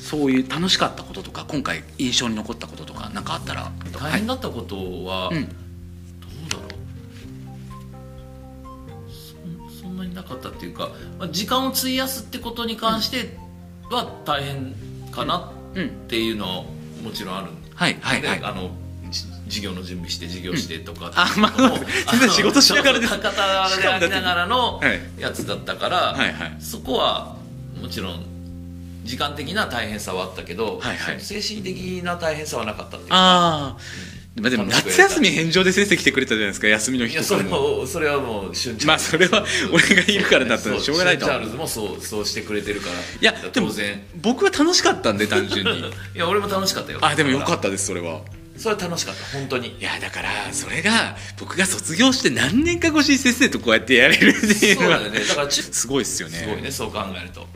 Speaker 2: そういう楽しかったこととか今回印象に残ったこととか何かあったら？
Speaker 1: 大変だったことは、
Speaker 2: はい。うん。
Speaker 1: どうだろう。そそんなになかったっていうか、まあ、時間を費やすってことに関しては大変かな
Speaker 2: うん
Speaker 1: っていうのはもちろんあるんで、
Speaker 2: はいはいはい。
Speaker 1: あのじ授業の準備して授業してとか、
Speaker 2: あまあ
Speaker 1: もう
Speaker 2: 先生仕事しながらで *laughs*
Speaker 1: でありながらの
Speaker 2: はい。
Speaker 1: やつだったから、
Speaker 2: はいはい。
Speaker 1: そこはもちろん時間的な大変さはあったけど、
Speaker 2: はいはい。
Speaker 1: 精神的な大変さはなかったっていうか。
Speaker 2: ああ、まあでも夏休み返上で先生来てくれたじゃないですか休みの日とかも。
Speaker 1: もそれはもう瞬
Speaker 2: まあそれは俺がいるからだったらしょうがないと
Speaker 1: チャールズもそうそうしてくれてるから。
Speaker 2: いやでも
Speaker 1: 当然。
Speaker 2: 僕は楽しかったんで *laughs* 単純に。
Speaker 1: いや俺も楽しかったよ。
Speaker 2: あでもよか
Speaker 1: た
Speaker 2: ったですそれは。
Speaker 1: それは楽しかった本当に。
Speaker 2: いやだからそれが僕が卒業して何年か越しに先生とこうやってやれるっていう
Speaker 1: そう
Speaker 2: のは
Speaker 1: だよね。だからち
Speaker 2: すごいですよね。
Speaker 1: すごいねそう考えると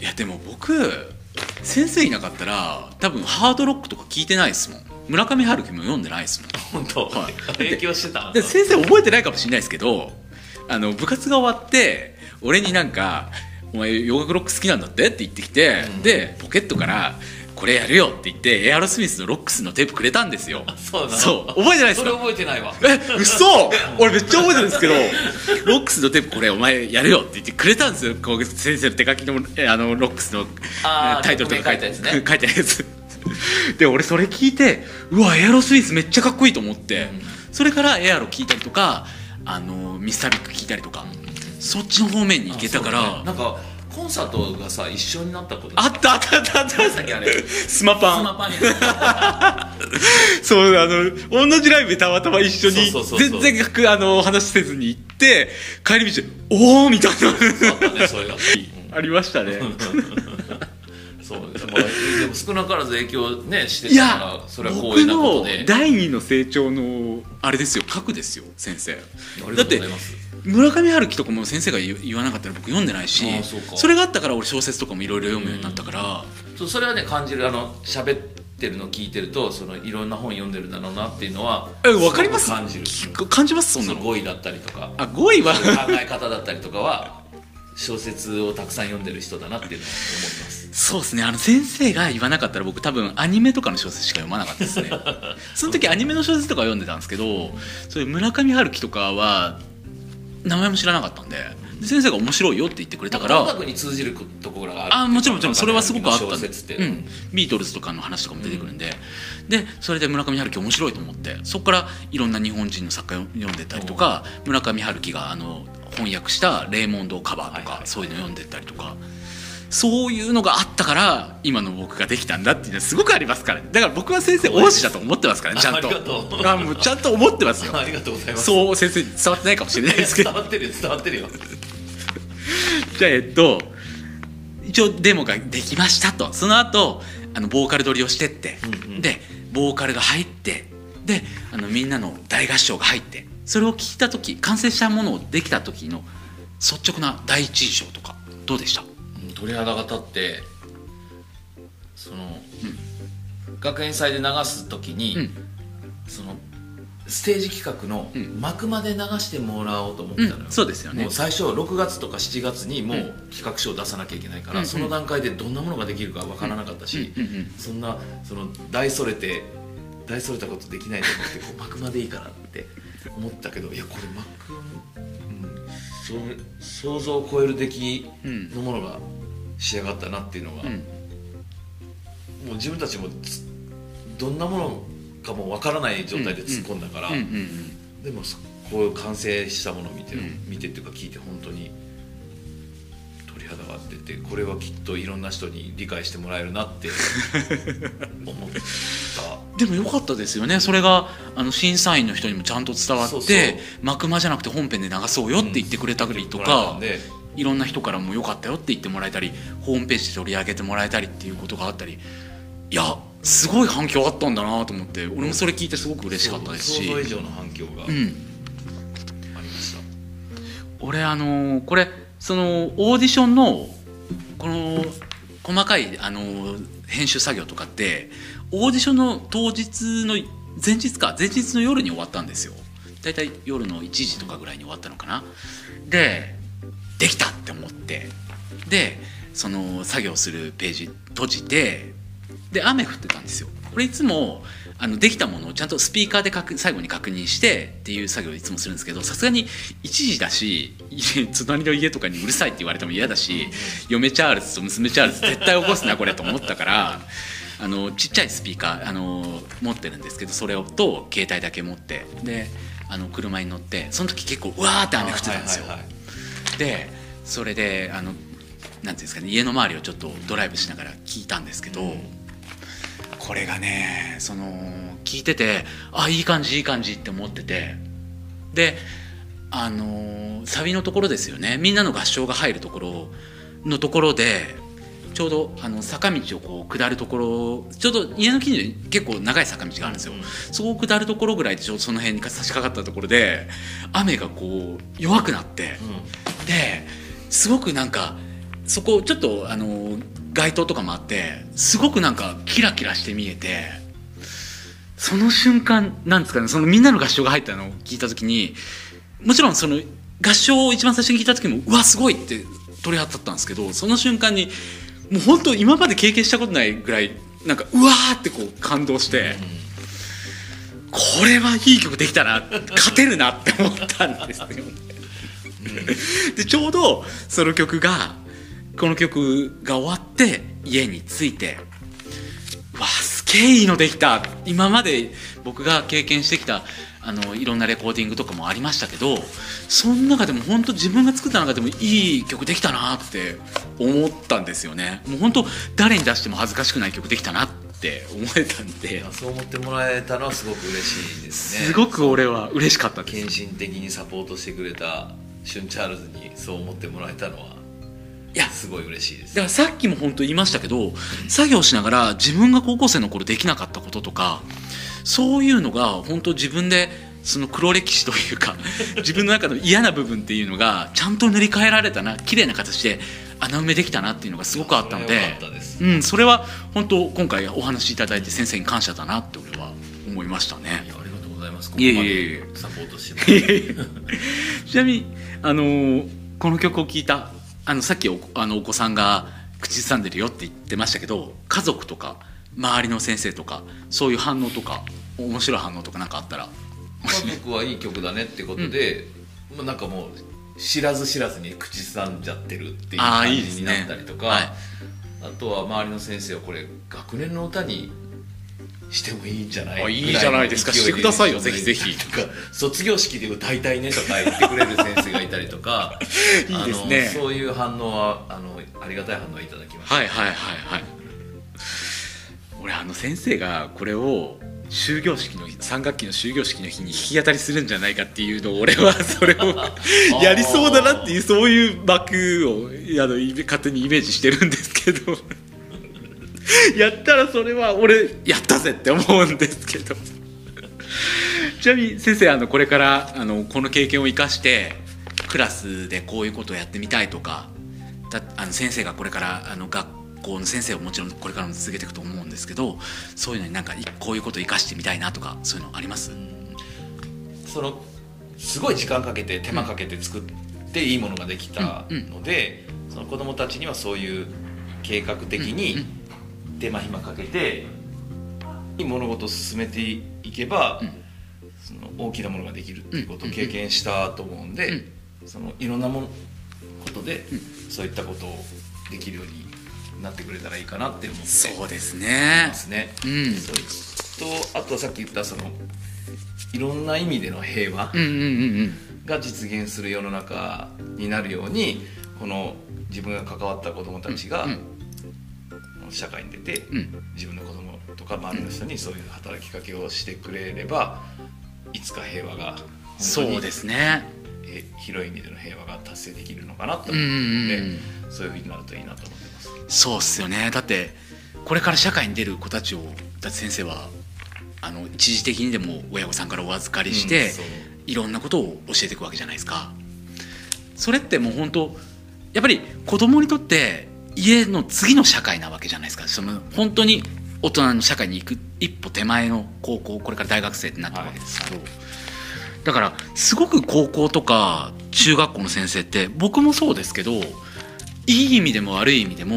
Speaker 2: いやでも僕先生いなかったら多分ハードロックとか聞いてないですもん。村上春樹も読んでないですもん。
Speaker 1: 本当、
Speaker 2: はい。
Speaker 1: 影響してた？
Speaker 2: で先生覚えてないかもしれないですけどあの部活が終わって俺になんか「お前洋楽ロック好きなんだって?」って言ってきて、
Speaker 1: うん。
Speaker 2: でポケットから「これやるよ」って言ってエアロスミスのロックスのテープくれたんですよ。
Speaker 1: そう
Speaker 2: 覚えてないです
Speaker 1: それ
Speaker 2: か
Speaker 1: 覚えてないわ。
Speaker 2: え嘘！俺めっちゃ覚えてるんですけどロックスのテープこれお前やるよって言ってくれたんですよ。こう先生の手書きのえあのロックスのタイトルとか書いて。
Speaker 1: 曲名書いたやつね。*laughs*
Speaker 2: 書いてあるやつ。で俺それ聞いてうわエアロスミスめっちゃかっこいいと思って、それからエアロ聞いたりとかあのミスタービック聞いたりとか、そっちの方面に行けたから、
Speaker 1: ね。なんかコンサートがさ一緒になったこと
Speaker 2: あったあったあったあった。
Speaker 1: さっきあれ。
Speaker 2: スマパン。
Speaker 1: スマパン。や
Speaker 2: そうあの同じライブでたまたま一緒に全然あの話せずに行って帰り道で「おお!」みたいな。
Speaker 1: あったねそれが。
Speaker 2: ありましたね。
Speaker 1: そうまあでも少なからず影響ねして
Speaker 2: い
Speaker 1: たから
Speaker 2: や
Speaker 1: それは光
Speaker 2: 僕
Speaker 1: 栄なこと
Speaker 2: の
Speaker 1: で
Speaker 2: 第二の成長のあれですよ。核ですよ先生。だって村上春樹とかも先生が言言わなかったら僕読んでないし
Speaker 1: そ
Speaker 2: れがあったから俺小説とかもいろいろ読むようになったから。
Speaker 1: そうそれはね感じるあの喋ってるの聞いてるとそのいろんな本読んでるんだろうなっていうのは
Speaker 2: えわかります？
Speaker 1: 感じる。
Speaker 2: き感じます？そんなの。
Speaker 1: 語彙だったりとか。
Speaker 2: あ5位は？
Speaker 1: 考え方だったりとかは小説をたくさん読んでる人だなっていうのは思います。
Speaker 2: そうですね。あの先生が言わなかったら僕多分アニメとかの小説しか読まなかったですね。その時アニメの小説とかは読んでたんですけどそういう村上春樹とかは名前も知らなかったんでで先生が面白いよって言ってくれたから
Speaker 1: 音楽に通じるところがある
Speaker 2: あもちろんもちろんそれはすごくあった
Speaker 1: 小説って、
Speaker 2: うん、ビートルズとかの話とかも出てくるんで、でそれで村上春樹面白いと思ってそこからいろんな日本人の作家を読んでたりとか、村上春樹があの翻訳した「レーモンド・カバー」とか、
Speaker 1: はいはい
Speaker 2: そういうの読んでたりとかそういうのがあったから今の僕ができたんだっていうのはすごくありますからね。だから僕は先生恩師だと思ってますからねちゃんと。
Speaker 1: あ
Speaker 2: もうちゃんと思ってますよ。*laughs*
Speaker 1: ありがとうございます。
Speaker 2: そう先生に伝わってないかもしれないですけど。
Speaker 1: 伝わってるよ伝わってるよ。*laughs*
Speaker 2: じゃあえっと一応デモができましたと。その後あのボーカル取りをしてって、
Speaker 1: うんうん。
Speaker 2: でボーカルが入って。であのみんなの大合唱が入って。それを聞いた時完成したものをできた時の率直な第一印象とかどうでした？
Speaker 1: うん鳥肌が立ってその、学園祭で流す時に、
Speaker 2: うん。
Speaker 1: そのステージ企画の
Speaker 2: うん。
Speaker 1: 幕まで流してもらおうと思ってたのよ、
Speaker 2: うん。そうですよね。
Speaker 1: もう最初6月とか7月にもう企画書を出さなきゃいけないから、
Speaker 2: うん。
Speaker 1: その段階でどんなものができるかわからなかったし、
Speaker 2: うん。うん。うん。
Speaker 1: そんなその大それて大それたことできないと思ってこう *laughs* 幕までいいかなって思ったけどいやこれ幕、うん、想像を超える出来
Speaker 2: うん。
Speaker 1: のものが仕上がったなっていうのが、
Speaker 2: うん。
Speaker 1: もう自分たちもつどんなものかもわからない状態で突っ込んだから、
Speaker 2: うんうんうん
Speaker 1: でもそこういう完成したものを見て、
Speaker 2: うん。
Speaker 1: 見てっていうか聞いて本当に鳥肌が出てこれはきっといろんな人に理解してもらえるなって思った。*laughs*
Speaker 2: でも良かったですよね。それがあの審査員の人にもちゃんと伝わって幕間じゃなくて本編で流そうよって言ってくれたりとか。
Speaker 1: ん、で
Speaker 2: いろんな人からも良かったよって言ってもらえたりホームページで取り上げてもらえたりっていうことがあったりいやすごい反響あったんだなと思って俺もそれ聞いてすごく嬉しかったですし。
Speaker 1: 想像以上の反響があり
Speaker 2: うん
Speaker 1: ました、
Speaker 2: 俺あのーこれそのオーディションのこの細かいあのー編集作業とかってオーディションの当日の前日か前日の夜に終わったんですよ。だいたい夜の1時とかぐらいに終わったのかな。でできたって思って。でその作業するページ閉じてで雨降ってたんですよ。これいつもあのできたものをちゃんとスピーカーで確最後に確認してっていう作業をいつもするんですけどさすがに1時だし隣の家とかにうるさいって言われても嫌だし嫁チャールズと娘チャールズ絶対起こすなこれと思ったからあのちっちゃいスピーカーあの持ってるんですけどそれをと携帯だけ持ってであの車に乗ってその時結構うわーって雨降ってたんですよ。
Speaker 1: はいはいはい。
Speaker 2: でそれであのなんていうんですかね家の周りをちょっとドライブしながら聞いたんですけど、これがねその聞いててあいい感じいい感じって思っててであのサビのところですよね。みんなの合唱が入るところのところでちょうどあの坂道をこう下るところちょうど家の近所に結構長い坂道があるんですよ、そこを下るところぐらいでちょうどその辺に差し掛かったところで雨がこう弱くなって、ですごくなんかそこちょっとあの街灯とかもあってすごくなんかキラキラして見えてその瞬間なんですかねそのみんなの合唱が入ったのを聞いた時にもちろんその合唱を一番最初に聞いた時もうわすごいって鳥肌立ったんですけどその瞬間にもう本当今まで経験したことないぐらいなんかうわーってこう感動して、これはいい曲できたな勝てるなって思ったんですよね。でちょうどその曲がこの曲が終わって家に着いてわあすげえいいのできた今まで僕が経験してきたあのいろんなレコーディングとかもありましたけどその中でも本当自分が作った中でもいい曲できたなって思ったんですよね。もう本当誰に出しても恥ずかしくない曲できたなって思えたん
Speaker 1: い
Speaker 2: で
Speaker 1: やそう思ってもらえたのはすごく嬉しいですね。
Speaker 2: すごく俺は嬉しかったです。
Speaker 1: 献身的にサポートしてくれたシュンチャールズにそう思ってもらえたのはい
Speaker 2: や
Speaker 1: すごい嬉しいです。
Speaker 2: だからさっきも本当言いましたけど作業しながら自分が高校生の頃できなかったこととかそういうのが本当自分でその黒歴史というか *laughs* 自分の中の嫌な部分っていうのがちゃんと塗り替えられたな綺麗な形で穴埋めできたなっていうのがすごくあったので
Speaker 1: それ
Speaker 2: うん、それは本当今回お話しいただいて先生に感謝だなって俺は思いましたね。
Speaker 1: ありがとうございます。ここまでサポートして *laughs*
Speaker 2: ちなみに、あのーこの曲を聴いたあのさっきおあのお子さんが口ずさんでるよって言ってましたけど家族とか周りの先生とかそういう反応とか面白い反応とかなんかあったら。
Speaker 1: 家族はいい曲だねってことで、まあなんかもう知らず知らずに口ずさんじゃってるっていう感じになったりとか
Speaker 2: はい。
Speaker 1: あとは周りの先生はこれ学年の歌にしてもいいんじゃない？
Speaker 2: あいいじゃないですか。してくださいよ
Speaker 1: で
Speaker 2: ぜひぜひ。
Speaker 1: とか卒業式で歌いたいねとか言ってくれる先生がいたりとか *laughs*
Speaker 2: いいですね。
Speaker 1: そういう反応はあのありがたい反応をいただきました、
Speaker 2: はいはいはいはい俺あの先生がこれを終業式の日3学期の終業式の日に弾き語りするんじゃないかっていうのを俺はそれを *laughs* *laughs* やりそうだなっていうそういう幕をあの勝手にイメージしてるんですけど。*laughs* やったらそれは俺やったぜって思うんですけど。ちなみに先生あのこれからあのこの経験を生かしてクラスでこういうことをやってみたいとかだあの先生がこれからあの学校の先生をもちろんこれからも続けていくと思うんですけどそういうのになんかいこういうことを生かしてみたいなとかそういうのあります？
Speaker 1: そのすごい時間かけて手間かけて作っていいものができたので、その子供たちにはそういう計画的に手間暇かけて物事を進めていけば、その大きなものができるっていうことを経験したと思うんで、そのいろんなものことで、そういったことをできるようになってくれたらいいかなって思って
Speaker 2: そうですね。
Speaker 1: ますね。
Speaker 2: うん。
Speaker 1: それと。あとはさっき言ったそのいろんな意味での平和が実現する世の中になるようにこの自分が関わった子どもたちが、
Speaker 2: うん
Speaker 1: 社会に出て、
Speaker 2: うん。
Speaker 1: 自分の子供とか周りの人にそういう働きかけをしてくれればいつか平和が本当に
Speaker 2: そうですね。
Speaker 1: え広い意味での平和が達成できるのかなと思って
Speaker 2: うん
Speaker 1: そういうふうになるといいなと思。
Speaker 2: そうっすよね。だってこれから社会に出る子たちをだって先生はあの一時的にでも親御さんからお預かりして、
Speaker 1: うん
Speaker 2: いろんなことを教えていくわけじゃないですか。それってもう本当やっぱり子供にとって家の次の社会なわけじゃないですか。その本当に大人の社会に行く一歩手前の高校これから大学生ってなったわけですけど、だからすごく高校とか中学校の先生って僕もそうですけどいい意味でも悪い意味でも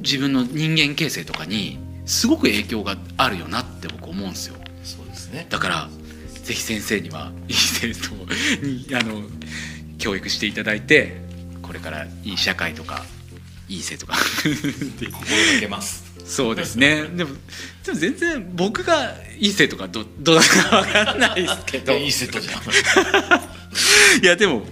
Speaker 2: 自分の人間形成とかにすごく影響があるよなって僕思うんですよ。
Speaker 1: そうですね。
Speaker 2: だからぜひ先生にはいい生徒にあの教育していただいてこれからいい社会とかいい生徒が
Speaker 1: 心がけます。
Speaker 2: そうですね。でもでも全然僕がいい生徒かどどうだかわからないですけど。
Speaker 1: いいセットじゃん。*laughs*
Speaker 2: いやでも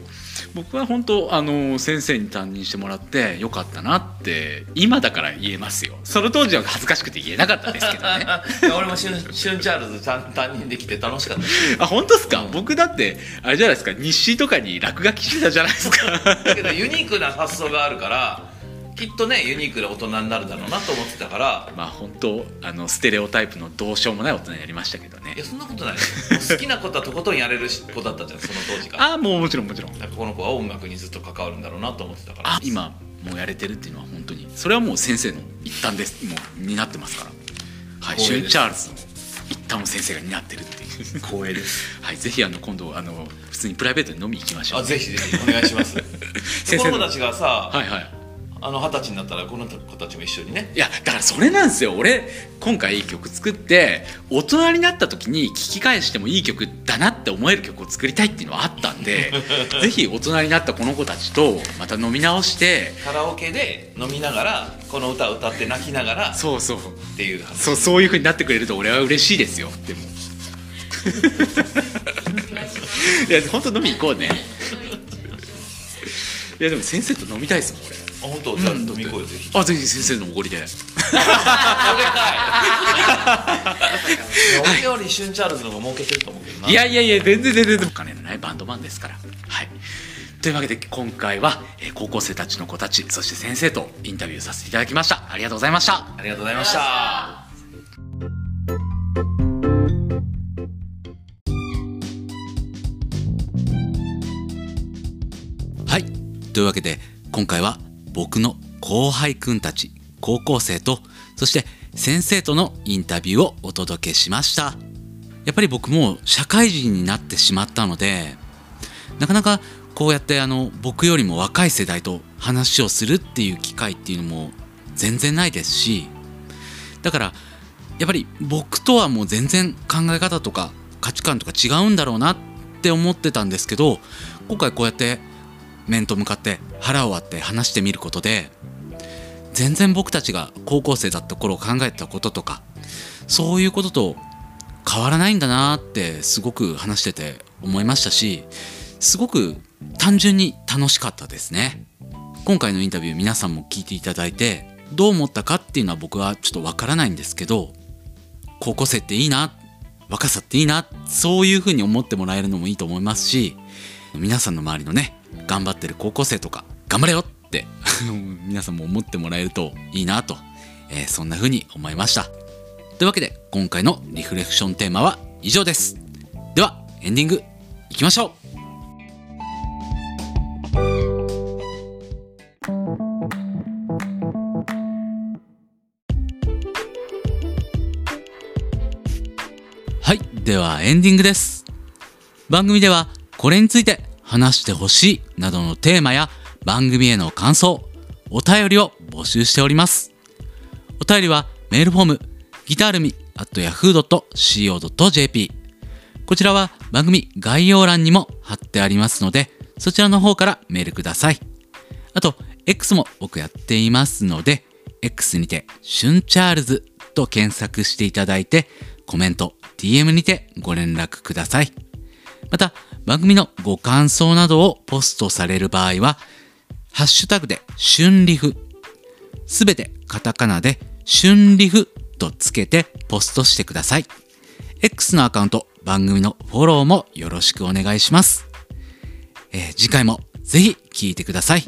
Speaker 2: 僕は本当あの先生に担任してもらってよかったなって今だから言えますよ。その当時は恥ずかしくて言えなかったですけどね。*laughs*
Speaker 1: 俺もシュンシュンチャールズ担担任できて楽しかった
Speaker 2: あ本当ですか、僕だってあれじゃないですか？日誌とかに落書きしてたじゃないですか。
Speaker 1: だけどユニークな発想があるからきっとねユニークな大人になるだろうなと思ってたから。
Speaker 2: まあ本当あのステレオタイプのどうしようもない大人になりましたけどね。
Speaker 1: いやそんなことない好きなことはとことんやれる子だったじゃん *laughs* その当時から。
Speaker 2: あもうもちろんもちろん。
Speaker 1: この子は音楽にずっと関わるんだろうなと思ってたから。
Speaker 2: あ今もうやれてるっていうのは本当にそれはもう先生の一端です。もう担ってますから。はいシュンチャールズの一端を先生が担ってるっていう。
Speaker 1: 光栄です。
Speaker 2: はいぜひあの今度あの普通にプライベートに飲み行きましょう。
Speaker 1: あぜひぜひお願いします。*laughs* *laughs*
Speaker 2: 先生の
Speaker 1: 子供たちがさ、
Speaker 2: はいはい
Speaker 1: あの二十歳になったらこの子たちも一緒にね。
Speaker 2: いやだからそれなんですよ。俺今回いい曲作って大人になった時に聴き返してもいい曲だなって思える曲を作りたいっていうのはあったんで *laughs* ぜひ大人になったこの子たちとまた飲み直して
Speaker 1: カラオケで飲みながらこの歌を歌って泣きながらっ
Speaker 2: そうそう。
Speaker 1: ていう話
Speaker 2: そうそういう風になってくれると俺は嬉しいですよ。でも。*laughs* いや本当飲み行こうね。いやでも先生と飲みたいですもん俺。
Speaker 1: あ本当？じゃあ飲み行こうよぜひ。
Speaker 2: あぜひ先生のおごりで。
Speaker 1: 俺よりシュンチャールズの方が儲けてると思うけどな。い
Speaker 2: やいやいや全然全然お金のないバンドマンですからはい。というわけで今回は、えー高校生たちの子たちそして先生とインタビューさせていただきました。ありがとうございました。
Speaker 1: ありがとうございました。
Speaker 2: はい。というわけで今回は僕の後輩くんたち高校生とそして先生とのインタビューをお届けしました。やっぱり僕も社会人になってしまったのでなかなかこうやってあの僕よりも若い世代と話をするっていう機会っていうのも全然ないですしだからやっぱり僕とはもう全然考え方とか価値観とか違うんだろうなって思ってたんですけど今回こうやって面と向かって腹を割って話してみることで全然僕たちが高校生だった頃考えたこととかそういうことと変わらないんだなってすごく話してて思いましたしすごく単純に楽しかったですね。今回のインタビュー皆さんも聞いていただいてどう思ったかっていうのは僕はちょっとわからないんですけど高校生っていいな若さっていいなそういうふうに思ってもらえるのもいいと思いますし皆さんの周りのね頑張ってる高校生とか頑張れよって *laughs* 皆さんも思ってもらえるといいなと、えーそんな風に思いました。というわけで今回のリフレクションテーマは以上です。ではエンディングいきましょう。はいではエンディングです。番組ではこれについて話してほしいなどのテーマや番組への感想、お便りを募集しております。お便りはメールフォーム、ギタールミ at yahoo.co.jp こちらは番組概要欄にも貼ってありますので、そちらの方からメールください。あと、X も僕やっていますので、X にて、シュンチャールズと検索していただいて、コメント、DM にてご連絡ください。また、番組のご感想などをポストされる場合は、ハッシュタグで、春リフ、すべてカタカナで、春リフとつけてポストしてください。X のアカウント、番組のフォローもよろしくお願いします。えー次回もぜひ聞いてください。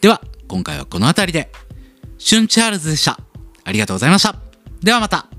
Speaker 2: では、今回はこの辺りで、シュンチャールズでした。ありがとうございました。ではまた。